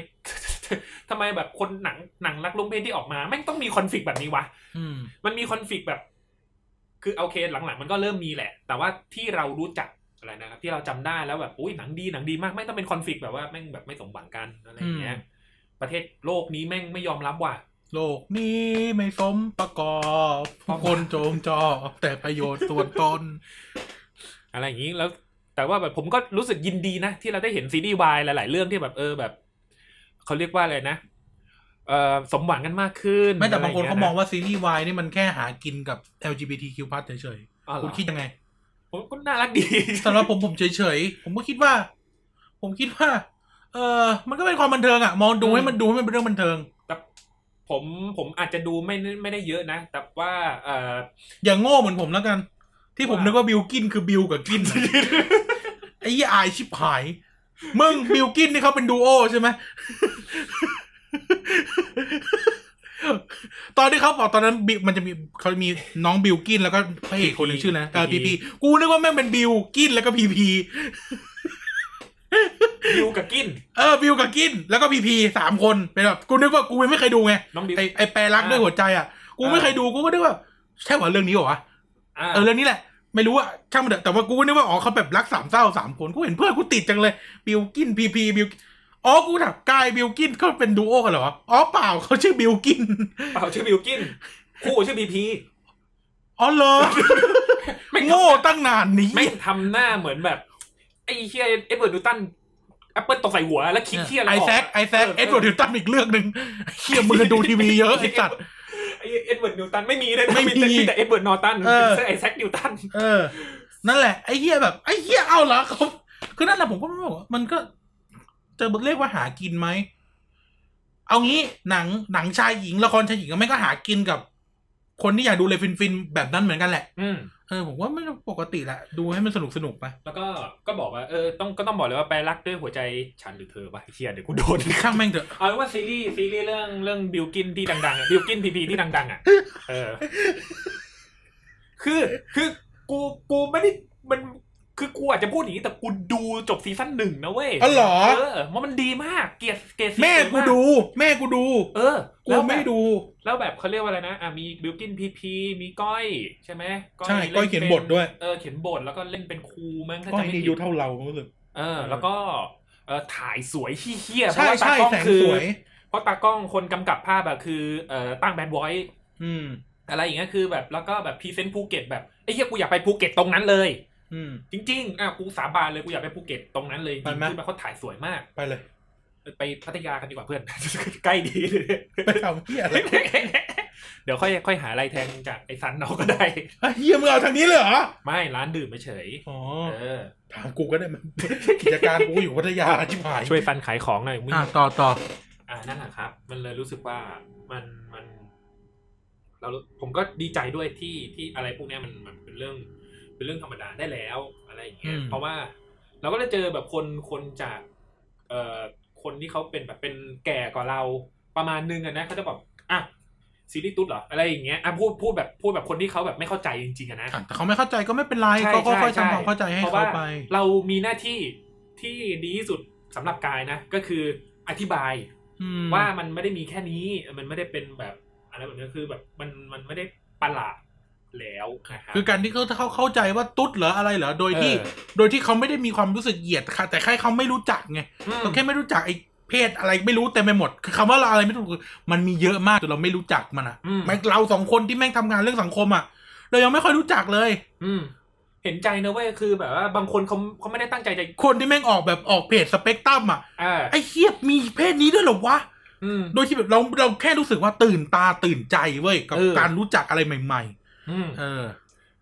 ทำไมแบบคนหนังหนังรักลงเพศที่ออกมาแม่งต้องมีคอนฟ lict แบบนี้วะอืมมันมีคอนฟ lict แบบ คือโอเคหลังๆ มันก็เริ่มมีแหละ แต่ว่าที่เรารู้จัก อะไรนะครับที่เราจำได้แล้วแบบอุ้ยหนังดีหนังดีมากไม่ต้องเป็นคอนฟ lict แบบว่าแม่งแบบไม่สมหวังกันอะไรอย่างเงี้ยประเทศโลกนี้แม่งไม่ยอมรับว่ะโลกนี้ไม่สมประกอบผู้คนโจงจอบแต่ประโยชน์ส่วนตน อะไรอย่างนี้แล้ว แต่ว่าแบบผมก็รู้สึกยินดีนะ ที่เราได้เห็นซีรีส์วายหลาย ๆ เรื่องที่แบบเออแบบเขาเรียกว่าอะไรนะเออสมหวังกันมากขึ้น ไม่แต่บางคนะไรเขาย่มองว่าซีรีส์วายนี่มันแค่หากินกับ LGBTQ+ เฉยอ๋อๆเหรคุอณคิดยังไง ผมก็น่ารักดีสำหรับผมผมเฉยๆผมก็คิดว่า ผมคิดว่า เออมันก็เป็นความบันเทิงอะมองดูให้มันดูให้มันเป็นเรื่องบันเทิงแต่ผมผมอาจจะดูไม่ไม่ได้เยอะนะ แต่ว่า เอออย่างโง่เหมือนผมแล้วกัน ที่ผมว่านึกว่าบิลกินคือบิลกับกินไอ้เหี้ยอายชิบหายมึงบิลกินนี่เขาเป็นดูโอใช่ไหม ตอนที่เขาบอกตอนนั้นบิลมันจะมีเขามีน้องบิลกินแล้วก็พระเอกคนหนึ่งชื่อนะเออพีพีกูนึกว่าแม่งเป็นบิลกินแล้วก็พีพีบิวกับกิน เออบิลกับกิน แล้วก็พีพีสามคนเป็นแบบกูนึกว่ากูยังไม่เคยดูไงน้องบิวไอไอแปลรักด้วยหัวใจอะกูไม่เคยดูกูก็นึกว่าใช่ว่าเรื่องนี้เหรอวะอ่าเออเรื่องนี้แหละไม่รู้อะช่างมันเถอะแต่ว่ากูก็นึกว่าอ๋อเขาแบบรักสามเศร้าสามคนกูเห็นเพื่อนกูติดจังเลยบิลกินพีพีบิล อ๋อ กูถามกายบิลกินเขาเป็นดูโอกันเหรอ อ๋อเปล่าเขาชื่อบิลกิน เปล่าชื่อบิวกิน คู่ชื่อพีพีอ๋อเหรอแม่งโง่ตั้งนานนี้แม่งทำหน้าเหมือนแบบ ไอ้เหี้ยเอ็ดเวิร์ดนิวตันแอปเปิลตกใส่หัวแล้วคิดเหี้ยอะไรไอออกแซคไอแซคเอ็ดเวิร์ดนิวตันอีกเรื่องหนึ่งเหี้ยมึงดูทีวีเยอะไอสัตว์ ไอเอ็ดเวิร์ดนิวตันไม่มีเลยนะไม่มีแต่แต่เอ็ดเวิร์ดนอร์ตันเออ ไอแซคนิวตัน เออ นั่นแหละไอ้เหี้ยแบบไอ้เหี้ยเอาเหรอเขาคือนั่นแหละผมก็ไม่บอกว่ามันก็ จะเรียกว่าหากินไหม เอางี้หนังหนังชายหญิงละครชายหญิงก็แม่งก็หากินกับ คนที่อยากดูเลยฟินๆแบบนั้นเหมือนกันแหละ อืม เออผมว่าไม่ปกติแหละ ดูให้มันสนุกสนุกๆไปแล้วก็ก็บอกว่าเออต้องก็ต้องบอกเลยว่าแปลรักด้วยหัวใจฉันหรือเธอวะไอ้เหี้ยเดี๋ยวกูโดนช่างแม่งเถอะเอาเป็นว่าซีรีส์ซีรีส์เรื่องเรื่องบิลกินที่ดังๆอะบิลกินพีพีที่ดังๆอะเออ คือคือกูกูไม่ได้มัน คือกูอาจจะพูดอย่างนี้แต่กูดูจบซีซั่นหนึ่งนะเว้ยอ๋อเหรอเออว่ามันดีมากเกียรติเกียรติแม่กูดู แม่กูดู เออกูแล้วไม่แบบดู แล้วแบบเขาเรียกว่าอะไรนะอะมีบิลกินพีพีมีก้อยใช่ไหมใช่ก้อยเขียนบทด้วยเออเขียนบทแล้วก็เล่นเป็นครูมั้งถ้าก็จำให้ไม่ดีผิอายุดเท่าเรารู้สึกเออ แล้วก็เออถ่ายสวยเฮี้ยๆเพใช่ราะว่าตาใช่กล้องแสงคือสวยเพราะตากล้องคนกำกับภาพอะคือเอ่อตั้งแบดไวท์อืมอะไรอย่างเงี้ยคือแบบแล้วก็แบบพรีเซนต์ภูเก็ตแบบไอ้เหี้ยกูอยากไปภูเก็ตตรงนั้นเลยอืม จริงๆอะกูสาบานเลยกูอยากไปภูเก็ตตรงนั้นเลยจไปริงไหมๆคือแบบเขาถ่ายสวยมากไปเลย ไปพัทยากันดีกว่าเพื่อน ใกล้ดีไปทำเฮียอะไรเดี๋ยวค่อยค่อยหาอะไรแทนจากไอ้ซันเอาก็ได้อะเฮียมึงเอาทางนี้เลยเหรอ ไม่ร้านดื่มไม่เฉยอ๋อเออถามกูก็ได้มันกิจการกูอยู่พัทยาชิบหายช่วยซันขายของหน่อยมึงอะต่อต่ออ่านั่นแหละครับ มันเลยรู้สึกว่ามันมันเราผมก็ดีใจด้วยที่ที่อะไรพวกเนี้ยมันมันเป็นเรื่อง เป็นเรื่องธรรมดาได้แล้วอะไรอย่างเงี้ยเพราะว่าเราก็ได้เจอแบบคนคนจากเอ่อคนที่เขาเป็นแบบเป็นแก่กว่าเราประมาณนึงอะนะเขาจะบอกอะซีรีส์ตุ๊ดเหรออะไรอย่างเงี้ยอะพูดพูดแบบพูดแบบคนที่เขาแบบไม่เข้าใจจริงๆอะนะอะแต่เขาไม่เข้าใจก็ไม่เป็นไรใช่ก็ค่อยๆใช่ทำความเข้าใจให้เพราะเขาว่าไป เรามีหน้าที่ที่ดีที่สุดสำหรับกายนะ ก็คืออธิบายอืมว่ามันไม่ได้มีแค่นี้มันไม่ได้เป็นแบบอะไรแบบนี้คือแบบมันมันไม่ได้ประหลาด แล้วนะครับคือการที่เขาเขาเข้าใจว่าตุ๊ดเหรออะไรเหรอโดยที่เออโดยที่เขาไม่ได้มีความรู้สึกเหยียดค่ะ แต่แค่เขาไม่รู้จักไงอืมเขาแค่ไม่รู้จักไอ้เพศอะไรไม่รู้เต็มไปหมด คือคำว่าเราอะไรไม่รู้คือมันมีเยอะมากจนเราไม่รู้จักมันอะอืมแม้เราสองคนที่แม่งทำงานเรื่องสังคมอะเรายังไม่ค่อยรู้จักเลย อืมเห็นใจนะเว้ยคือแบบว่าบางคนเขาเขาไม่ได้ตั้งใจจะคนที่แม่งออกแบบออกเพจสเปกตรัมอะอ่าไอ้เฮียมีเพศนี้ด้วยเหรอวะอืมโดยที่แบบเราเราแค่รู้สึกว่าตื่นตาตื่นใจเว้ยกับเออการรู้จักอะไรใหม่อืมๆ เออ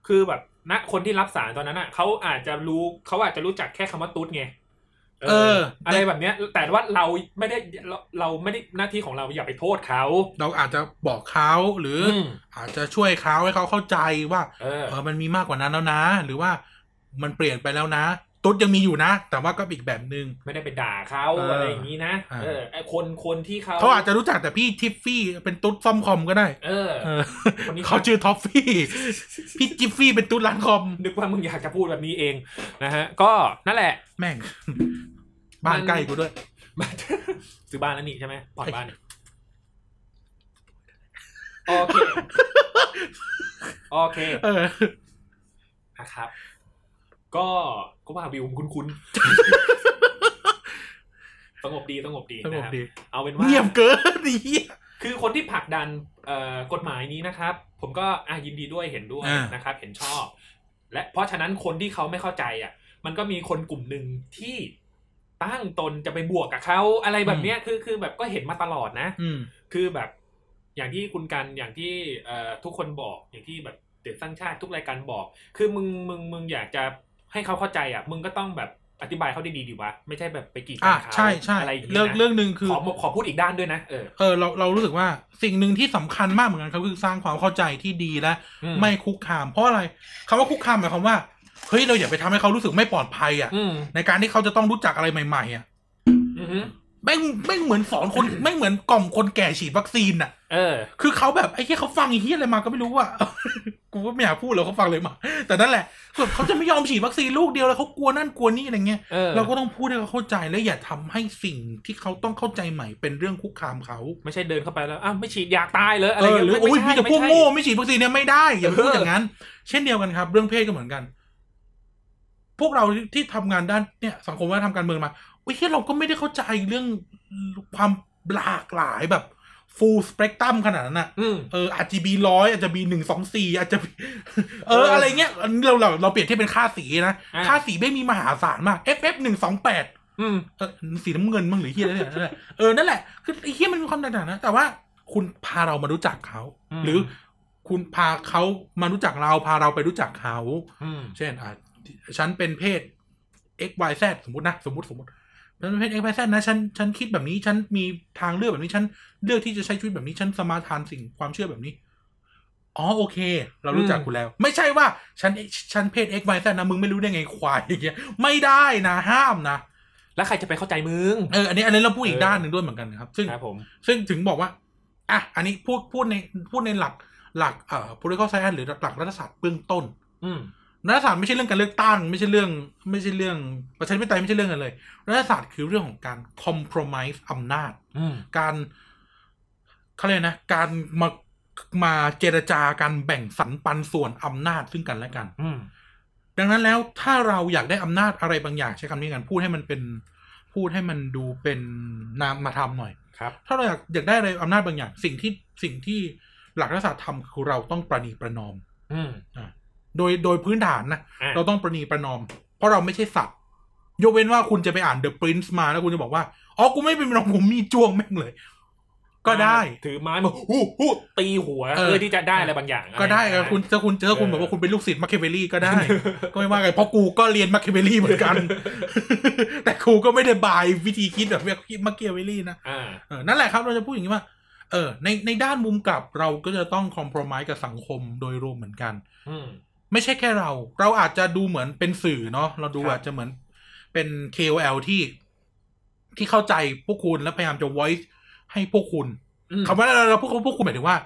คือแบบณคนที่รับสารตอนนั้นอะเขาอาจจะรู้เขาอาจจะรู้จักแค่คำว่าตุ๊ดไงเออ อะไรแบบเนี้ย แต่ว่าเราไม่ได้เราเราไม่ได้หน้าที่ของเราอย่าไปโทษเขา เราอาจจะบอกเขาหรืออมอาจจะช่วยเขาให้เขาเข้าใจว่าเออเออมันมีมากกว่านั้นแล้วนะ หรือว่ามันเปลี่ยนไปแล้วนะ ตุ๊ดยังมีอยู่นะ แต่ว่าก็อีกแบบหนึง่ง ไม่ได้ไปด่าเขาเออออะไรอย่างนี้นะอ่าเออไอคนคนที่เขาเขาอาจจะรู้จักแต่พี่ทิฟฟี่เป็นตุ๊ดซ่อมคอมก็ได้ เออ เออคนนี้ เขาชื่อท็อฟฟี่ พี่จิฟฟี่เป็นตุ๊ดร้านคอม นึกว่ามึงอยากจะพูดแบบนี้เองนะฮะ ก็นั่นแหละ แม่ง บ้านใกล้กูด้วย ซื้อบ้านแล้วนี่ใช่ไหมผ่อนบ้านโอเค โอเค เออ นะครับ ก็ ก็ว่าวิวคุ้นคุ้นๆสงบดีสงบดีสงบนะครับดี เอาเป็นว่าเงียบเกินดียคือคนที่ผลักดันเอ่อกฎหมายนี้นะครับ ผมก็อะยินดีด้วยเห็นด้วยอ่านนะครับ เห็นชอบ และเพราะฉะนั้นคนที่เขาไม่เข้าใจอะ มันก็มีคนกลุ่มหนึ่งที่ตั้งตนจะไปบวกกับเขาอะไรแบบเนี้ยคือคือแบบก็เห็นมาตลอดนะอืมคือแบบอย่างที่คุณกันอย่างที่เอ่อทุกคนบอกอย่างที่แบบเด็กสร้างชาติทุกรายการบอก คือมึงมึงมึงอยากจะ ให้เขาเข้าใจอะ มึงก็ต้องแบบอธิบายเขาดีๆดีวะ ไม่ใช่แบบไปกีดกัอะนเขาใช่ใช่อะไรอย่างเรื่เงี้องยนะเรื่องหนึ่งคือขอขอพูดอีกด้านด้วยนะเออเออเราเรารู้สึกว่าสิ่งหนึ่งที่สำคัญมากเหมือนกันครับคือสร้างความเข้าใจที่ดีและอืไม่คุกคาม เพราะอะไรคำว่าคุกคามหมายความว่าเฮ้ยเราอย่าไปทำให้เขารู้สึกไม่ปลอดภัยอะอืมในการที่เขาจะต้องรู้จักอะไรใหม่ ๆ อะอือฮึ แม่งแม่งเหมือนสอนคนแม่งเหมือนกล่อมคนแก่ฉีดวัคซีนอะ เออ คือเขาแบบไอ้ที่เขาฟังไอ้ที่อะไรมาก็ไม่รู้อะกูก็ไม่อยากพูดเลยเขาฟังเลยมา แต่นั่นแหละแบบเขาจะไม่ยอมฉีดวัคซีนลูกเดียวแล้วเขากลัวนั่นกลัวนี่อะไรเงี้ยเออเราก็ต้องพูดให้เขาเข้าใจและอย่าทำให้สิ่งที่เขาต้องเข้าใจใหม่เป็นเรื่องคุกคามเขาไม่ใช่เดินเข้าไปแล้วอ้าวไม่ฉีดอยากตายเลยอะเอไรอเงี้ยหรือไม่โอ้ยใช่พี่จะพวกไม่ใช่โง่ไม่ฉีดวัคซีนเนี่ยไม่ได้อย่าพูดเออออย่างนั้น เช่นเดียวกันครับ เรื่องเพศก็เหมือนกัน พวกเราที่ทำงานด้านเนี่ยสังคมวัฒนธรรมการเมืองมา โอ้ยเฮ้ยเราก็ไม่ได้เข้าใจเรื่องความหลากหลายแบบ full spectrum ขนาดนั้นอะอืมเอออาจจะบีร้อยอาจจะบีหนึ่งสองสี่อาจจะเออ อะไรเงี้ยอันนี้เราเราเราเปรียบเทียบเป็นค่าสีนะอ่าค่าสีไม่มีมหาศาลมาก FF หนึ่งสองแปดอืมเออสีน้ำเงินมั้งหรือเฮียอะไรเนี่ยนั่นแหละเออ นั่นแหละ คือไอ้เฮียมันมีความแตกต่างนะ แต่ว่าคุณพาเรามารู้จักเขาอืมหรือคุณพาเขามารู้จักเรา พาเราไปรู้จักเขาอืมเช่นอะฉันเป็นเพศ x y z สมมตินะ สมมติสมมติ ฉันเป็นเพศ x y z นะฉันฉันคิดแบบนี้ฉันมีทางเลือกแบบนี้ฉันเลือกที่จะใช้ชีวิตแบบนี้ฉันสมาทานสิ่งความเชื่อแบบนี้อ๋อโอเค เรารู้จักอืมกูแล้ว ไม่ใช่ว่า ฉันฉันเพศ x y z นะมึงไม่รู้ได้ไงควายอย่างเงี้ยไม่ได้นะห้ามนะ แล้วใครจะไปเข้าใจมึงเอออันนี้อันนี้เราพูดอีกเออด้านหนึ่งด้วยเหมือนกันนะครับ ซึ่งครับผมซึ่งถึงบอกว่าอะอันนี้พูดพูดในพูดในหลักหลักเอ่อ political science หรือหลักรัฐศาสตร์เบื้องต้น อืม รัฐศาสตร์ไม่ใช่เรื่องการเลือกตั้ง ไม่ใช่เรื่องไม่ใช่เรื่องประชาธิปไตยไม่ใช่เรื่องกันเลยรัฐศาสตร์คือเรื่องของการ compromise อำนาจอืมการเขาเรียกนะ การมามาเจรจาการแบ่งสรรปันส่วนอำนาจซึ่งกันและกันอืมดังนั้นแล้วถ้าเราอยากได้อำนาจอะไรบางอย่างใช้คำนี้กันพูดให้มันเป็นพูดให้มันดูเป็นนามมาทำหน่อยครับ ถ้าเราอยากอยากได้อะไรอำนาจบางอย่าง สิ่งที่สิ่งที่หลักรัฐศาสตร์ทำคือเราต้องประนีประนอม อืมอ่า โดยโดยพื้นฐานนะอะเราต้องประนีประนอม เพราะเราไม่ใช่สัตว์ ยกเว้นว่าคุณจะไปอ่าน The Prince มาแล้วคุณจะบอกว่า อ๋อ กูไม่เป็นประนอมผมมีจ้วงแม่งเลย ก็ได้ ถือไม้มาฮู้ฮู้ตีหัวเออเพื่อที่จะได้อะไรบางอย่าง ก็ได้อะรครับคุณถ้าคุณถ้าคุณเออแบบว่าคุณเป็นลูกศิษย์มาคิเวลลี่ก็ได้ ก็ไม่ว่ากันเพราะกูก็เรียนมาคิเวลลี่เหมือนกัน แต่กูก็ไม่ได้บายวิธีคิดแบบมาคิเวลลี่นะอ่าเออนั่นแหละครับเราจะพูดอย่างนี้ว่าเออในในด้านมุมกลับเราก็จะต้องคอม p r o m i s e กับสังคมโดยรวมเหมือนกันอืม ไม่ใช่แค่เรา เราอาจจะดูเหมือนเป็นสื่อเนาะเราดูครับอาจจะเหมือนเป็น KOL ที่ที่เข้าใจพวกคุณและพยายามจะ voice ให้พวกคุณอืมคำว่าเราเราพวกพวกคุณหมายถึงว่า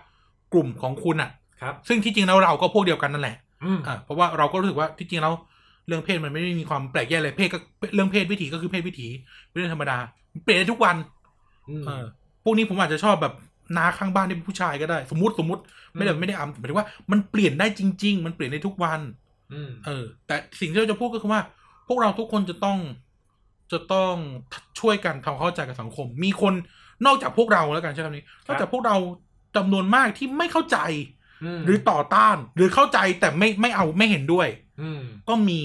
กลุ่มของคุณอะครับ ซึ่งที่จริงแล้วเราก็พวกเดียวกันนั่นแหละอืมอ่าเพราะว่าเราก็รู้สึกว่าที่จริงแล้วเรื่องเพศมันไม่ได้มีความแปลกแยกเลยเพศก็เรื่องเพศวิถีก็คือเพศวิถีเป็นเรื่องธรรมดาเปลี่ยนได้ทุกวันมเออพวกนี้ผมอาจจะชอบแบบ นาข้างบ้านที่เป็นผู้ชายก็ได้ สมมติสมมติไม่ได้อืมไม่ได้อำหมายถึงว่ามันเปลี่ยนได้จริง ๆ มันเปลี่ยนได้ทุกวันอืมเออ แต่สิ่งที่เราจะพูดก็คือว่า พวกเราทุกคนจะต้อง จะต้องช่วยกันทำความเข้าใจกับสังคม มีคนนอกจากพวกเราแล้วกันใช่คำนี้นอกจากพวกเราจำนวนมากที่ไม่เข้าใจมหรือต่อต้าน หรือเข้าใจแต่ไม่ไม่เอาไม่เห็นด้วยอืมก็มี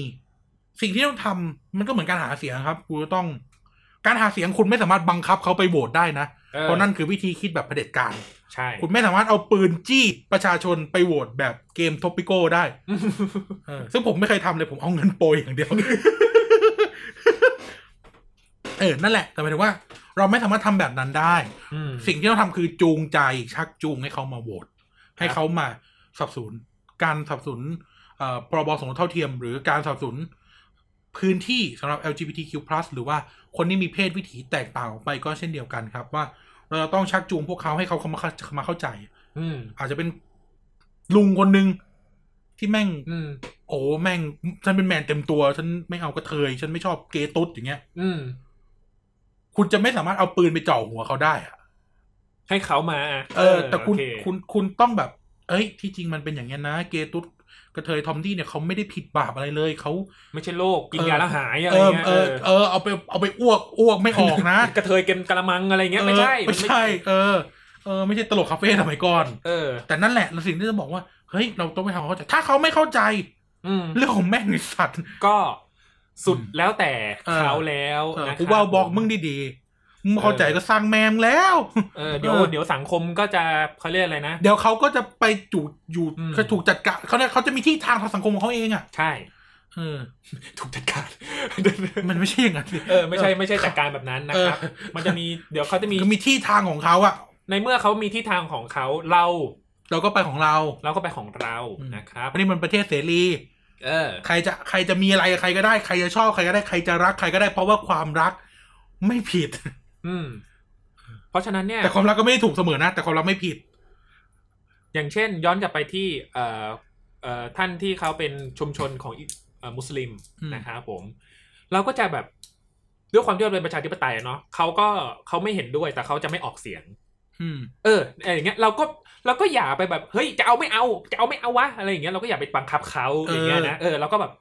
สิ่งที่ต้องทำมันก็เหมือนการหาเสียงครับคุณต้องการหาเสียงคุณไม่สามารถบังคับเขาไปโหวตได้นะออ เพราะนั่นคือวิธีคิดแบบเผด็จการใช่ คุณไม่สามารถเอาปืนจี้ประชาชนไปโหวตแบบเกมทอปิโก้ได้เออซึ่งผมไม่เคยทำเลยผมเอาเงินโปรยอย่างเดียว เออ นั่นแหละ แต่หมายถึงว่า เราไม่สามารถทำแบบนั้นได้อืมสิ่งที่เราทำคือจูงใจชักจูงให้เขามาโหวตให้ครับเขามาสนับสนุนการสนับสนุนเอ่อพรบสมรสเท่าเทียม หรือการสนับสนุนพื้นที่สำหรับ LGBTQ+ หรือว่าคนที่มีเพศวิถีแตกต่างออกไปก็เช่นเดียวกันครับว่า เราจะต้องชักจูงพวกเขาให้เขาเข้ามาเข้ามาเข้าใจ อืมอาจจะเป็นลุงคนหนึ่งที่แม่ง อืมโอ้แม่งฉันเป็นแมนเต็มตัว ฉันไม่เอากระเทย ฉันไม่ชอบเกย์ตุ๊ดอย่างเงี้ย อืมคุณจะไม่สามารถเอาปืนไปจ่อหัวเขาได้อะให้เขามา เออ แต่คุณโอเคุณคุณต้องแบบ เอ้ย ที่จริงมันเป็นอย่างเงี้ยนะ เกย์ตุ๊ด กระเทยทอมดี้เนี่ยเขาไม่ได้ผิดบาปอะไรเลยเขาไม่ใช่โรคกินเออยาแล้วหายอะไรเออเงี้ยเออเออเอาไปเอาไปอ้วกอ้วกไม่ออกนะ กระเทยเกมกระมังอะไรเงี้ยไม่ใช่เออไม่ใช่ เออเออไม่ใช่ตลกคาเฟ่สมัยก่อนเออ แต่นั่นแหละเราสิ่งที่จะบอกว่าเฮ้ยเราต้องไปทำความเข้าใจถ้าเขาไม่เข้าใจอืมเรื่องของแม่งไอสัตว์ก็สุดอืมแล้วแต่เออเขาแล้วเออนะกูว่าบอกผมึงดีๆมึง ไม่เข้าใจก็สร้างแมงแล้วเออเดี๋ยวเออเดี๋ยวสังคมก็จะเขาเรียกอะไรนะ เดี๋ยวเขาก็จะไปจูอยู่อืมเขาถูกจัดการเขาเนี่ยเขาจะมีที่ทางทางสังคมของเขาเองอะใช่เออถูกจัดการ มันไม่ใช่อย่างนั้นสิเออไม่ใช่ไม่ใช่จัดการแบบนั้นนะครับเออมันจะมีเดี๋ยวเขาจะมีก็มีที่ทางของเขาอะ ในเมื่อเขามีที่ทางของเขาเรา เราก็ไปของเรา เราก็ไปของเราอืมนะครับอันนี้มันประเทศเสรีเออ ใครจะใครจะมีอะไรกับใครก็ได้ใครจะชอบใครก็ได้ใครจะรักใครก็ได้เพราะว่าความรักไม่ผิด อืม เพราะฉะนั้นเนี่ย แต่ความรักก็ไม่ได้ถูกเสมอนะ แต่ความรักไม่ผิด อย่างเช่น ย้อนกลับไปที่ เอ่อเอ่อท่านที่เขาเป็นชุมชนของอิเอ่อมุสลิมอืมนะครับผม เราก็จะแบบด้วยความที่เราเป็นประชาธิปไตยอะเนาะเขาก็เขาไม่เห็นด้วยแต่เขาจะไม่ออกเสียงอืมเอออะไรอย่างเงี้ยเราก็เราก็อย่าไปแบบเฮ้ยจะเอาไม่เอา จะเอาไม่เอาวะอะไรอย่างเงี้ยเราก็อย่าไปบังคับเขาเออออย่างเงี้ยนะเออเราก็แบบ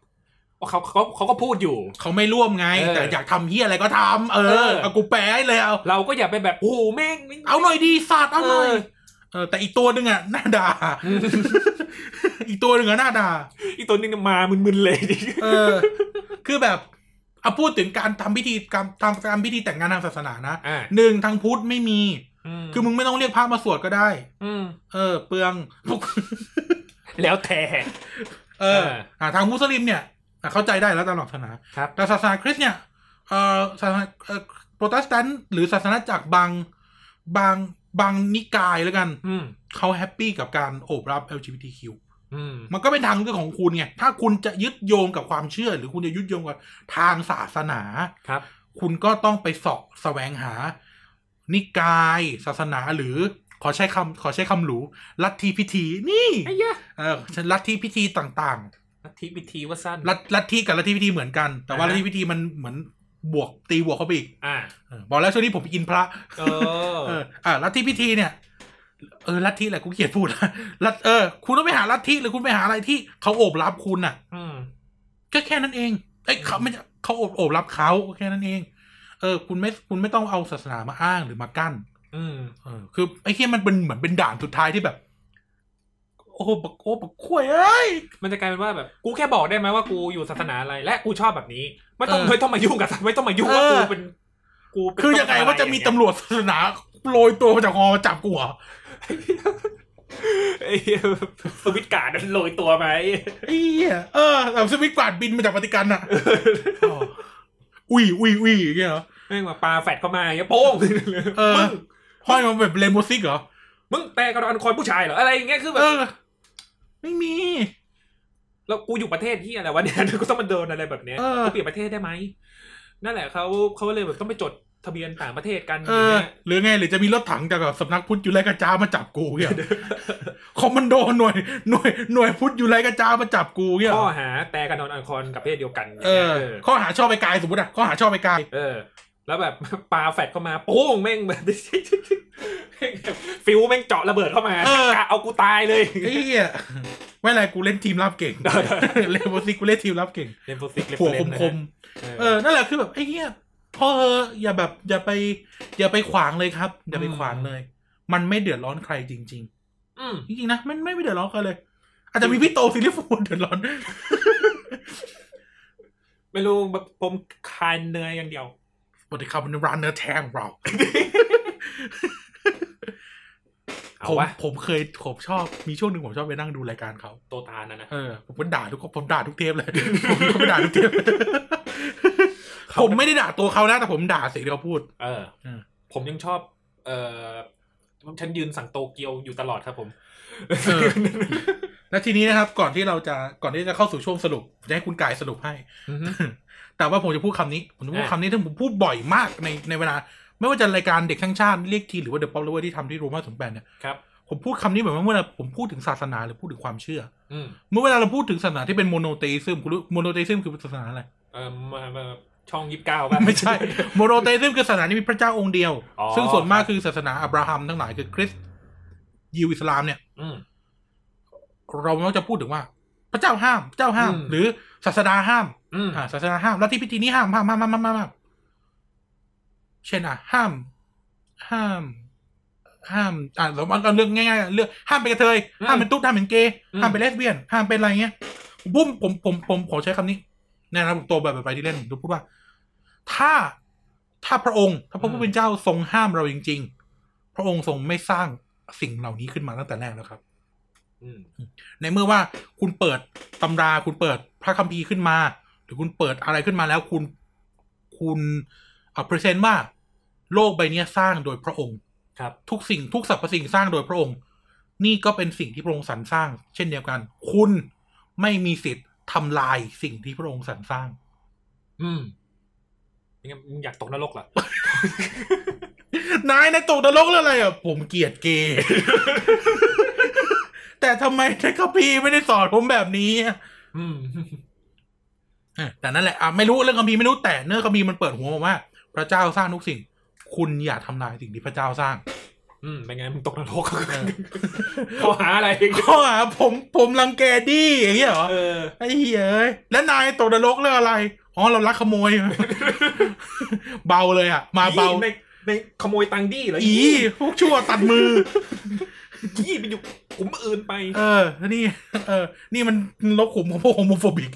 เขาเขาเขาก็พูดอยู่ เขาไม่ร่วมไงเออแต่อยากทำเฮียอะไรก็ทำเอเอออเอากูแปลให้เลยเอาเราก็อย่าไปแบบโอ้โหแม่งเอาหน่อยดีสัตว์เอาหน่อยเออเออแต่อีกตัวหนึ่งอะหน้าด่าอืมอีกตัวหนึ่งอะหน้าด่าอีกตัวนึงมามึนๆเลยเออ คือแบบเอาพูดถึงการทำพิธีการทำการพิธีแต่งงานทางศาสนานะอ่าหนึ่งทางพุทธไม่มีมคือมึงไม่ต้องเรียกพระมาสวดก็ได้อืมเออ เปลืองแล้วแต่เอออ่าทางมุสลิมเนี่ยอะ เข้าใจได้แล้วตามหลักศาสนาครับแต่ศาสนาคริสต์เนี่ยเอ่อศาสนาเอ่อโปรเตสแตนต์หรือศาสนจักรบางบางบางนิกายแล้วกันอืมเขา happy กับการโอบรับ LGBTQ อืมมันก็เป็นทางเลือกของคุณไง ถ้าคุณจะยึดโยงกับความเชื่อ หรือคุณจะยึดโยงกับทางศาสนาครับ คุณก็ต้องไปเสาะแสวงหา นิกาย ศาสนาหรือขอใช้คำขอใช้คำหรู ลัทธิพิธีนี่ไอ้เหี้ยเออลัทธิพิธีต่าง ลัทธิพิธีว่าสั้นๆลัทลัทธิกับลัทธิพิธีเหมือนกัน แต่ว่าอ่าฮะลัทธิพิธีมันเหมือนบวกตีบวกเข้าไปอีก อ่าเออบอกแล้วช่วงนี้ผมไปกินพระเออเออ อ่าลัทธิพิธีเนี่ย เออ ลัทธิแหละกูเกลียดพูดลัทเออ คุณต้องไปหาลัทธิหรือคุณไปหาอะไรที่เขาโอบรับคุณน่ะ อืมก็แค่นั้นเอง เอ้ยเขาไม่ใช่เขาโอบโอบรับเขาก็แค่นั้นเอง เออ คุณไม่ คุณไม่ต้องเอาศาสนามาอ้างหรือมากั้น อืมเออ คือไอ้เหี้ยมันเป็นเหมือนเป็นด่านสุดท้ายที่แบบ โอ้โหบักโอ้บักข่วยเอ้ยมันจะกลายเป็นว่าแบบกูแค่บอกได้ไหมว่ากูอยู่ศาสนาอะไร และกูชอบแบบนี้ ไม่ต้องเออไม่ต้องมายุ่งกับไม่ต้องมายุ่งว่าเออกูเป็นกูเป็นคือยังไงว่าจะมีตำรวจศาสนาโรยตัวมาจากหอมาจับกูเหรอไอ้เหี้ยสวิตช์การ์ดมันโรยตัวไหมไอ้เหี้ยเออแบบสวิตช์กวาดบินมาจากปฏิกันอะอ๋ออุ้ยอุ้ยอุ้ยอย่างเงี้ยเหรอแม่งมาปาแฟดเข้ามาอย่างเงี้ยโป้งเออมึงห้อยมาแบบเรนโบว์ซิกเหรอมึงแปลกระดอนคอยผู้ชายเหรออะไรอย่างเงี้ยคือแบเอบอ ไม่มี แล้วกูอยู่ประเทศที่อะไรวะเนี่ยกูต้องมาโดนอะไรแบบเนี้ยเออ กูเปลี่ยนประเทศได้ไหมนั่นแหละเขาเขาเลยแบบต้องไปจดทะเบียนต่างประเทศกันเออย่างอ เงี้ยหรือไงหรือจะมีรถถังจากแบบสำนักพุทธอยู่ไรกระจามาจับกูเงี้ยคอมมานโดหน่วยหน่วยหน่วยพุทธอยู่ไรกระจามาจับกูเงี้ยข้อหาแปลกันนอนอันคอนกับเพศเดียวกันเออข้อหาชอบไปกายสมมติอะข้อหาชอบไปกาย เออ แล้วแบบปาแฟดเข้ามาโป้งแม่งแบบฟิวแม่งเจาะระเบิดเข้ามาเออกะเอากูตายเลยไอ้เหี้ยไม่เป็นไรกูเล่นทีมรับเก่งเล่นโบซิกกูเล่นทีมรับเก่งเล่นโฟซิกหัวคมคมๆเออนั่นแหละคือแบบไอ้เหี้ยพอเถอะอย่าแบบอย่าไป อย่าไปขวางเลยครับ อย่าไปขวางเลย มันไม่เดือดร้อนใครจริงอืมๆจริงๆนะมันไม่ไม่เดือดร้อนใครเลย อาจจะมีพี่โตซิลิฟูนเดือดร้อน ไม่รู้แบบผมคานเนยอย่างเดียวส วัสดีครับวันนี้ร้านเนื้อแทงเรา เอาผมวะผมเคยผมชอบมีช่วงหนึ่งผมชอบไปนั่งดูรายการเขา โตตาลนะนะเออผมก็ด่าทุกผมด่าทุกเทปเลย ผมก็ไปด่าทุกเทปเขาผมไม่ได้ด่าตัวเขานะ แต่ผมด่าสิ่งที่เขาพูด เออ อืม ผมยังชอบ เออฉันยืนสั่งโตเกียวอยู่ตลอดครับผม เออ และทีนี้นะครับ ก่อนที่เราจะก่อนที่จะเข้าสู่ช่วงสรุปจะให้คุณกายสรุปให้ อือฮึ แต่ว่าผมจะพูดคำนี้ ผมจะพูดอะคำนี้ที่ผมพูดบ่อยมากในในเวลา ไม่ว่าจะรายการเด็กทั้งชาติเรียกทีหรือว่าเดอะป๊อปเลเวอร์ที่ทำที่โรมาสมแปนเนี่ยครับผมพูดคำนี้เหมือนว่าเมื่อผมพูดถึงศาสนาหรือพูดถึงความเชื่ออืมเมื่อเวลาเราพูดถึงศาสนาที่เป็น monotheism คุณรู้ monotheism คือศาสนาอะไรเออมามาช่องยิบเก้าป่ะไม่ใช่ monotheism คือศาสนาที่มีพระเจ้าองค์เดียวอ๋อซึ่งส่วนมากคือศาสนาอับราฮัมทั้งหลายคือคริสต์ยิวอิสลามเนี่ยอืมเรามักจะพูดถึงว่า พระเจ้าห้ามพระเจ้าห้ามอืมหรือศาสดาห้าม อืมอ่าศาสนาห้ามแล้วที่พิธีนี้ห้ามห้ามห้ามห้ามห้ามห้ามห้ามเช่นอะ ห้าม ห้าม ห้ามอ่าเราเอาเรื่องง่ายๆเรื่องห้ามเป็นกระเทยห้ามเป็นตุ๊ดห้ามเป็นเกย์ห้ามเป็นเลสเบี้ยน ห้ามเป็นอะไรเงี้ยผมผมผมผมขอใช้คำนี้แน่นะผมโตแบบไปที่เล่นผมจะพูดว่า ถ้าถ้าพระองค์ถ้าพระผู้เป็นเจ้าทรงห้ามเราจริง ๆ พระองค์ทรงไม่สร้างสิ่งเหล่านี้ขึ้นมาตั้งแต่แรกแล้วครับอืมในเมื่อว่าคุณเปิดตำราคุณเปิดพระคัมภีร์ขึ้นมา หรือคุณเปิดอะไรขึ้นมาแล้วคุณคุณอ่าเปอร์เซนต์ว่า โลกใบเนี้ยสร้างโดยพระองค์ ครับ ทุกสิ่งทุกสรรพสิ่งสร้างโดยพระองค์ นี่ก็เป็นสิ่งที่พระองค์สรรสร้าง เช่นเดียวกัน คุณไม่มีสิทธิ์ทำลายสิ่งที่พระองค์สรรสร้าง อืมยังไงมึงอยากตกนรกเหรอนายในตกนรกเรื่องอะไรอะ ผมเกลียดเกย์แต่ทำไมในคัมภีร์ไม่ได้สอนผมแบบนี้อะอืมอะ แต่นั่นแหละอะไม่รู้เรื่องคัมภีร์ไม่รู้แต่เนื้อคัมภีร์มันเปิดหัวมาว่า พระเจ้าสร้างทุกสิ่ง คุณอย่าทำลายสิ่งที่พระเจ้าสร้าง อืมเป็นไงมึงตกนรกเออข้อหาอะไรข้อหาผมผมรังแกดีอย่างเงี้ยเหรอเออไอ้เหี้ยเอ้ยแล้วนายตกนรกเรื่องอะไรอ๋อเราลักขโมย เบาเลยอะ มาเบาในในขโมยตังค์ดี้เหรออีพวกชั่วตัดมือ ยี่ไปอยู่กลุ่มอื่นไป เออแล้วนี่ เออ นี่มันลบขุมของพวกโฮโมโฟบิก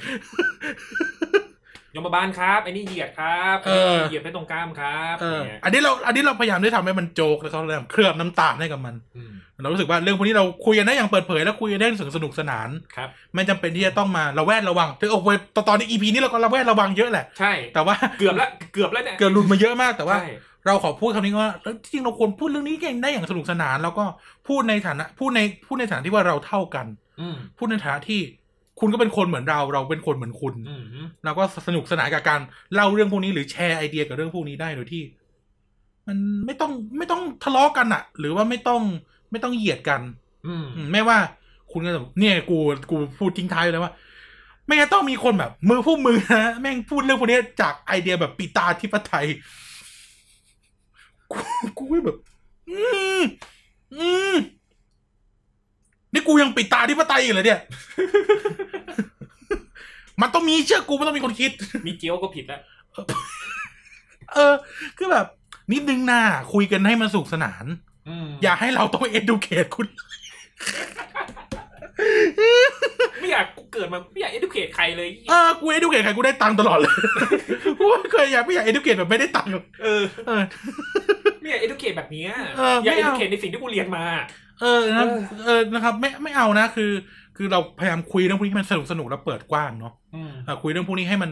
ยมบาลครับไอ้นี่เหยียดครับเออ เหยียดเพชรตรงกล้ามครับเออ เนี่ยอันนี้เรา อันนี้เราพยายามได้ทำให้มันโจกแล้วเขาเรียกเคลือบน้ำตาลให้กับมันอืมเรารู้สึกว่าเรื่องพวกนี้เราคุยกันได้อย่างเปิดเผย และคุยกันได้สนุกสนาน ครับ ไม่จำเป็นที่จะต้องมาระแวดระวังถึงโอ้โหตอนตอนนี้ EP นี้เราก็ระแวดระวังเยอะแหละ ใช่ แต่ว่า เกือบละเกือบแล้วเนี่ยเกิดหลุดมาเยอะมากแต่ว่า ใช่ เราขอพูดคำนี้ว่าแล้วจริงๆเราควรพูดเรื่องนี้กันได้อย่างสนุกสนาน แล้วก็พูดในฐานะพูดในพูดในฐานะที่ว่าเราเท่ากันอืมพูดในฐานะที่คุณก็เป็นคนเหมือนเรา เราเป็นคนเหมือนคุณอืมเราก็สนุกสนานกับการเล่าเรื่องพวกนี้หรือแชร์ไอเดียกับเรื่องพวกนี้ได้โดยที่ มันไม่ต้องไม่ต้องทะเลาะกันอะหรือว่าไม่ต้องไม่ต้องเหยียดกัน อืมอืมไม่ว่าคุณก็แบบเนี่ยกูกูพูดทิ้งท้ายเลยว่าไม่งั้นต้องมีคนแบบ มือผู้มือนะแม่งพูดเรื่องพวกนี้จากไอเดียแบบปีตาธิปไตย กูกูก็แบบ อืมอืมนี่กูยังปิดตาธิปไตยอยู่เลยเนี่ย มันต้องมีเชื่อกูมันต้องมีคนคิด มีเจียวก็ผิดแล้วเออ คือแบบ นิดนึงนะคุยกันให้มันสนุกสนานอืมอย่าให้เราต้องเอดูเคทคุณ ไม่อยากกูเกิดมาไม่อยาก educate ใครเลย เออ กูเอดูเคทใครกูได้ตังค์ตลอดเลยกูไม่เคยอยากไม่อยากเอดูเคทแบบไม่ได้ตังค์เออ เออ ไม่อยาก educate แบบเนี้ยเอออยากไม่เอา educate ในสิ่งที่กูเรียนมา เออนะเออเออนะครับ ไม่ไม่เอานะคือ คือเราพยายามคุยเรื่องพวกนี้ให้มันสนุกสนุกแล้วเปิดกว้างเนาะอืม อะคุยเรื่องพวกนี้ให้มัน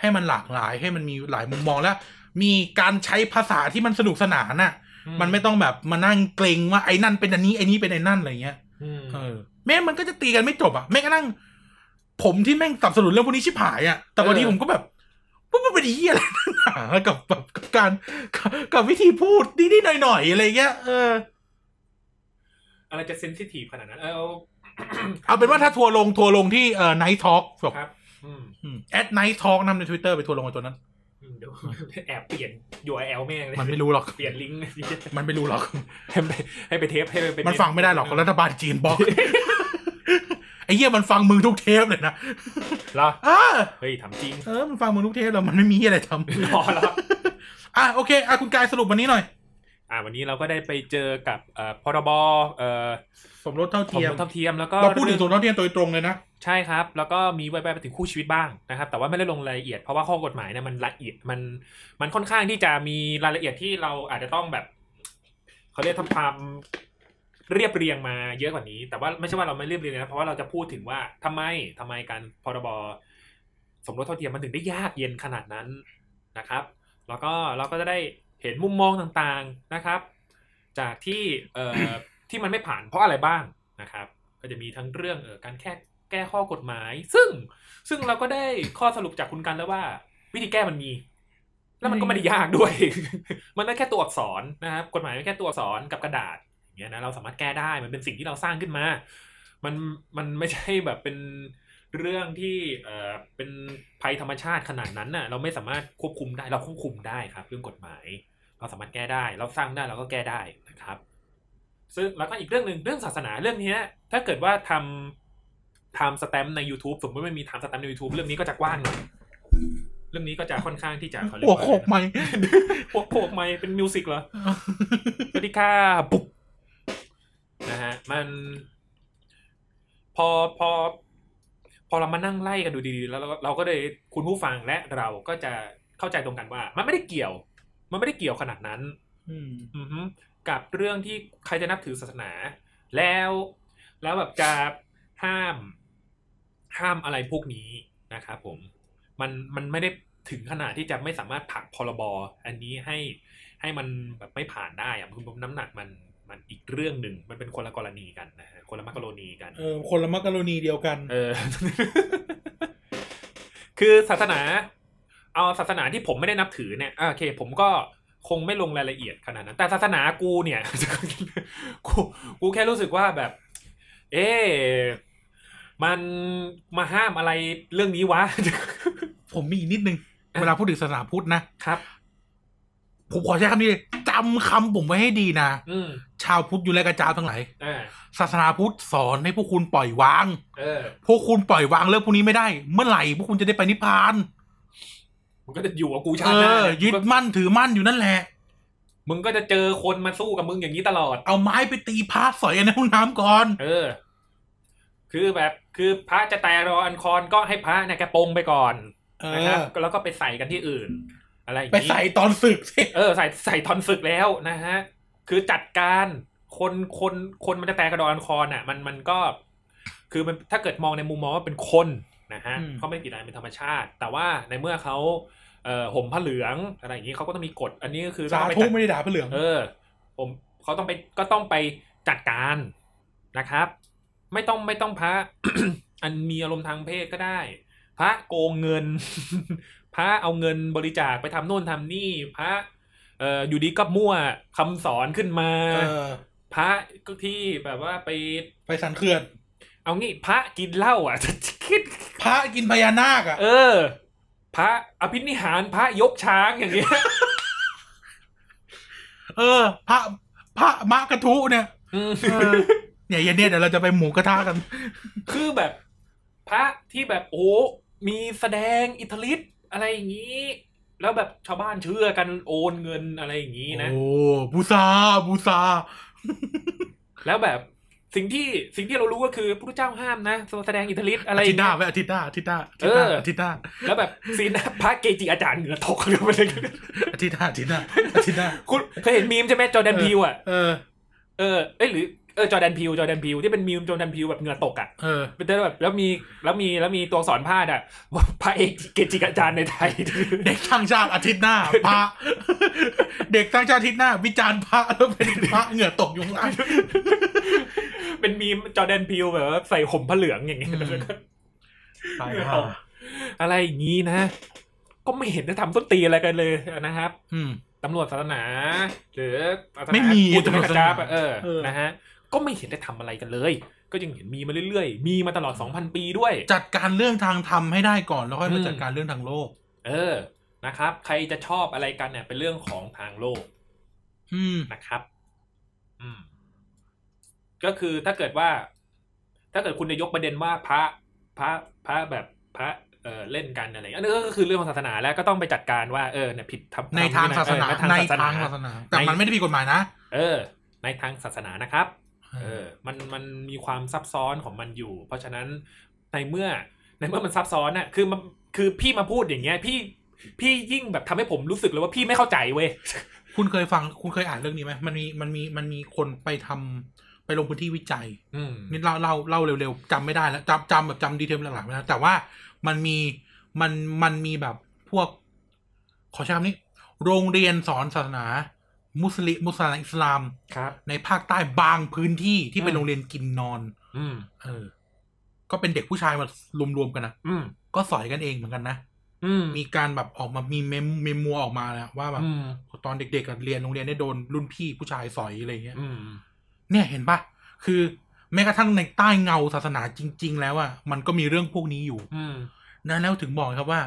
ให้มันหลากหลายให้มันมีหลายมุมมองแล้ว มีการใช้ภาษาที่มันสนุกสนานน่ะมันไม่ต้องแบบมานั่งเกรงว่าไอ้นั่นเป็นอันนี้ไอ้นี้เป็นไอ้นั่นอะไรเงี้ย อืม เออแม่งั้นมันก็จะตีกันไม่จบอะแม่งก็นั่ง ผมที่แม่งสนับสนุนเรื่องพวกนี้ชิบหายอะแต่วันนี้ผมก็แบบพ วกมันเป็นเหี้ยอะไรนักหนากับแบบกับการกับกับวิธีพูดนิดๆหน่อยๆอะไรเงี้ยเออ อะไรจะเซนซิทีฟขนาดนั้น เออเอาเอาเป็นว่าถ้าทัวร์ลงทัวร์ลงที่เอ่อ Night Talk แบบครับอืมแอด Night Talk นำใน Twitter ไปทัวร์ลงกับตัวนั้นอืมเดี๋ยวแอบเปลี่ยน URL แม่งเลยมันไม่รู้หรอกเปลี่ยนลิงก์มันไม่รู้หรอกให้ไปให้ไปเทปให้ไปมันฟังไม่ได้หรอกรัฐบาลจีนบล็อก ไอ้เหี้ยมันฟังมึงทุกเทปเลยนะเหรออ่าเฮ้ยถามจริงเออมันฟังมึงทุกเทปแล้วมันไม่มีอะไรทรอแล้วำอะโอเคอะคุณกายสรุปวันนี้หน่อย อ่าวันนี้เราก็ได้ไปเจอกับเอ่อพรบเอ่อสมรสเท่าสมเทียมรสเท่าเทียมแล้วก็เราพูดถึงสมรสเท่าเทียมโดยตรงเลยนะ ใช่ครับ แล้วก็มีแวบๆไปถึงคู่ชีวิตบ้างนะครับ แต่ว่าไม่ได้ลงรายละเอียดเพราะว่าข้อกฎหมายเนี่ยมันละเอียดมันมันค่อนข้างที่จะมีรายละเอียดที่เราอาจจะต้องแบบเขาเรียกทำความ เรียบเรียงมาเยอะกว่านี้ แต่ว่าไม่ใช่ว่าเราไม่เรียบเรียงนะเพราะว่าเราจะพูดถึงว่าทำไมทำไมการพรบสมรสเท่าเทียมมันถึงได้ยากเย็นขนาดนั้นนะครับ แล้วก็เราก็จะได้เห็นมุมมองต่างๆนะครับ จากที่เอ่อที่มันไม่ผ่านเพราะอะไรบ้างนะครับ ก็จะมีทั้งเรื่องเออการแค่แก้ข้อกฎหมาย ซึ่งซึ่งเราก็ได้ข้อสรุปจากคุณกันแล้วว่า วิธีแก้มันมี แล้วมันก็ไม่ได้ยากด้วย มันได้แค่ตัวอักษรนะครับ กฎหมายมันแค่ตัวอักษรกับกระดาษ เงี้ยนะเราสามารถแก้ได้มันเป็นสิ่งที่เราสร้างขึ้นมา มันมันไม่ใช่แบบเป็นเรื่องที่เอ่อเป็นภัยธรรมชาติขนาดนั้นน่ะเราไม่สามารถควบคุมได้เราควบคุมได้ครับ เรื่องกฎหมาย เราสามารถแก้ได้ เราสร้างได้เราก็แก้ได้นะครับ ซึ่งแล้วก็อีกเรื่องหนึ่งเรื่องศาสนาเรื่องเนี้ยถ้าเกิดว่าทำทำสแตมป์ใน YouTube สมมติไม่มีทำสแตมป์ใน YouTube เรื่องนี้ก็จะกว้างหน่อยเรื่องนี้ก็จะค่อนข้างที่จะเขาเรียกหัวว่าโขกไหมหัวโขกไหมเป็นมิวสิกเหรอสวัสดีค่ะปุ๊บ นะฮะมัน พอพอ พอเรามานั่งไล่กันดูดีๆ แล้วเราเราก็เลยคุณผู้ฟังและเราก็จะเข้าใจตรงกันว่า มันไม่ได้เกี่ยว มันไม่ได้เกี่ยวขนาดนั้น อืมอือฮึกับเรื่องที่ใครจะนับถือศาสนา แล้วแล้วแบบจะห้ามห้ามอะไรพวกนี้นะครับผมมันมันไม่ได้ถึงขนาดที่จะไม่สามารถผลักพรบอันนี้ให้ให้มันแบบไม่ผ่านได้อะคือน้ำหนักมัน มันอีกเรื่องหนึ่งมันเป็นคนละกรณีกันนะฮะคนละมักกรณีกันเออคนละมักกะโรนีเดียวกัน เออ คือศาสนา เอาศาสนาที่ผมไม่ได้นับถือเนี่ยอะโอเค ผมก็คงไม่ลงรายละเอียดขนาดนั้น แต่ศาสนากูเนี่ยกูกูแค่รู้สึกว่าแบบ เอ๊ะมันมาห้ามอะไรเรื่องนี้วะ ผมมีอีกนิดนึง เวลาพูดถึงศาสนาพุทธนะครับ ผมขอใช้คำนี้ เลยจำคำผมไว้ให้ดีนะอืมชาวพุทธอยู่และกระจาทั้งหลายอ่าศาสนาพุทธสอนให้พวกคุณปล่อยวางเออพวกคุณปล่อยวางเรื่องพวกนี้ไม่ได้ เมื่อไหร่พวกคุณจะได้ไปนิพพานมึงก็จะอยู่กับกูชาเอติหน้าอเนี่ยยึดมั่นถือมั่นอยู่นั่นแหละ มึงก็จะเจอคนมาสู้กับมึงอย่างนี้ตลอด เอาไม้ไปตีพระสอยในห้องน้ำก่อน เออ คือแบบคือพระจะแตกรออันคอนก็ให้พระเนี่ยแกปรงไปก่อนเอนะครับอแล้วก็ไปใส่กันที่อื่น อะไรอย่างไปนี้ใส่ตอนศึกสิเออใส่ใส่ทอนศึกแล้วนะฮะ คือจัดการคนคนคนมันจะแตกกระดอนคอนอะ มันมันก็ คือมันถ้าเกิดมองในมุมมองว่าเป็นคนนะฮะเขาไม่ได้ผิดอะไรเป็นธรรมชาติ แต่ว่าในเมื่อเขาเอ่อห่มผ้าเหลืองอะไรอย่างนี้เขาก็ต้องมีกฎอันนี้ก็คือสาต้องไปธุจัดไม่ได้ด่าพระเหลือง เออ ผมเขาต้องไปก็ต้องไปจัดการนะครับ ไม่ต้องไม่ต้องพระอันมีอารมณ์ทางเพศก็ได้ พระโกงเงิน พระเอาเงินบริจาคไปทำโน่นทำนี่พระเอ่ออยู่ดีก็มั่วคำสอนขึ้นมาเออพระก็ที่แบบว่าไป ไปสันเขื่อนเอางี้พระกินเหล้าอะ คิดพระกินพญานาคอะเออ พระอภินิหารพระยกช้างอย่างเงี้ยเออ พระพระมะกระทุเนี่ยอืม เออเนี่ยเย็นเนี่ยเดี๋ยวเราจะไปหมูกระทะกัน คือแบบ พระที่แบบโอ้ มีแสดงอิทธิฤทธิ์ อะไรอย่างนี้ แล้วแบบชาวบ้านเชื่อกันโอนเงินอะไรอย่างนี้นะ โอ้บูซาบูซา แล้วแบบสิ่งที่สิ่งที่เรารู้ก็คือพระพุทธเจ้าห้ามนะแสดงอิทธิฤทธิ์อะไรอาอทิตย่างย์หน้าเงี้ยไปอาทิตย์หน้าอาทิตย์หน้าอาทิตย์หน้าเอออาทิตย์หน้าแล้วแบบซีนพระเกจิอาจารย์เหงื่อตกเลยไปเลยอาทิตย์หน้าอาทิตย์หน้าอาทิตย์หน้าคุณเคยเห็นมีมใช่ไหมจอร์แดนพีลอะเออเออเอ้ยหรือ เออจอร์แดนพีลจอร์แดนพีลที่เป็นมีมจอร์แดนพีลแบบเหงื่อตกอะเออเป็นแต่แบบแล้วมีแล้วมีแล้วมีตัวหนังสือพาดอะว่าพระเอกเกจิอาจารย์ในไทย เด็กทั้งชาติอาทิตย์หน้าพระเด็กทั้งชาติอาทิตย์หน้า วิจารณ์พระแล้วเป็นพระเหงื่อตกอยู่ข้างล่างเป็นมีมจอร์แดนพีลแบบว่าใส่ห่มผ้าเหลืองอย่างเงี้ยอืมแล้วก็ตายเหงื่อห่าตกอะไรอย่างนี้นะ ก็ไม่เห็นจะทำต้นตีอะไรกันเลยนะครับ อืมตำรวจศาสนา หรือศาสนาไม่มีพุทธตำรวจกศาสนาจาบอะเออเออนะฮะ ก็ไม่เห็นได้ทำอะไรกันเลย ก็ยังเห็นมีมาเรื่อยๆ มีมาตลอด 2,000 ปีด้วย จัดการเรื่องทางธรรมให้ได้ก่อนแล้วค่อยมาอืมจัดการเรื่องทางโลก เออนะครับ ใครจะชอบอะไรกันเนี่ยเป็นเรื่องของทางโลกอืมนะครับ อืม ก็คือถ้าเกิดว่า ถ้าเกิดคุณจะยกประเด็นว่าพระพระพระแบบพระเออเล่นกันอะไรอย่างเงี้ยอันนี้ก็คือเรื่องของศาสนาแล้วก็ต้องไปจัดการว่าเออเนี่ยผิดทำในทางศาสนาเออในในทางทางศาศาสสนานาแต่มันไม่ได้ผิดกฎหมายนะเออ ในทางศาสนานะครับ เออมันมันมีความซับซ้อนของมันอยู่ เพราะฉะนั้นในเมื่อในเมื่อมันซับซ้อนน่ะคือมันคือพี่มาพูดอย่างเงี้ย พี่พี่ยิ่งแบบทำให้ผมรู้สึกเลยว่าพี่ไม่เข้าใจเว้ยคุณเคยฟังคุณเคยอ่านเรื่องนี้ไหมมันมีมันมีมันมีคนไปทำไปลงพื้นที่วิจัยอืมนี่เล่าเล่าเล่าเร็วๆจำไม่ได้แล้วจำจำแบบจำดีเทลหลักๆไม่ได้แต่ว่ามันมีมันมันมีแบบพวก ขอใช้คำนี้ โรงเรียนสอนศาสนา มุสลิมมุสลิมอิสลามครับ ในภาคใต้บางพื้นที่ที่เป็นอืมโรงเรียนกินนอน อืมเออ ก็เป็นเด็กผู้ชายมารวมๆกันนะอืมก็สอยกันเองเหมือนกันนะอืมมีการแบบออกมามี mem memoir ออกมาแล้วว่าแบบอืมตอนเด็กๆอะเรียนโรงเรียนได้โดนรุ่นพี่ผู้ชายสอยอะไรเงี้ยอืมเนี่ยเห็นปะคือแม้กระทั่งในใต้เงาศาสนาจริง ๆ แล้วอะมันก็มีเรื่องพวกนี้อยู่อืมนะแล้วถึงบอกครับว่า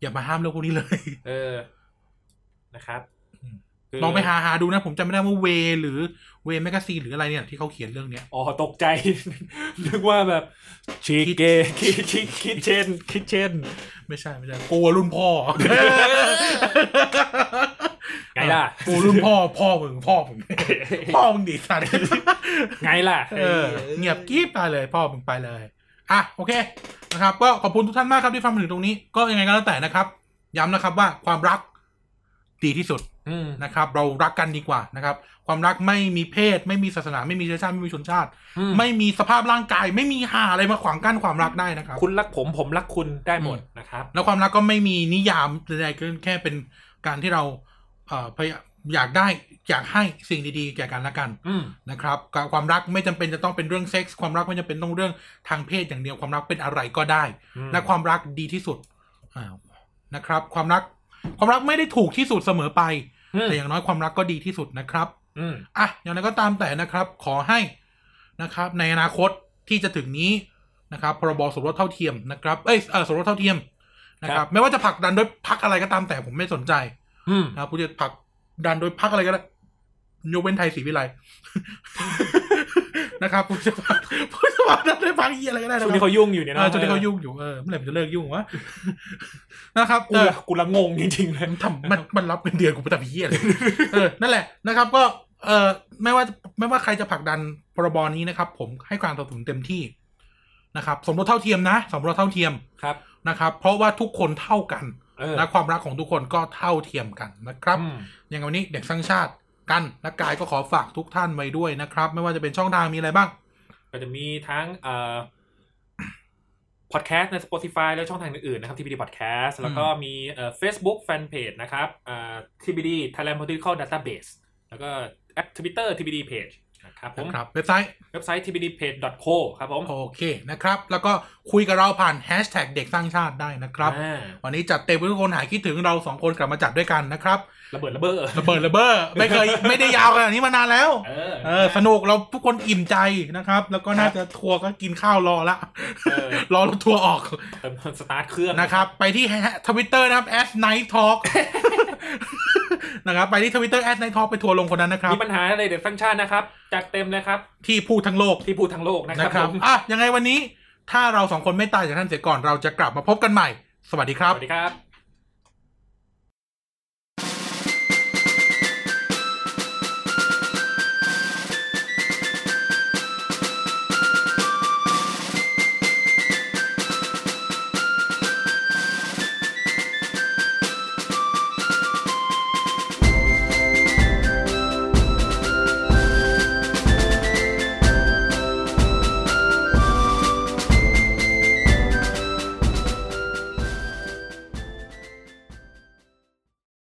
อย่ามาห้ามเรื่องพวกนี้เลย เออนะครับอืมคื ลองไปหาหาดูนะ ผมจำไม่ได้ว่า Way หรือ Way Magazine หรืออะไรเนี่ยที่เขาเขียนเรื่องเนี้ยอ๋อตกใจ นึกว่าแบบชีเกคิคิคิเช่นคิเช่นไม่ใช่ไม่ใช่กลัวรุ่นพ่อไงล่ะกลัวรุ่นพ่อพ่อมึงพ่อมึงพ่อมึงดีสัตว์ไงล่ะเออเงียบกริบไปเลย พ่อมึงไปเลยอะโอเคนะครับ ก็ขอบคุณทุกท่านมากครับที่ฟังมาถึงตรงนี้ ก็ยังไงก็แล้วแต่นะครับ ย้ำนะครับว่าความรักดีที่สุดอืม นะครับ เรารักกันดีกว่านะครับ ความรักไม่มีเพศ ไม่มีศาสนา ไม่มีเชื้อชาติไม่มีชนชาติอืมไม่มีสภาพร่างกาย ไม่มีหาอะไรมาขวางกั้นความรักได้นะครับ คุณรักผมผมรักคุณได้หมดนะครับ แล้วความรักก็ไม่มีนิยามใดๆก็แค่เป็นการที่เราเอ่อพยายามอยากได้อยากให้สิ่งดีๆ แก่กันและกันอืมนะครับกับความรักไม่จำเป็นจะต้องเป็นเรื่องเซ็กส์ความรักไม่จำเป็นต้องเรื่องทางเพศอย่างเดียวความรักเป็นอะไรก็ได้อืมและความรักดีที่สุดอ่านะครับ ความรักความรักไม่ได้ถูกที่สุดเสมอไปอืม แต่อย่างน้อยความรักก็ดีที่สุดนะครับอืมอะอย่างไรก็ตามแต่นะครับ ขอให้นะครับ ในอนาคตที่จะถึงนี้นะครับพรบสมรสเท่าเทียมนะครับเอ้ยเออสมรสเท่าเทียมนะครับไม่ว่าจะผลักดันโดยพักอะไรก็ตามแต่ผมไม่สนใจอืมนะครับผู้จะผลักดันโดยพักอะไรก็ได้ยกเว้นไทยศรีวิไล นะครับผู้จะผลักผู้จะผลักดันโดยพักเหียอะไรก็ได้นะช่วงคนี้รับเขายุ่งอยู่เนี่ยเอนะอช่วงนี้เขายุ่งอยู่เออเมื่อไหร่มันจะเลิกยุ่งวะนะครับกูเออละกูละงงจริงๆเลยมันทำมันมันรับเป็นเดือนกูไปทำเหี้ยอะไรเออนั่นแหละนะครับ ก็เออไม่ว่าไม่ว่าใครจะผลักดันพรบนี้นะครับ ผมให้การสนับสนุนเต็มที่นะครับสมรสเท่าเทียมนะสมรสเท่าเทียมครับนะครับ เพราะว่าทุกคนเท่ากันเออและความรักของทุกคนก็เท่าเทียมกันนะครับอืมอย่างวันนี้เด็กสร้างชาติ กันและกายก็ขอฝากทุกท่านไว้ด้วยนะครับ ไม่ว่าจะเป็นช่องทางมีอะไรบ้าง ก็จะมีทั้งเอ่อพอดแคสต์ใน Spotify และช่องทางอื่นๆนะครับ TBD Podcast แล้วก็มีเอ่อ Facebook Fanpage นะครับอ่า TBD Thailand Political Database แล้วก็แอป Twitter TBD Page นะ ครับผมนะครับเว็บไซต์เว็บไซต์ tbdpage.co ครับผม โอเคนะครับ แล้วก็คุยกับเราผ่านแฮชแท็กเด็กสร้างชาติได้นะครับอ่าวันนี้จัดเต็มเพื่อทุกคนหายคิดถึงเราสองคนกลับมาจัดด้วยกันนะครับระเบิดระเบ้อระเบิดระเบ้อไม่เคยไม่ได้ยาวขนาดนี้มานานแล้วเออเออสนุกเราทุกคนอิ่มใจนะครับ แล้วก็น่าจะทัวร์ก็กินข้าวรอละเออรอรถทัวร์ออกเติมสตาร์ทเครื่องนะครับ ไปที่ทวิตเตอร์นะครับ as night talk นะครับไปที่ทวิตเตอร์ as night talk ไปทัวร์ลงคนนั้นนะครับ มีปัญหาอะไรเด็กสร้างชาตินะครับ จัดเต็มเลยครับ ที่พูดทั้งโลกที่พูดทั้งโลกนะคนะรับครับผมอะยังไงวันนี้ ถ้าเราสองคนไม่ตายจากท่านเสียก่อนเราจะกลับมาพบกันใหม่ สวัสดีครัสบวัสดีครับ